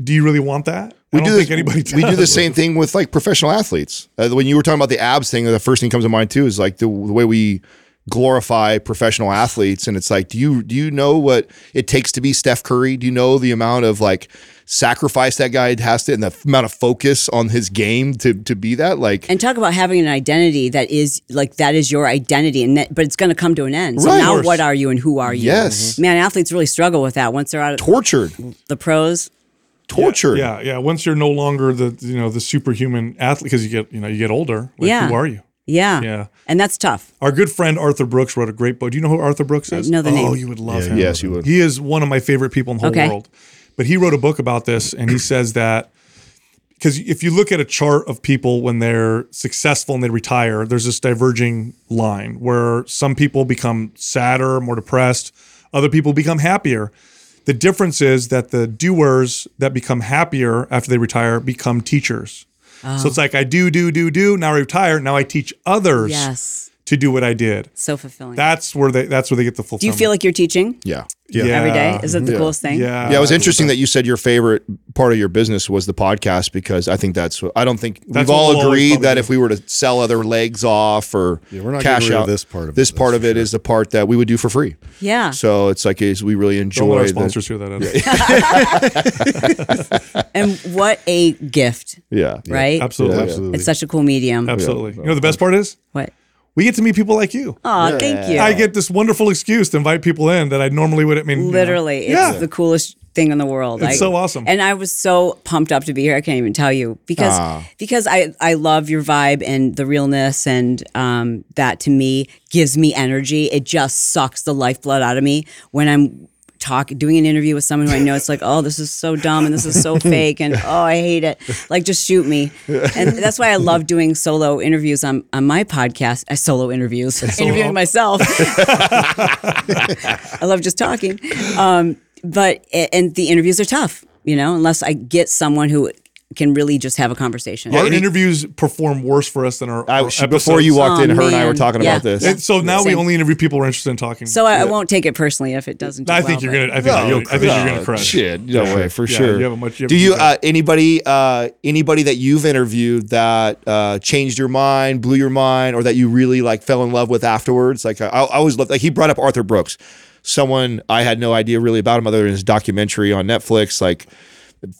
do you really want that? We I don't do think this, anybody. Does. We do the same thing with like professional athletes. Uh, when you were talking about the abs thing, the first thing that comes to mind too is like the, the way we glorify professional athletes and it's like do you do you know what it takes to be Steph Curry do you know the amount of like sacrifice that guy has to and the amount of focus on his game to to be that like And talk about having an identity that is like that is your identity, and that, but it's going to come to an end. So Right. Now, what are you and who are you? Yes. man, athletes really struggle with that once they're out of tortured the pros. Tortured Yeah, yeah. Once you're no longer the you know the superhuman athlete because you get you know you get older. Like, Yeah. Who are you? Yeah, Yeah. and that's tough. Our good friend Arthur Brooks wrote a great book. Do you know who Arthur Brooks is? know the oh, name. you would love him. yes you would He is one of my favorite people in the whole Okay. world. But he wrote a book about this, and he says that because if you look at a chart of people when they're successful and they retire, there's this diverging line where some people become sadder, more depressed, other people become happier. The difference is that the doers that become happier after they retire become teachers. So ah. it's like I do, do, do, do. Now I retire. Now I teach others Yes, to do what I did. so fulfilling. That's where they. That's where they get the full. Do you feel like you're teaching yeah yeah. every day? Is it the coolest thing? Yeah. Yeah, it was interesting that you said your favorite part of your business was the podcast because I think that's what I don't think That's we've all we'll agreed that do. if we were to sell other legs off or we're not cash getting rid of out this part of this that's part for of it is the part that we would do for free. Yeah. So it's like is we really Don't let our enjoy the, sponsors hear that. Adam. [laughs] and what a gift, yeah. right? Absolutely. Yeah, absolutely. It's such a cool medium. Absolutely. You know the best part is What? We get to meet people like you. Oh, thank you. I get this wonderful excuse to invite people in that I normally would. I mean, you know. Literally, it's Yeah. the coolest thing in the world. It's so awesome. And I was so pumped up to be here. I can't even tell you because Ah. because I I love your vibe and the realness and um, that to me gives me energy. It just sucks the lifeblood out of me when I'm talking doing an interview with someone who I know it's like oh this is so dumb and this is so [laughs] fake and oh I hate it. Like just shoot me. And that's why I love doing solo interviews on on my podcast uh, solo interviews [laughs] interviewing myself. [laughs] I love just talking. Um, but and the interviews are tough, you know, unless I get someone who can really just have a conversation. Our any- interviews perform worse for us than our, I, our she- before you episodes. walked in, Oh, her and I were talking Yeah. about this. And so now we only interview people who are interested in talking. So I, I won't take it personally if it doesn't. Do I well, think you're gonna. I think, you're, I think you're gonna crush. Shit, no way, for Yeah, sure. you have a much- you have Do you uh, anybody uh, anybody that you've interviewed that uh, changed your mind, blew your mind, or that you really like fell in love with afterwards? Like I, I always love. Like he brought up Arthur Brooks, someone I had no idea really about him other than his documentary on Netflix. Like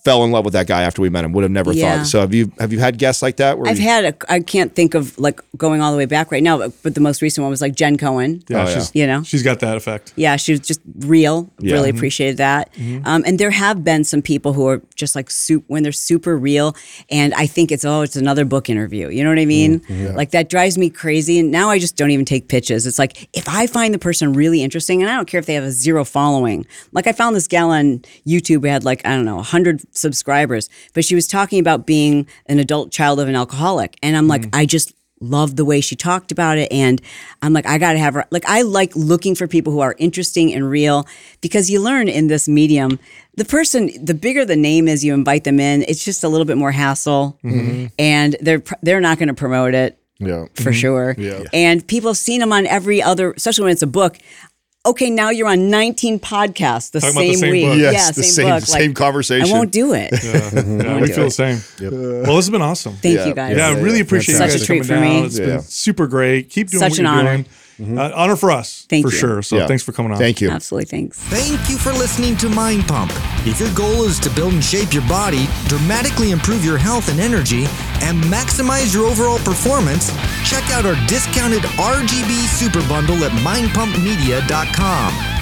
fell in love with that guy after we met him. Would have never Yeah. thought. So have you have you had guests like that? Where I've you- had a. I can't think of like going all the way back right now, but, but the most recent one was like Jen Cohen. Yeah, Oh, yeah. she's You know? she's got that effect. Yeah, she was just real. Yeah. Really Mm-hmm. appreciated that. Um, and there have been some people who are just like soup when they're super real, and I think it's oh, it's another book interview. You know what I mean? Mm-hmm. Like that drives me crazy. And now I just don't even take pitches. It's like if I find the person really interesting, and I don't care if they have a zero following. Like I found this gal on YouTube who had like I don't know hundred subscribers, but she was talking about being an adult child of an alcoholic, and I'm like, mm. I just love the way she talked about it. And i'm like i gotta have her like i like looking for people who are interesting and real because you learn in this medium the person the bigger the name is you invite them in it's just a little bit more hassle. Mm-hmm. And they're they're not going to promote it Yeah. for mm-hmm. sure. Yeah. and people have seen them on every other especially when it's a book okay now you're on 19 podcasts the, Talking about same, the same week book. Yes, yeah the same, same- book same conversation. i won't do it Yeah, [laughs] we do feel it. the same. Well, this has been awesome. thank Yeah. you guys Yeah, I really appreciate Such you a guys coming down. It's Yeah. been super great. Keep doing Such what you're honor. Doing. Uh, honor for us, Thank for you. sure. So Yeah. thanks for coming on. Thank you. absolutely thanks Thank you for listening to Mind Pump. If your goal is to build and shape your body, dramatically improve your health and energy, and maximize your overall performance, check out our discounted RGB Super Bundle at mindpumpmedia.com.